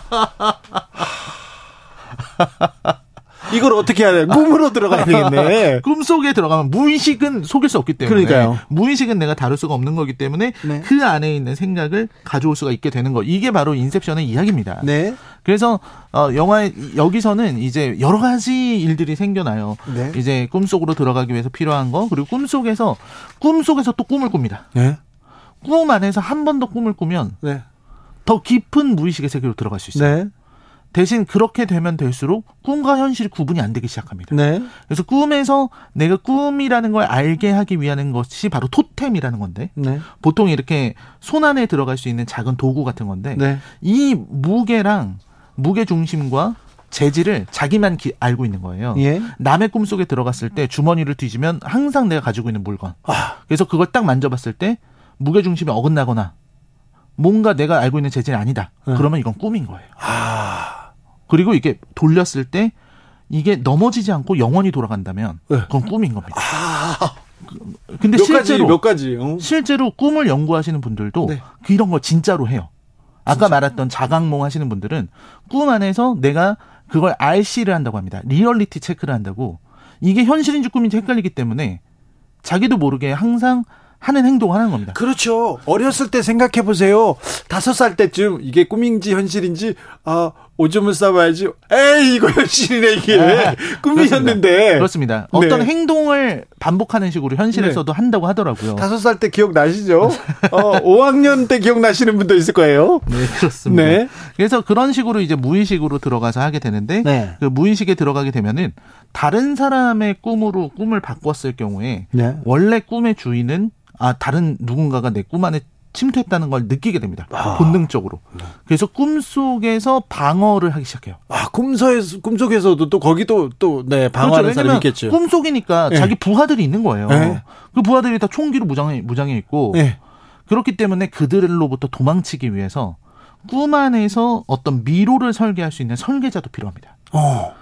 이걸 어떻게 해야 돼? 꿈으로 들어가야 되겠네. 꿈 속에 들어가면 무의식은 속일 수 없기 때문에 그러니까요. 무의식은 내가 다룰 수가 없는 거기 때문에 네. 그 안에 있는 생각을 가져올 수가 있게 되는 거. 이게 바로 인셉션의 이야기입니다. 네. 그래서 어 영화에 여기서는 이제 여러 가지 일들이 생겨나요. 네. 이제 꿈속으로 들어가기 위해서 필요한 거 그리고 꿈속에서 꿈속에서 또 꿈을 꿉니다. 네. 꿈 안에서 한 번 더 꿈을 꾸면 네. 더 깊은 무의식의 세계로 들어갈 수 있어요. 네. 대신 그렇게 되면 될수록 꿈과 현실이 구분이 안 되기 시작합니다. 네. 그래서 꿈에서 내가 꿈이라는 걸 알게 하기 위한 것이 바로 토템이라는 건데 네. 보통 이렇게 손 안에 들어갈 수 있는 작은 도구 같은 건데 네. 이 무게랑 무게 중심과 재질을 자기만 기- 알고 있는 거예요. 예. 남의 꿈 속에 들어갔을 때 주머니를 뒤지면 항상 내가 가지고 있는 물건. 아. 그래서 그걸 딱 만져봤을 때 무게 중심이 어긋나거나 뭔가 내가 알고 있는 재질이 아니다. 네. 그러면 이건 꿈인 거예요. 아. 그리고 이게 돌렸을 때 이게 넘어지지 않고 영원히 돌아간다면 네. 그건 꿈인 겁니다. 아. 근데 몇 가지 실제로 몇 가지. 어. 실제로 꿈을 연구하시는 분들도 네. 그 이런 거 진짜로 해요. 아까 말했던 자각몽 하시는 분들은 꿈 안에서 내가 그걸 RC를 한다고 합니다. 리얼리티 체크를 한다고. 이게 현실인지 꿈인지 헷갈리기 때문에 자기도 모르게 항상 하는 행동을 하는 겁니다. 그렇죠. 어렸을 때 생각해 보세요. 다섯 살 때쯤 이게 꿈인지 현실인지 아 오줌을 싸봐야지. 에이 이거 현실이네 이게 꿈이었는데. 그렇습니다. 어떤 네. 행동을 반복하는 식으로 현실에서도 한다고 하더라고요. 다섯 살 때 기억 나시죠? 어, 5학년 때 기억 나시는 분도 있을 거예요. 네, 그렇습니다. 네. 그래서 그런 식으로 이제 무의식으로 들어가서 하게 되는데 네. 그 무의식에 들어가게 되면은 다른 사람의 꿈으로 꿈을 바꿨을 경우에 네. 원래 꿈의 주인은 아 다른 누군가가 내 꿈 안에 침투했다는 걸 느끼게 됩니다. 아. 본능적으로. 그래서 꿈 속에서 방어를 하기 시작해요. 아 꿈속에서 꿈속에서도 또 거기도 또네 방어하는 그렇죠. 사람이 있겠죠. 꿈 속이니까 네. 자기 부하들이 있는 거예요. 네. 그 부하들이 다 총기로 무장해 무장해 있고 네. 그렇기 때문에 그들로부터 도망치기 위해서 꿈 안에서 어떤 미로를 설계할 수 있는 설계자도 필요합니다. 어.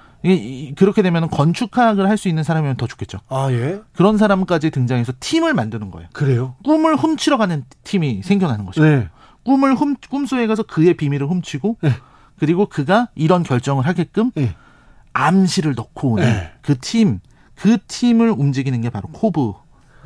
그렇게 되면 건축학을 할 수 있는 사람이면 더 좋겠죠. 아 예. 그런 사람까지 등장해서 팀을 만드는 거예요. 그래요. 꿈을 훔치러 가는 팀이 생겨나는 거죠. 네. 꿈을 훔 꿈속에 가서 그의 비밀을 훔치고 네. 그리고 그가 이런 결정을 하게끔 네. 암시를 넣고 오는 네. 그 팀, 그 팀을 움직이는 게 바로 코브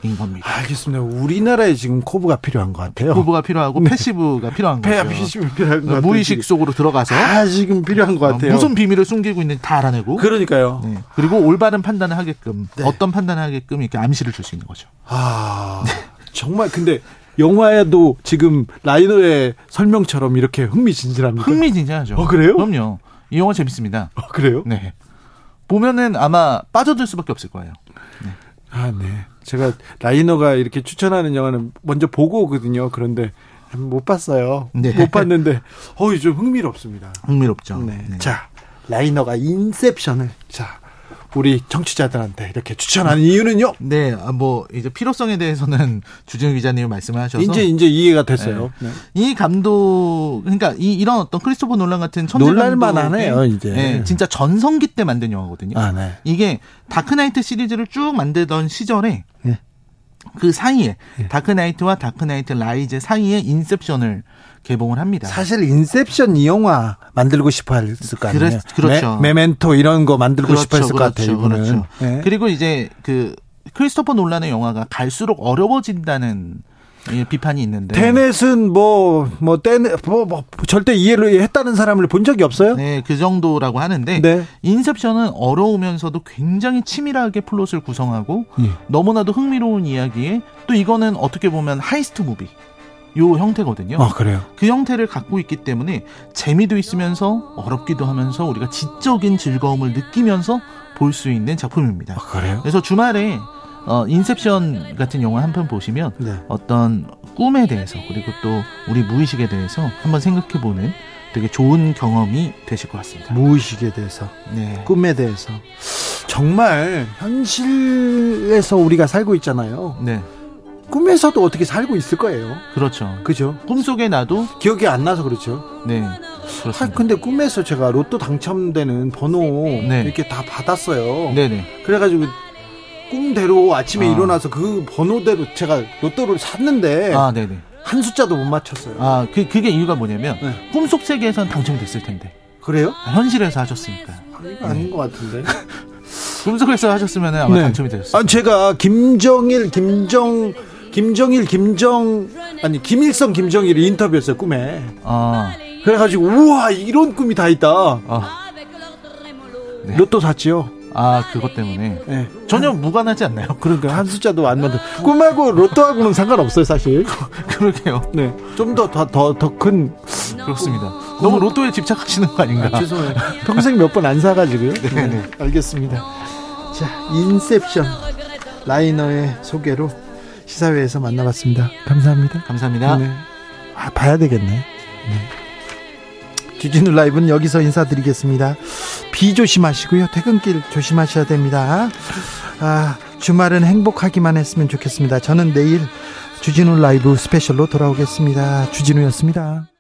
인 겁니다. 알겠습니다. 우리나라에 지금 코브가 필요한 것 같아요. 코브가 필요하고 패시브가 필요한 폐 거죠. 패시브 필요한 것 같아요. 무의식 속으로 들어가서 아 지금 필요한 것 같아요. 무슨 비밀을 숨기고 있는지 다 알아내고 그러니까요. 네. 그리고 올바른 판단을 하게끔 네. 어떤 판단을 하게끔 이렇게 암시를 줄 수 있는 거죠. 아 정말 근데 영화에도 지금 라이너의 설명처럼 이렇게 흥미진진합니까? 흥미진진하죠. 어, 그래요? 그럼요. 이 영화 재밌습니다. 어, 그래요? 네. 보면은 아마 빠져들 수밖에 없을 거예요. 아, 네. 제가 라이너가 이렇게 추천하는 영화는 먼저 보고 오거든요. 그런데 못 봤어요. 네. 못 봤는데 어이 좀 흥미롭습니다. 흥미롭죠. 네. 네. 자, 라이너가 인셉션을 자 우리 청취자들한테 이렇게 추천하는 이유는요? 네, 아, 뭐 이제 필요성에 대해서는 주진우 기자님이 말씀을 하셔서 이제 이제 이해가 됐어요. 네. 이 감독 그러니까 이 이런 어떤 크리스토퍼 놀란 같은 천재 놀랄만 감독의, 하네요, 이제. 네, 진짜 전성기 때 만든 영화거든요. 아, 네. 이게 다크나이트 시리즈를 쭉 만들던 시절에 네. 그 사이에 다크나이트와 다크나이트 라이즈 사이에 인셉션을 개봉을 합니다. 사실 인셉션 이 영화 만들고 싶어 했을 거 아니에요. 그랬- 그렇죠. 메, 멘토 이런 거 만들고 싶어 했을 것 같아요. 이분은. 그렇죠. 네. 그리고 이제 그 크리스토퍼 놀란의 영화가 갈수록 어려워진다는 예, 비판이 있는데 테넷은 뭐뭐 테넷 뭐, 뭐 절대 이해를 했다는 사람을 본 적이 없어요. 네, 그 정도라고 하는데 네. 인셉션은 어려우면서도 굉장히 치밀하게 플롯을 구성하고 예. 너무나도 흥미로운 이야기에 또 이거는 어떻게 보면 heist movie 요 형태거든요. 아 그래요. 그 형태를 갖고 있기 때문에 재미도 있으면서 어렵기도 하면서 우리가 지적인 즐거움을 느끼면서 볼 수 있는 작품입니다. 아, 그래요? 그래서 주말에 어, 인셉션 같은 영화 한 편 보시면 네. 어떤 꿈에 대해서 그리고 또 우리 무의식에 대해서 한번 생각해보는 되게 좋은 경험이 되실 것 같습니다. 무의식에 대해서, 네. 꿈에 대해서 정말 현실에서 우리가 살고 있잖아요. 네. 꿈에서도 어떻게 살고 있을 거예요. 그렇죠. 그죠? 꿈속에 나도 기억이 안 나서 그렇죠. 네. 아, 그렇습니다. 근데 꿈에서 제가 로또 당첨되는 번호 네. 이렇게 다 받았어요. 네네. 그래가지고 꿈대로 아침에 아. 일어나서 그 번호대로 제가 로또를 샀는데 아, 네네. 한 숫자도 못 맞췄어요. 아, 그, 그게 이유가 뭐냐면, 네. 꿈속 세계에선 당첨됐을 텐데. 그래요? 아, 현실에서 하셨으니까. 이거 아닌 것 같은데. 꿈속에서 하셨으면 아마 네. 당첨이 되셨어요. 아, 제가 김정일, 김정, 김정일, 김정, 아니, 김일성, 김정일 인터뷰였어요, 꿈에. 아, 그래가지고, 우와, 이런 꿈이 다 있다. 아, 네. 로또 샀지요. 아, 그것 때문에. 예. 전혀 무관하지 않나요? 그러니까 한 숫자도 안 만들. 꿈하고 로또하고는 상관없어요, 사실. 그러게요. 네. 좀 더, 더, 더, 더 큰. 그렇습니다. 너무 로또에 집착하시는 거 아닌가? 아, 죄송해요. 평생 몇 번 안 사가지고요. 네, 네. 알겠습니다. 자, 인셉션 라이너의 소개로 시사회에서 만나봤습니다. 감사합니다. 감사합니다. 네. 아, 봐야 되겠네. 네. 주진우 라이브는 여기서 인사드리겠습니다. 비 조심하시고요. 퇴근길 조심하셔야 됩니다. 아, 주말은 행복하기만 했으면 좋겠습니다. 저는 내일 주진우 라이브 스페셜로 돌아오겠습니다. 주진우였습니다.